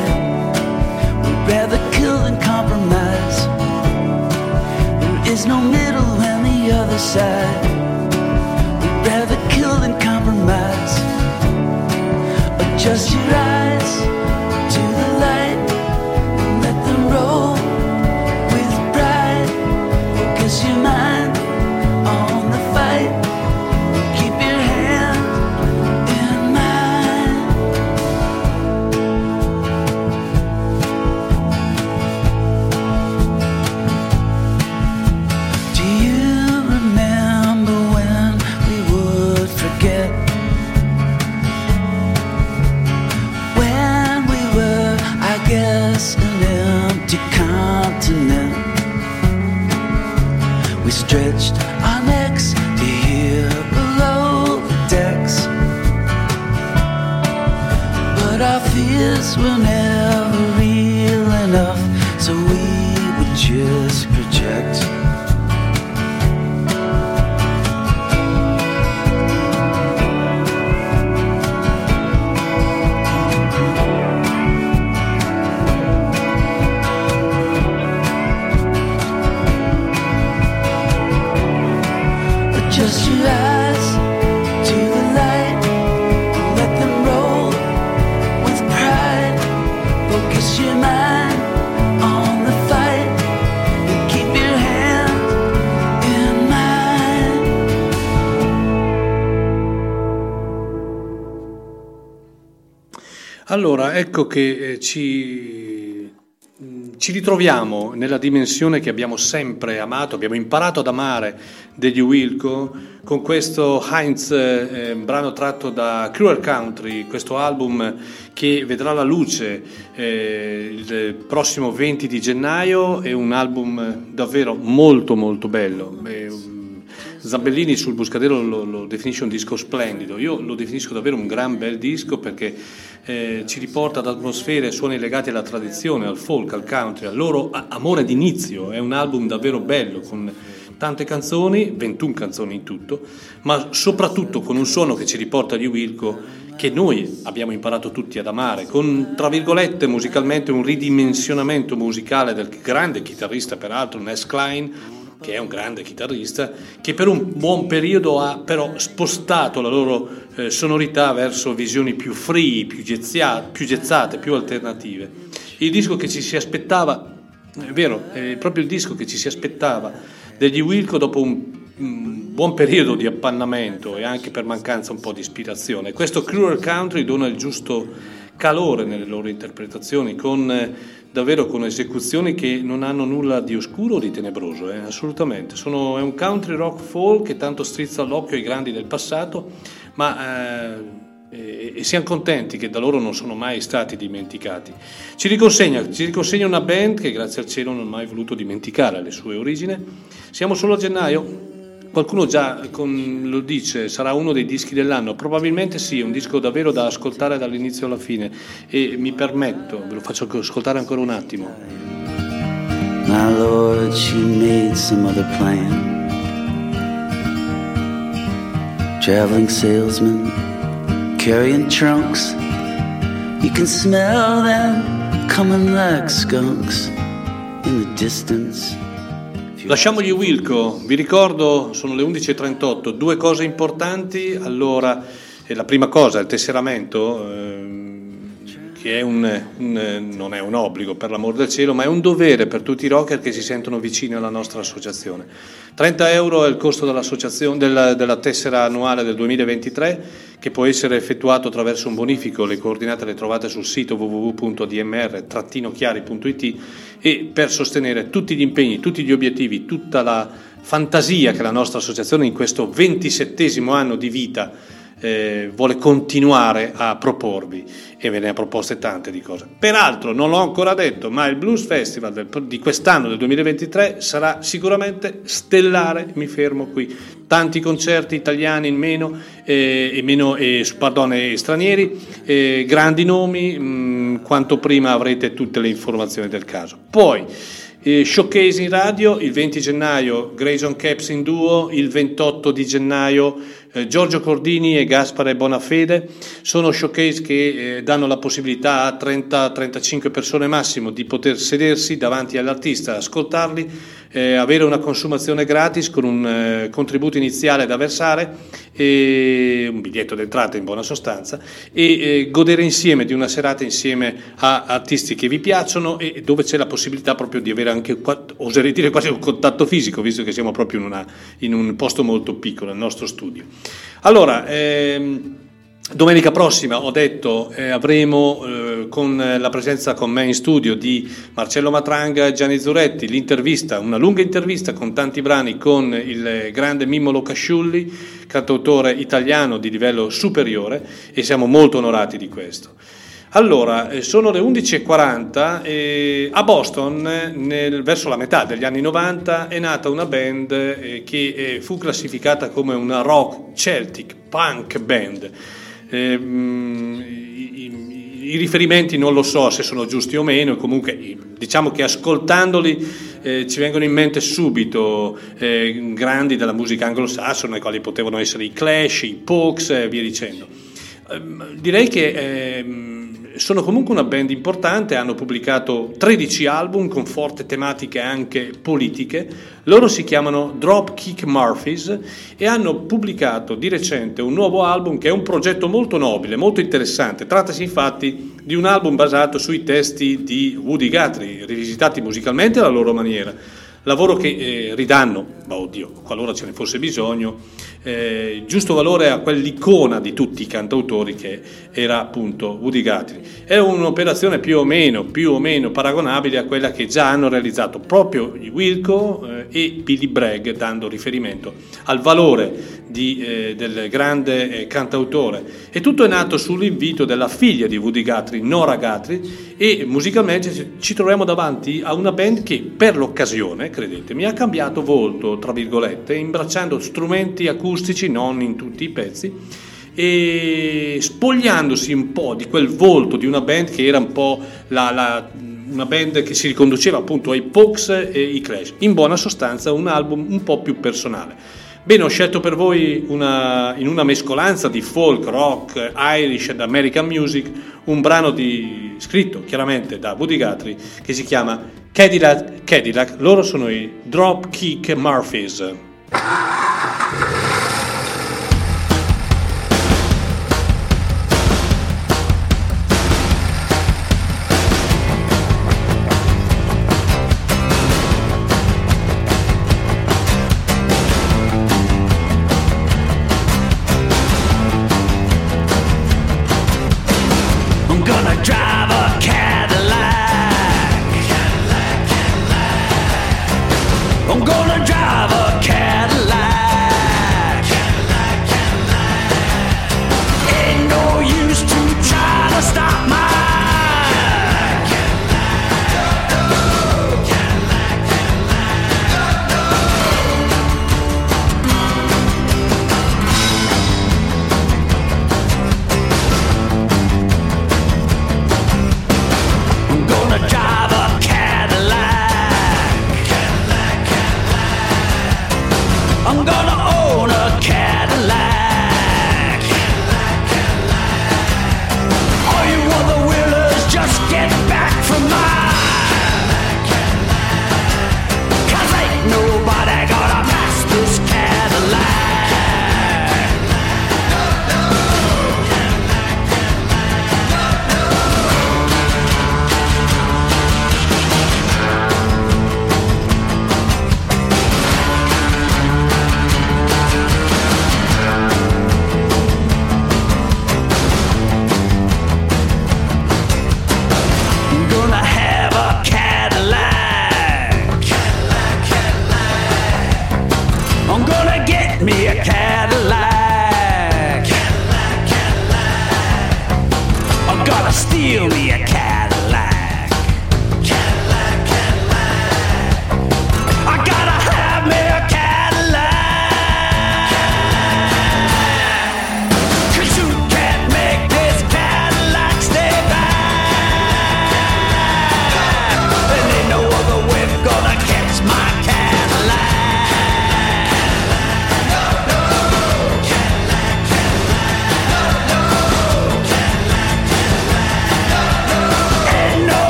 Speaker 2: Ecco che eh, ci, mh, ci ritroviamo nella dimensione che abbiamo sempre amato, abbiamo imparato ad amare degli Wilco con questo Heinz, eh, eh, brano tratto da Cruel Country, questo album che vedrà la luce eh, il prossimo 20 di gennaio, è un album davvero molto molto bello. Zambellini sul Buscadero lo, lo definisce un disco splendido, io lo definisco davvero un gran bel disco perché eh, ci riporta ad atmosfere e suoni legati alla tradizione, al folk, al country, al loro amore d'inizio, è un album davvero bello con tante canzoni, 21 canzoni in tutto, ma soprattutto con un suono che ci riporta agli Wilco che noi abbiamo imparato tutti ad amare, con tra virgolette musicalmente un ridimensionamento musicale del grande chitarrista peraltro Ness Klein che è un grande chitarrista, che per un buon periodo ha però spostato la loro eh, sonorità verso visioni più free, più, gezzia- più gezzate, più alternative. Il disco che ci si aspettava, è vero, è proprio il disco che ci si aspettava degli Wilco dopo un, un buon periodo di appannamento e anche per mancanza un po' di ispirazione. Questo Cruel Country dona il giusto calore nelle loro interpretazioni, con, eh, davvero con esecuzioni che non hanno nulla di oscuro o di tenebroso, eh, assolutamente. Sono, è un country rock folk che tanto strizza l'occhio ai grandi del passato, ma... eh, e, e siamo contenti che da loro non sono mai stati dimenticati. Ci riconsegna, ci riconsegna una band che grazie al cielo non ha mai voluto dimenticare le sue origini. Siamo solo a gennaio, Qualcuno già con- lo dice, sarà uno dei dischi dell'anno, probabilmente sì, è un disco davvero da ascoltare dall'inizio alla fine e mi permetto, ve lo faccio ascoltare ancora un attimo.
Speaker 12: My lord, she made some other plan. Traveling salesman, carrying trunks. You can smell them coming like skunks in the distance.
Speaker 2: Lasciamogli Wilco, vi ricordo, sono le 11.38, due cose importanti, allora, eh, la prima cosa, il tesseramento, ehm, che è un, un- non è un obbligo per l'amor del cielo, ma è un dovere per tutti i rocker che si sentono vicini alla nostra associazione. 30 euro è il costo della, della tessera annuale del 2023, che può essere effettuato attraverso un bonifico, le coordinate le trovate sul sito www.dmr-chiari.it e per sostenere tutti gli impegni, tutti gli obiettivi, tutta la fantasia che la nostra associazione in questo ventisettesimo anno di vita eh, vuole continuare a proporvi e ve ne ha proposte tante di cose. Peraltro, non l'ho ancora detto, ma il Blues Festival del- di quest'anno, del 2023, sarà sicuramente stellare, mi fermo qui. Tanti concerti italiani in meno, eh, e meno eh, pardon, e stranieri, eh, grandi nomi, mh, quanto prima avrete tutte le informazioni del caso. Poi, eh, showcase in radio il 20 gennaio Grayson Caps in duo, il 28 di gennaio eh, Giorgio Cordini e Gaspare Bonafede. Sono showcase che eh, danno la possibilità a 30-35 persone massimo di poter sedersi davanti all'artista, ascoltarli, eh, avere una consumazione gratis con un eh, contributo iniziale da versare, e un biglietto d'entrata in buona sostanza, e godere insieme di una serata insieme a artisti che vi piacciono e dove c'è la possibilità proprio di avere anche, oserei dire quasi un contatto fisico, visto che siamo proprio in, una- in un posto molto piccolo, il nostro studio. Allora, ehm, Domenica prossima, ho detto, eh, avremo eh, con la presenza con me in studio di Marcello Matranga e Gianni Zuretti l'intervista, una lunga intervista con tanti brani con il grande Mimmo Casciulli, cantautore italiano di livello superiore e siamo molto onorati di questo. Allora, eh, sono le 11.40 e a Boston, eh, nel- verso la metà degli anni 90, è nata una band eh, che fu classificata come una rock celtic punk band. Eh, mm, i- i- I riferimenti non lo so se sono giusti o meno, comunque diciamo che ascoltandoli eh, ci vengono in mente subito eh, grandi della musica anglosassone, quali potevano essere i Clash, i Pokes e via dicendo. Ehm, direi che ehm, sono comunque una band importante, hanno pubblicato 13 album con forti tematiche anche politiche. Loro si chiamano Dropkick Murphys e hanno pubblicato di recente un nuovo album che è un progetto molto nobile, molto interessante. Trattasi infatti di un album basato sui testi di Woody Guthrie, rivisitati musicalmente alla loro maniera. Lavoro che eh, ridanno, ma oddio, qualora ce ne fosse bisogno, eh, giusto valore a quell'icona di tutti i cantautori che era appunto Woody Guthrie. È un'operazione più o meno, più o meno paragonabile a quella che già hanno realizzato proprio Wilco eh, e Billy Bragg, dando riferimento al valore di, eh, del grande eh, cantautore. E tutto è nato sull'invito della figlia di Woody Guthrie, Nora Guthrie, e musicalmente ci troviamo davanti a una band che per l'occasione, credetemi, ha cambiato volto, tra virgolette, imbracciando strumenti acustici, non in tutti i pezzi, e spogliandosi un po' di quel volto di una band che era un po' la, la, una band che si riconduceva appunto ai Pokes e i Clash. In buona sostanza un album un po' più personale. Bene, ho scelto per voi una, in una mescolanza di folk, rock, Irish ed American music un brano di, scritto chiaramente da Woody Guthrie che si chiama Cadillac, Cadillac. Loro sono i Dropkick Murphys.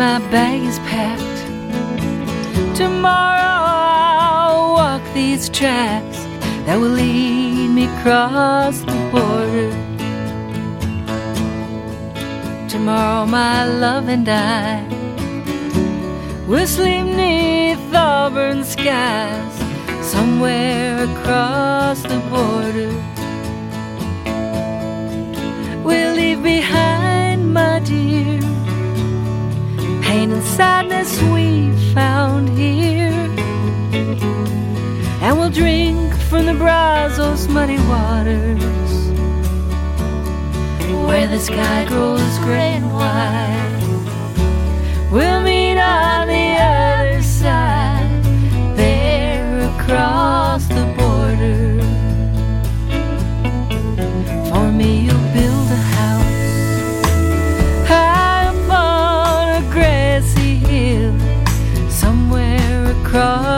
Speaker 12: My
Speaker 9: bag is packed. Tomorrow I'll walk these tracks that will lead me across the border. Tomorrow my love and I we found here. And we'll drink from the Brazos muddy waters where the sky grows gray and white. We'll meet on the other side, there across across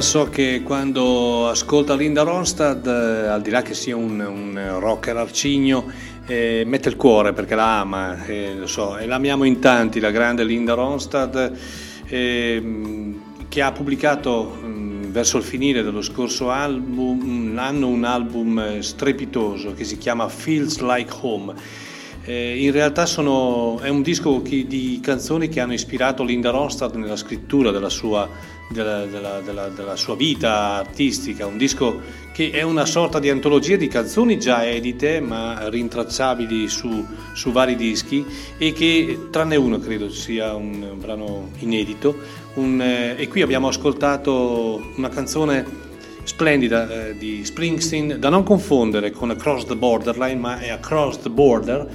Speaker 2: So che quando ascolta Linda Ronstad, eh, al di là che sia un, un rocker arcigno, eh, mette il cuore perché la ama, eh, lo so, e l'amiamo in tanti, la grande Linda Ronstad, ehm, che ha pubblicato mh, verso il finire dello scorso album, anno un album eh, strepitoso che si chiama Feels Like Home. Eh, in realtà sono, è un disco chi- di canzoni che hanno ispirato Linda Ronstadt nella scrittura della sua, della, della- della- sua vita artistica, un disco che è una sorta di antologia di canzoni già edite ma rintracciabili su, su vari dischi e che tranne uno credo sia un, un brano inedito. Un, eh, e qui abbiamo ascoltato una canzone splendida eh, di Springsteen, da non confondere con Across the Borderline, ma è Across the Border,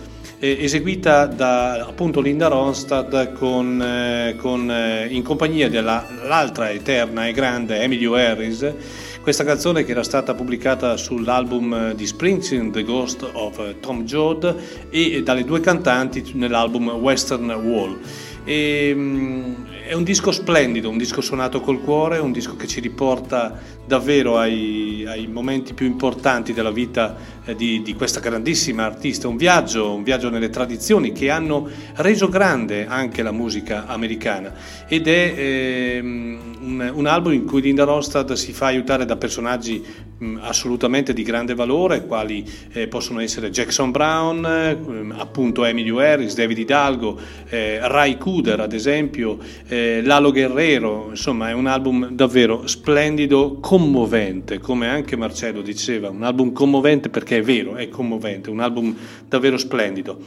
Speaker 2: eseguita da appunto Linda Ronstadt con, eh, con, eh, in compagnia dell'altra eterna e grande Emily Harris. Questa canzone che era stata pubblicata sull'album eh, di Springsteen, The Ghost of eh, Tom Joad, e dalle due cantanti nell'album Western Wall. E, mm, è un disco splendido, un disco suonato col cuore, un disco che ci riporta davvero ai, ai momenti più importanti della vita eh, di, di, questa grandissima artista, un viaggio, un viaggio nelle tradizioni che hanno reso grande anche la musica americana. Ed è eh, un, un, album in cui Linda Ronstadt si fa aiutare da personaggi mh, assolutamente di grande valore, quali eh, possono essere Jackson Brown, eh, appunto Emilio Harris, David Hidalgo, eh, Ray Cooder ad esempio, eh, Lalo Guerrero, insomma è un album davvero splendido, commovente, come anche Marcello diceva, un album commovente perché è vero, è commovente, un album davvero splendido.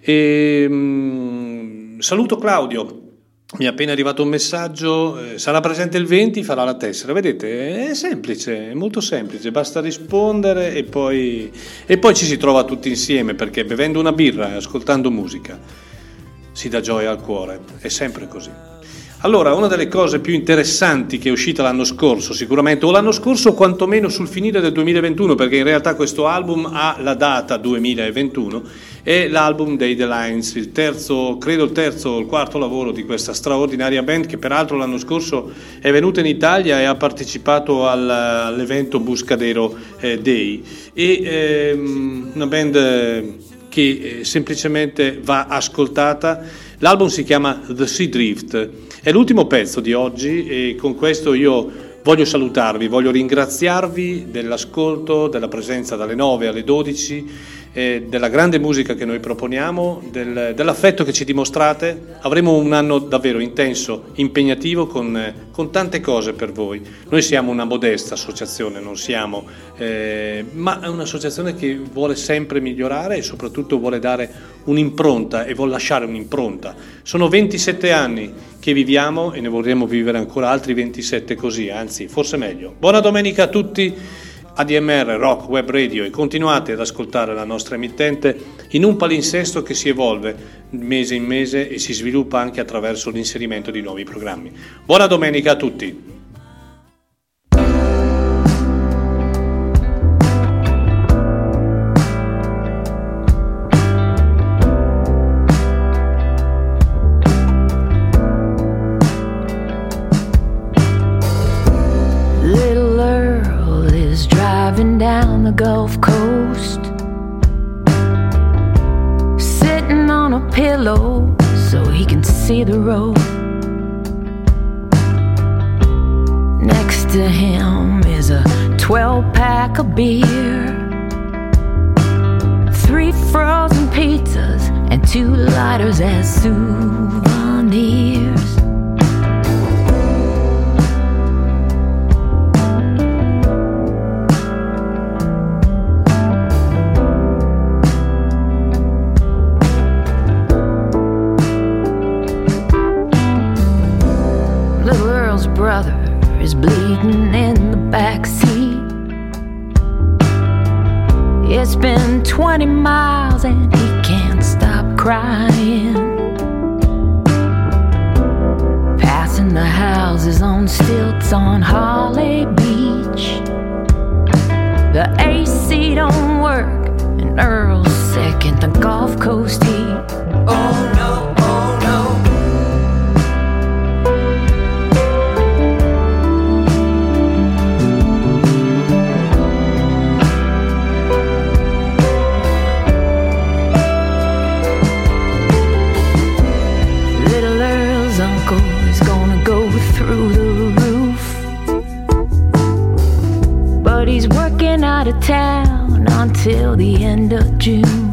Speaker 2: E, mh, mm, saluto Claudio. Mi è appena arrivato un messaggio, eh, sarà presente il 20, farà la tessera. Vedete, è semplice, è molto semplice, basta rispondere e poi, e poi ci si trova tutti insieme perché bevendo una birra e ascoltando musica si dà gioia al cuore, è sempre così. Allora, una delle cose più interessanti che è uscita l'anno scorso, sicuramente, o l'anno scorso o quantomeno sul finire del 2021, perché in realtà questo album ha la data 2021, è l'album dei The Lines, il terzo, credo il terzo o il quarto lavoro di questa straordinaria band che peraltro l'anno scorso è venuta in Italia e ha partecipato al, all'evento Buscadero eh, Day. E, ehm, una band che eh, semplicemente va ascoltata. L'album si chiama The Sea Drift è l'ultimo pezzo di oggi e con questo io voglio salutarvi, voglio ringraziarvi dell'ascolto, della presenza dalle 9 alle 12 eh, della grande musica che noi proponiamo, del, dell'affetto che ci dimostrate. Avremo un anno davvero intenso, impegnativo, con, eh, con tante cose per voi. Noi siamo una modesta associazione, non siamo, eh, ma è un'associazione che vuole sempre migliorare e soprattutto vuole dare un'impronta e vuole lasciare un'impronta. Sono 27 anni che viviamo e ne vorremmo vivere ancora altri 27 così, anzi forse meglio. Buona domenica a tutti. ADMR Rock Web Radio e continuate ad ascoltare la nostra emittente in un palinsesto che si evolve mese in mese e si sviluppa anche attraverso l'inserimento di nuovi programmi. Buona domenica a tutti!
Speaker 13: See the road. Next to him is a 12 pack of beer, three frozen pizzas, and two lighters as souvenirs. Been 20 miles and he can't stop crying. Passing the houses on stilts on Holly Beach. The AC don't work and Earl's sick in the Gulf Coast heat. Oh no. Town until the end of June.